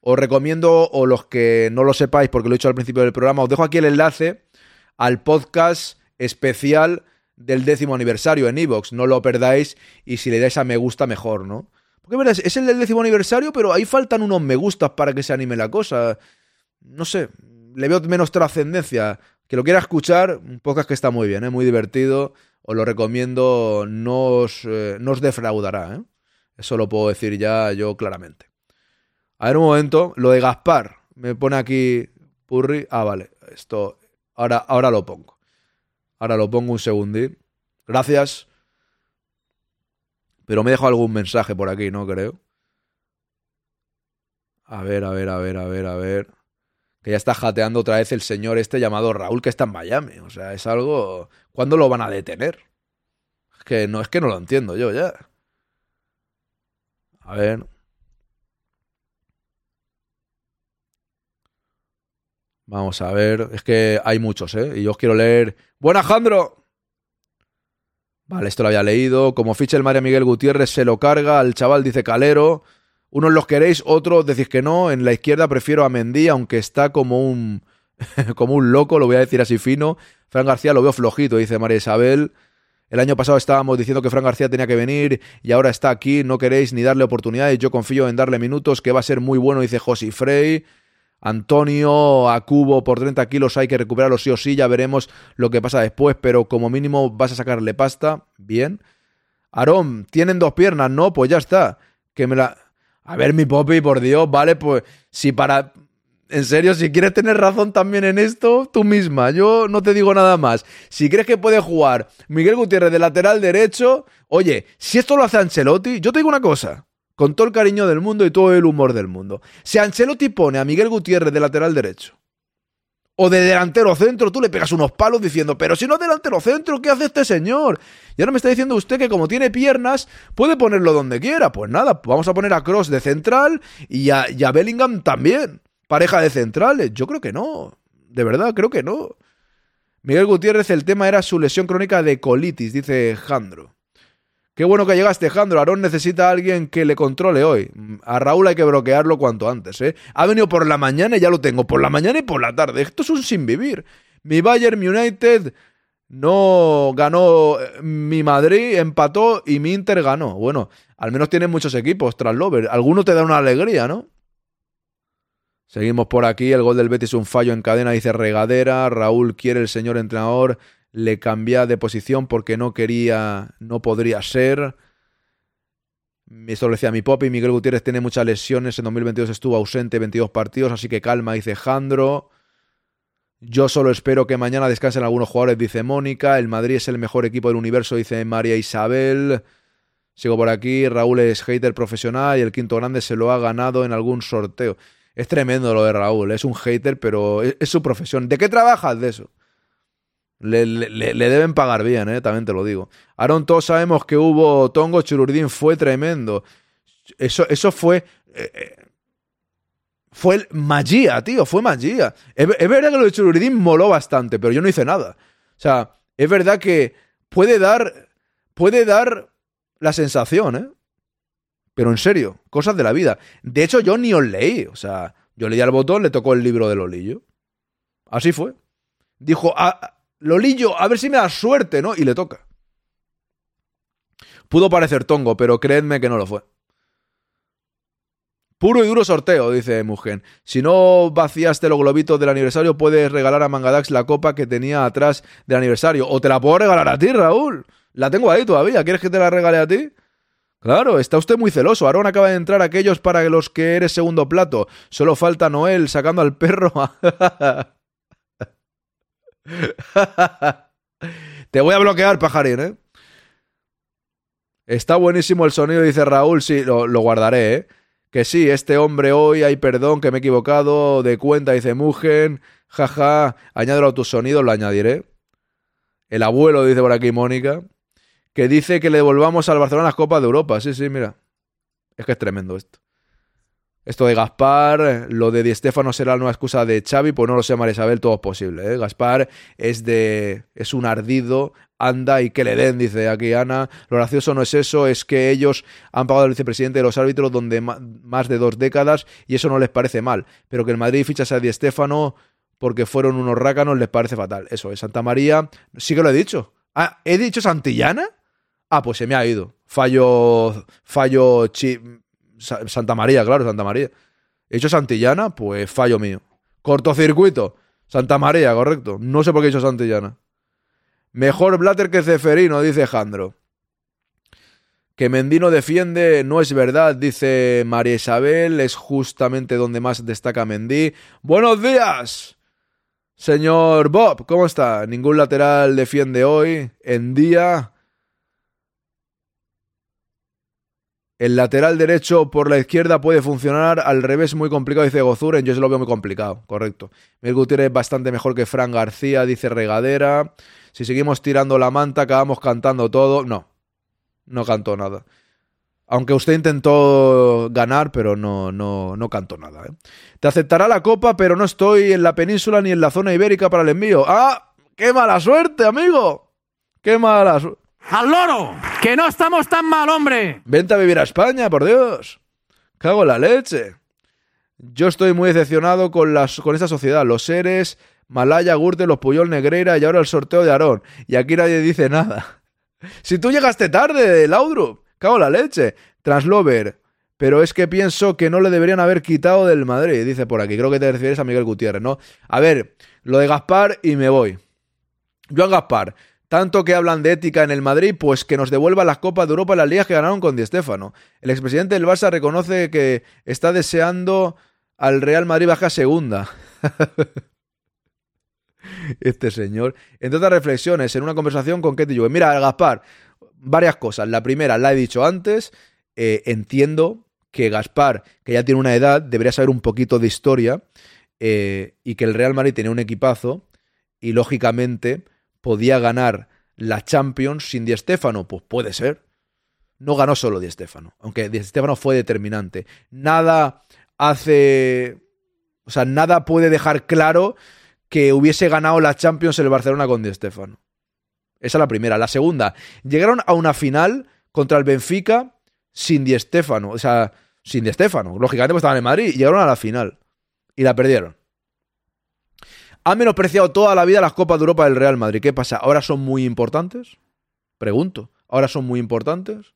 os recomiendo, o los que no lo sepáis porque lo he dicho al principio del programa, os dejo aquí el enlace al podcast especial del décimo aniversario en Evox. No lo perdáis y si le dais a me gusta, mejor, ¿no? Porque verdad, es el del décimo aniversario, pero ahí faltan unos me gustas para que se anime la cosa. No sé, le veo menos trascendencia. Que lo quiera escuchar, un podcast que está muy bien, ¿eh? muy divertido. Os lo recomiendo, no os, eh, no os defraudará. ¿eh? Eso lo puedo decir ya yo claramente. A ver un momento, lo de Gaspar. Me pone aquí Purri. Ah, vale. Esto. Ahora, ahora lo pongo. Ahora lo pongo un segundín. Gracias. Pero me dejo algún mensaje por aquí, ¿no? Creo. A ver, a ver, a ver, a ver, a ver. Que ya está jateando otra vez el señor este llamado Raúl que está en Miami. O sea, es algo... ¿Cuándo lo van a detener? Que no, es que no lo entiendo yo ya. A ver. Vamos a ver. Es que hay muchos, ¿eh? Y yo os quiero leer. ¡Buena, Jandro! Vale, esto lo había leído. Como ficha el María Miguel Gutiérrez se lo carga. Al chaval dice Calero. Unos los queréis, otros decís que no. En la izquierda prefiero a Mendy, aunque está como un. como un loco, lo voy a decir así fino. Fran García lo veo flojito, dice María Isabel. El año pasado estábamos diciendo que Fran García tenía que venir y ahora está aquí, no queréis ni darle oportunidades, yo confío en darle minutos, que va a ser muy bueno, dice Josi Frey. Antonio, a Cubo por 30 kilos hay que recuperarlo sí o sí, ya veremos lo que pasa después, pero como mínimo vas a sacarle pasta, bien. Aarón, tienen dos piernas, no, pues ya está. Que me la... A ver, mi popi, por Dios, vale, pues si para... En serio, si quieres tener razón también en esto, tú misma, yo no te digo nada más. Si crees que puede jugar Miguel Gutiérrez de lateral derecho, oye, si esto lo hace Ancelotti, yo te digo una cosa, con todo el cariño del mundo y todo el humor del mundo. Si Ancelotti pone a Miguel Gutiérrez de lateral derecho o de delantero centro, tú le pegas unos palos diciendo, pero si no delantero centro, ¿qué hace este señor? Y ahora me está diciendo usted que como tiene piernas, puede ponerlo donde quiera. Pues nada, vamos a poner a Cross de central y a, y a Bellingham también pareja de centrales. Yo creo que no. De verdad, creo que no. Miguel Gutiérrez, el tema era su lesión crónica de colitis, dice Jandro. Qué bueno que llegaste, Jandro. Aarón necesita a alguien que le controle hoy. A Raúl hay que bloquearlo cuanto antes, ¿eh? Ha venido por la mañana y ya lo tengo. Por la mañana y por la tarde. Esto es un sin vivir. Mi Bayern United no ganó. Mi Madrid empató y mi Inter ganó. Bueno, al menos tienen muchos equipos tras Lover. Alguno te da una alegría, ¿no? Seguimos por aquí. El gol del Betis un fallo en cadena, dice Regadera. Raúl quiere el señor entrenador. Le cambia de posición porque no quería, no podría ser. Esto lo decía mi Popi. Miguel Gutiérrez tiene muchas lesiones. En 2022 estuvo ausente 22 partidos, así que calma, dice Jandro. Yo solo espero que mañana descansen algunos jugadores, dice Mónica. El Madrid es el mejor equipo del universo, dice María Isabel. Sigo por aquí. Raúl es hater profesional y el quinto grande se lo ha ganado en algún sorteo. Es tremendo lo de Raúl, es un hater, pero es, es su profesión. ¿De qué trabajas de eso? Le, le, deben pagar bien, ¿eh? también te lo digo. Aaron, todos sabemos que hubo Tongo Chururdín, fue tremendo. Eso, eso fue. Eh, fue magia, tío, fue magia. Es, es, verdad que lo de Chururdín moló bastante, pero yo no hice nada. O sea, es verdad que puede dar. Puede dar la sensación, ¿eh? Pero en serio, cosas de la vida. De hecho, yo ni os leí. O sea, yo leí al botón, le tocó el libro de Lolillo. Así fue. Dijo, ah, Lolillo, a ver si me da suerte, ¿no? Y le toca. Pudo parecer tongo, pero creedme que no lo fue. Puro y duro sorteo, dice Mugen. Si no vaciaste los globitos del aniversario, puedes regalar a Mangadax la copa que tenía atrás del aniversario. O te la puedo regalar a ti, Raúl. La tengo ahí todavía. ¿Quieres que te la regale a ti? Claro, está usted muy celoso. Aarón acaba de entrar aquellos para los que eres segundo plato. Solo falta Noel sacando al perro. Te voy a bloquear, pajarín, ¿eh? Está buenísimo el sonido, dice Raúl. Sí, lo, guardaré, ¿eh? Que sí, este hombre hoy, hay perdón, que me he equivocado, de cuenta, dice Mugen. Jaja, añádelo a tus sonidos, lo añadiré. El abuelo, dice por aquí Mónica que dice que le devolvamos al Barcelona las Copas de Europa. Sí, sí, mira. Es que es tremendo esto. Esto de Gaspar, lo de Di Stefano será la nueva excusa de Xavi, pues no lo sé, María Isabel, todo es posible. ¿eh? Gaspar es de. es un ardido, anda y que le den, dice aquí Ana. Lo gracioso no es eso, es que ellos han pagado al vicepresidente de los árbitros donde más de dos décadas y eso no les parece mal. Pero que el Madrid fichase a Di Stefano porque fueron unos rácanos les parece fatal. Eso es. Santa María, sí que lo he dicho. Ah, ¿he dicho Santillana? Ah, pues se me ha ido. Fallo. Fallo. Chi, Santa María, claro, Santa María. He hecho Santillana, pues fallo mío. Cortocircuito. Santa María, correcto. No sé por qué he hecho Santillana. Mejor Blatter que Ceferino, dice Jandro. Que Mendino defiende, no es verdad, dice María Isabel. Es justamente donde más destaca Mendí. ¡Buenos días! Señor Bob, ¿cómo está? Ningún lateral defiende hoy. En día. El lateral derecho por la izquierda puede funcionar, al revés muy complicado, dice Gozuren, yo se lo veo muy complicado, correcto. Miguel Gutiérrez es bastante mejor que Fran García, dice Regadera. Si seguimos tirando la manta, acabamos cantando todo. No, no cantó nada. Aunque usted intentó ganar, pero no, no, no cantó nada. ¿eh? Te aceptará la copa, pero no estoy en la península ni en la zona ibérica para el envío. ¡Ah! ¡Qué mala suerte, amigo! ¡Qué mala suerte! ¡Al loro! ¡Que no estamos tan mal, hombre! Vente a vivir a España, por Dios. Cago en la leche. Yo estoy muy decepcionado con, las, con esta sociedad. Los seres, Malaya, Gurte, los Puyol, Negreira y ahora el sorteo de Aarón. Y aquí nadie dice nada. Si tú llegaste tarde, Laudrup. Cago en la leche. Translover. Pero es que pienso que no le deberían haber quitado del Madrid, dice por aquí. Creo que te refieres a Miguel Gutiérrez, ¿no? A ver, lo de Gaspar y me voy. Joan Gaspar, tanto que hablan de ética en el Madrid, pues que nos devuelva las Copas de Europa y las ligas que ganaron con Di Stéfano. El expresidente del Barça reconoce que está deseando al Real Madrid baja segunda. este señor. Entre otras reflexiones, en una conversación con Ketty Juve. Mira, Gaspar, varias cosas. La primera, la he dicho antes, eh, entiendo que Gaspar, que ya tiene una edad, debería saber un poquito de historia eh, y que el Real Madrid tenía un equipazo y lógicamente podía ganar la Champions sin Di Stéfano. Pues puede ser. No ganó solo Di Stéfano, aunque Di Stéfano fue determinante. Nada hace... O sea, nada puede dejar claro que hubiese ganado la Champions el Barcelona con Di Stéfano. Esa es la primera. La segunda, llegaron a una final contra el Benfica sin Di Stéfano. O sea, sin Di Stéfano. Lógicamente pues estaban en Madrid llegaron a la final. Y la perdieron. Han menospreciado toda la vida las Copas de Europa del Real Madrid. ¿Qué pasa? ¿Ahora son muy importantes? Pregunto. ¿Ahora son muy importantes?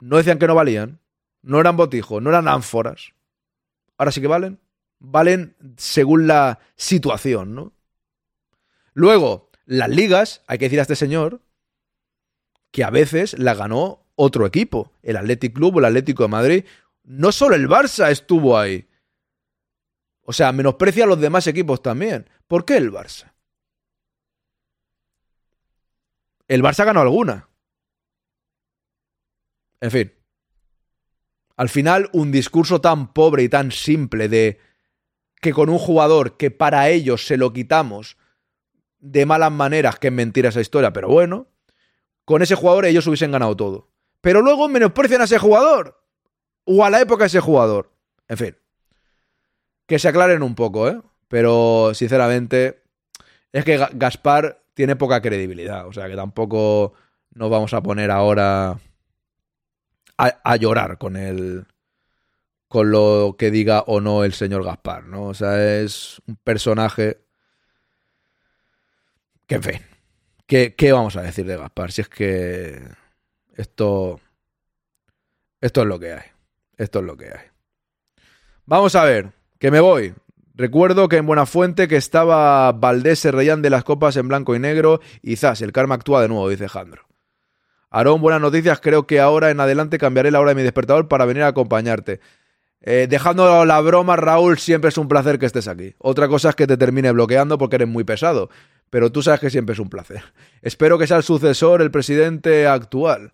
No decían que no valían. No eran botijos, no eran ánforas. Ahora sí que valen. Valen según la situación, ¿no? Luego, las ligas, hay que decir a este señor que a veces la ganó otro equipo, el Athletic Club o el Atlético de Madrid. No solo el Barça estuvo ahí. O sea, menosprecia a los demás equipos también. ¿Por qué el Barça? El Barça ganó alguna. En fin. Al final, un discurso tan pobre y tan simple de que con un jugador que para ellos se lo quitamos de malas maneras, que es mentira esa historia, pero bueno, con ese jugador ellos hubiesen ganado todo. Pero luego menosprecian a ese jugador. O a la época de ese jugador. En fin. Que se aclaren un poco, ¿eh? Pero sinceramente, es que Gaspar tiene poca credibilidad. O sea que tampoco nos vamos a poner ahora a, llorar con el. con lo que diga o no el señor Gaspar, ¿no? O sea, es un personaje que en fin. ¿Qué, ¿Qué, vamos a decir de Gaspar? Si es que esto. Esto es lo que hay. Esto es lo que hay. Vamos a ver, que me voy. Recuerdo que en Buenafuente que estaba Valdés se de las copas en blanco y negro y zas, el karma actúa de nuevo, dice Jandro. Aarón, buenas noticias. Creo que ahora en adelante cambiaré la hora de mi despertador para venir a acompañarte. Eh, dejando la broma, Raúl, siempre es un placer que estés aquí. Otra cosa es que te termine bloqueando porque eres muy pesado pero tú sabes que siempre es un placer. Espero que sea el sucesor, el presidente actual.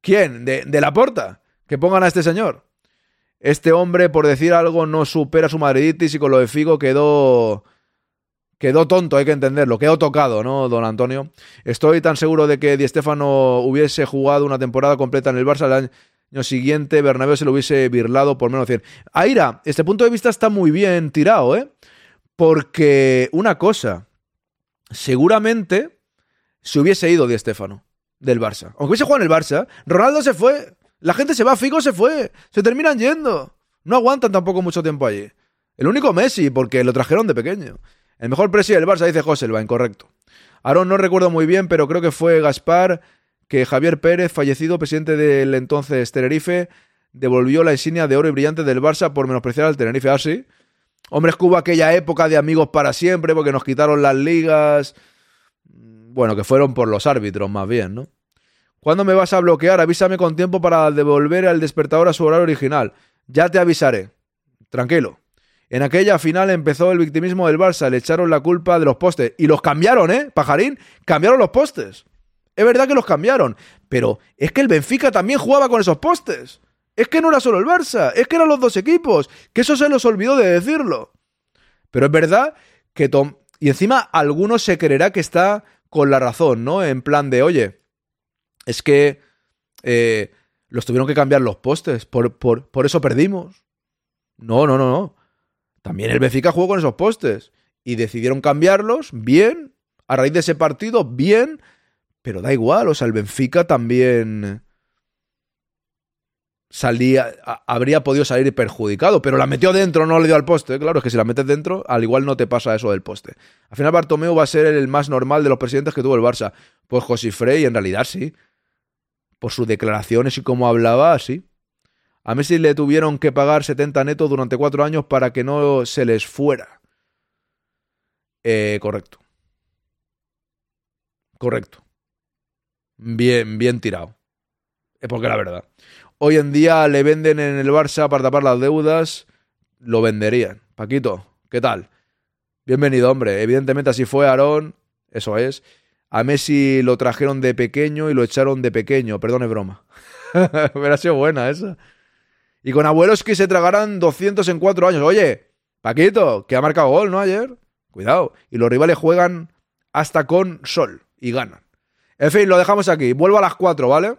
¿Quién? ¿De, de la porta? Que pongan a este señor. Este hombre, por decir algo, no supera su madriditis y con lo de Figo quedó. Quedó tonto, hay que entenderlo, quedó tocado, ¿no, don Antonio? Estoy tan seguro de que Di Stéfano hubiese jugado una temporada completa en el Barça el año siguiente, Bernabéu se lo hubiese birlado por menos 100. Aira, este punto de vista está muy bien tirado, ¿eh? Porque una cosa, seguramente se hubiese ido Di Stéfano del Barça. Aunque hubiese jugado en el Barça, Ronaldo se fue. La gente se va, Figo se fue. Se terminan yendo. No aguantan tampoco mucho tiempo allí. El único Messi, porque lo trajeron de pequeño. El mejor presidente del Barça, dice Joselva, incorrecto. Aaron no recuerdo muy bien, pero creo que fue Gaspar que Javier Pérez, fallecido presidente del entonces Tenerife, devolvió la insignia de oro y brillante del Barça por menospreciar al Tenerife. Ah, sí. Hombre, hubo aquella época de amigos para siempre porque nos quitaron las ligas. Bueno, que fueron por los árbitros más bien, ¿no? ¿Cuándo me vas a bloquear? Avísame con tiempo para devolver al despertador a su horario original. Ya te avisaré. Tranquilo. En aquella final empezó el victimismo del Barça, le echaron la culpa de los postes. Y los cambiaron, ¿eh? Pajarín, cambiaron los postes. Es verdad que los cambiaron, pero es que el Benfica también jugaba con esos postes. Es que no era solo el Barça, es que eran los dos equipos, que eso se los olvidó de decirlo. Pero es verdad que Tom... Y encima algunos se creerá que está con la razón, ¿no? En plan de, oye, es que eh, los tuvieron que cambiar los postes, por, por, por eso perdimos. No, no, no, no. También el Benfica jugó con esos postes y decidieron cambiarlos, bien, a raíz de ese partido, bien, pero da igual, o sea, el Benfica también salía, habría podido salir perjudicado, pero la metió dentro, no le dio al poste. Claro, es que si la metes dentro, al igual no te pasa eso del poste. Al final Bartomeu va a ser el más normal de los presidentes que tuvo el Barça. Pues José Frey, en realidad sí. Por sus declaraciones y cómo hablaba, sí. A Messi le tuvieron que pagar 70 netos durante cuatro años para que no se les fuera. Eh, correcto. Correcto. Bien, bien tirado. Es porque la verdad. Hoy en día le venden en el Barça para tapar las deudas. Lo venderían. Paquito, ¿qué tal? Bienvenido, hombre. Evidentemente así fue Aarón. Eso es. A Messi lo trajeron de pequeño y lo echaron de pequeño. Perdón, es broma. Hubiera sido buena esa. Y con abuelos que se tragarán 200 en cuatro años. Oye, Paquito, que ha marcado gol, ¿no? Ayer. Cuidado. Y los rivales juegan hasta con sol y ganan. En fin, lo dejamos aquí. Vuelvo a las 4, ¿vale?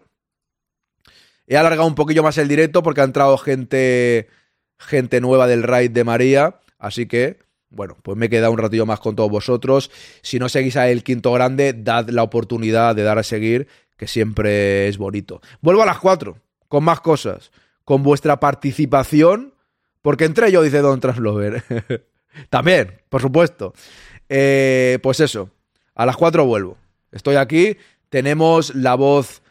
He alargado un poquillo más el directo porque ha entrado gente, gente nueva del raid de María. Así que, bueno, pues me he quedado un ratillo más con todos vosotros. Si no seguís a El Quinto Grande, dad la oportunidad de dar a seguir, que siempre es bonito. Vuelvo a las 4, con más cosas. Con vuestra participación, porque entré yo, dice Don Translover. También, por supuesto. Eh, pues eso, a las 4 vuelvo. Estoy aquí, tenemos la voz,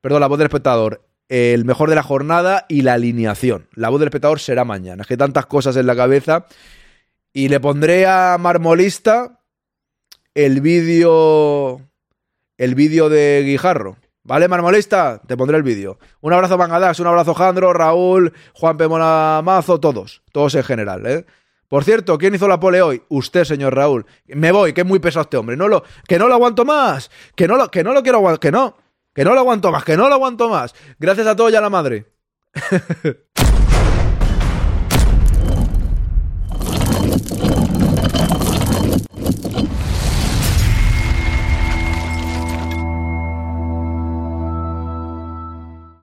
perdón, la voz del espectador, el mejor de la jornada y la alineación. La voz del espectador será mañana. Es que tantas cosas en la cabeza. Y le pondré a Marmolista el vídeo. El vídeo de Guijarro. ¿Vale, Marmolista? Te pondré el vídeo. Un abrazo, Bangadax, un abrazo, Jandro, Raúl, Juan Pemona Mazo, todos. Todos en general, ¿eh? Por cierto, ¿quién hizo la pole hoy? Usted, señor Raúl. Me voy, que es muy pesado este hombre. No lo, que no lo aguanto más. Que no lo, que no lo quiero aguantar. Que no. Que no lo aguanto más. Que no lo aguanto más. Gracias a todos y a la madre.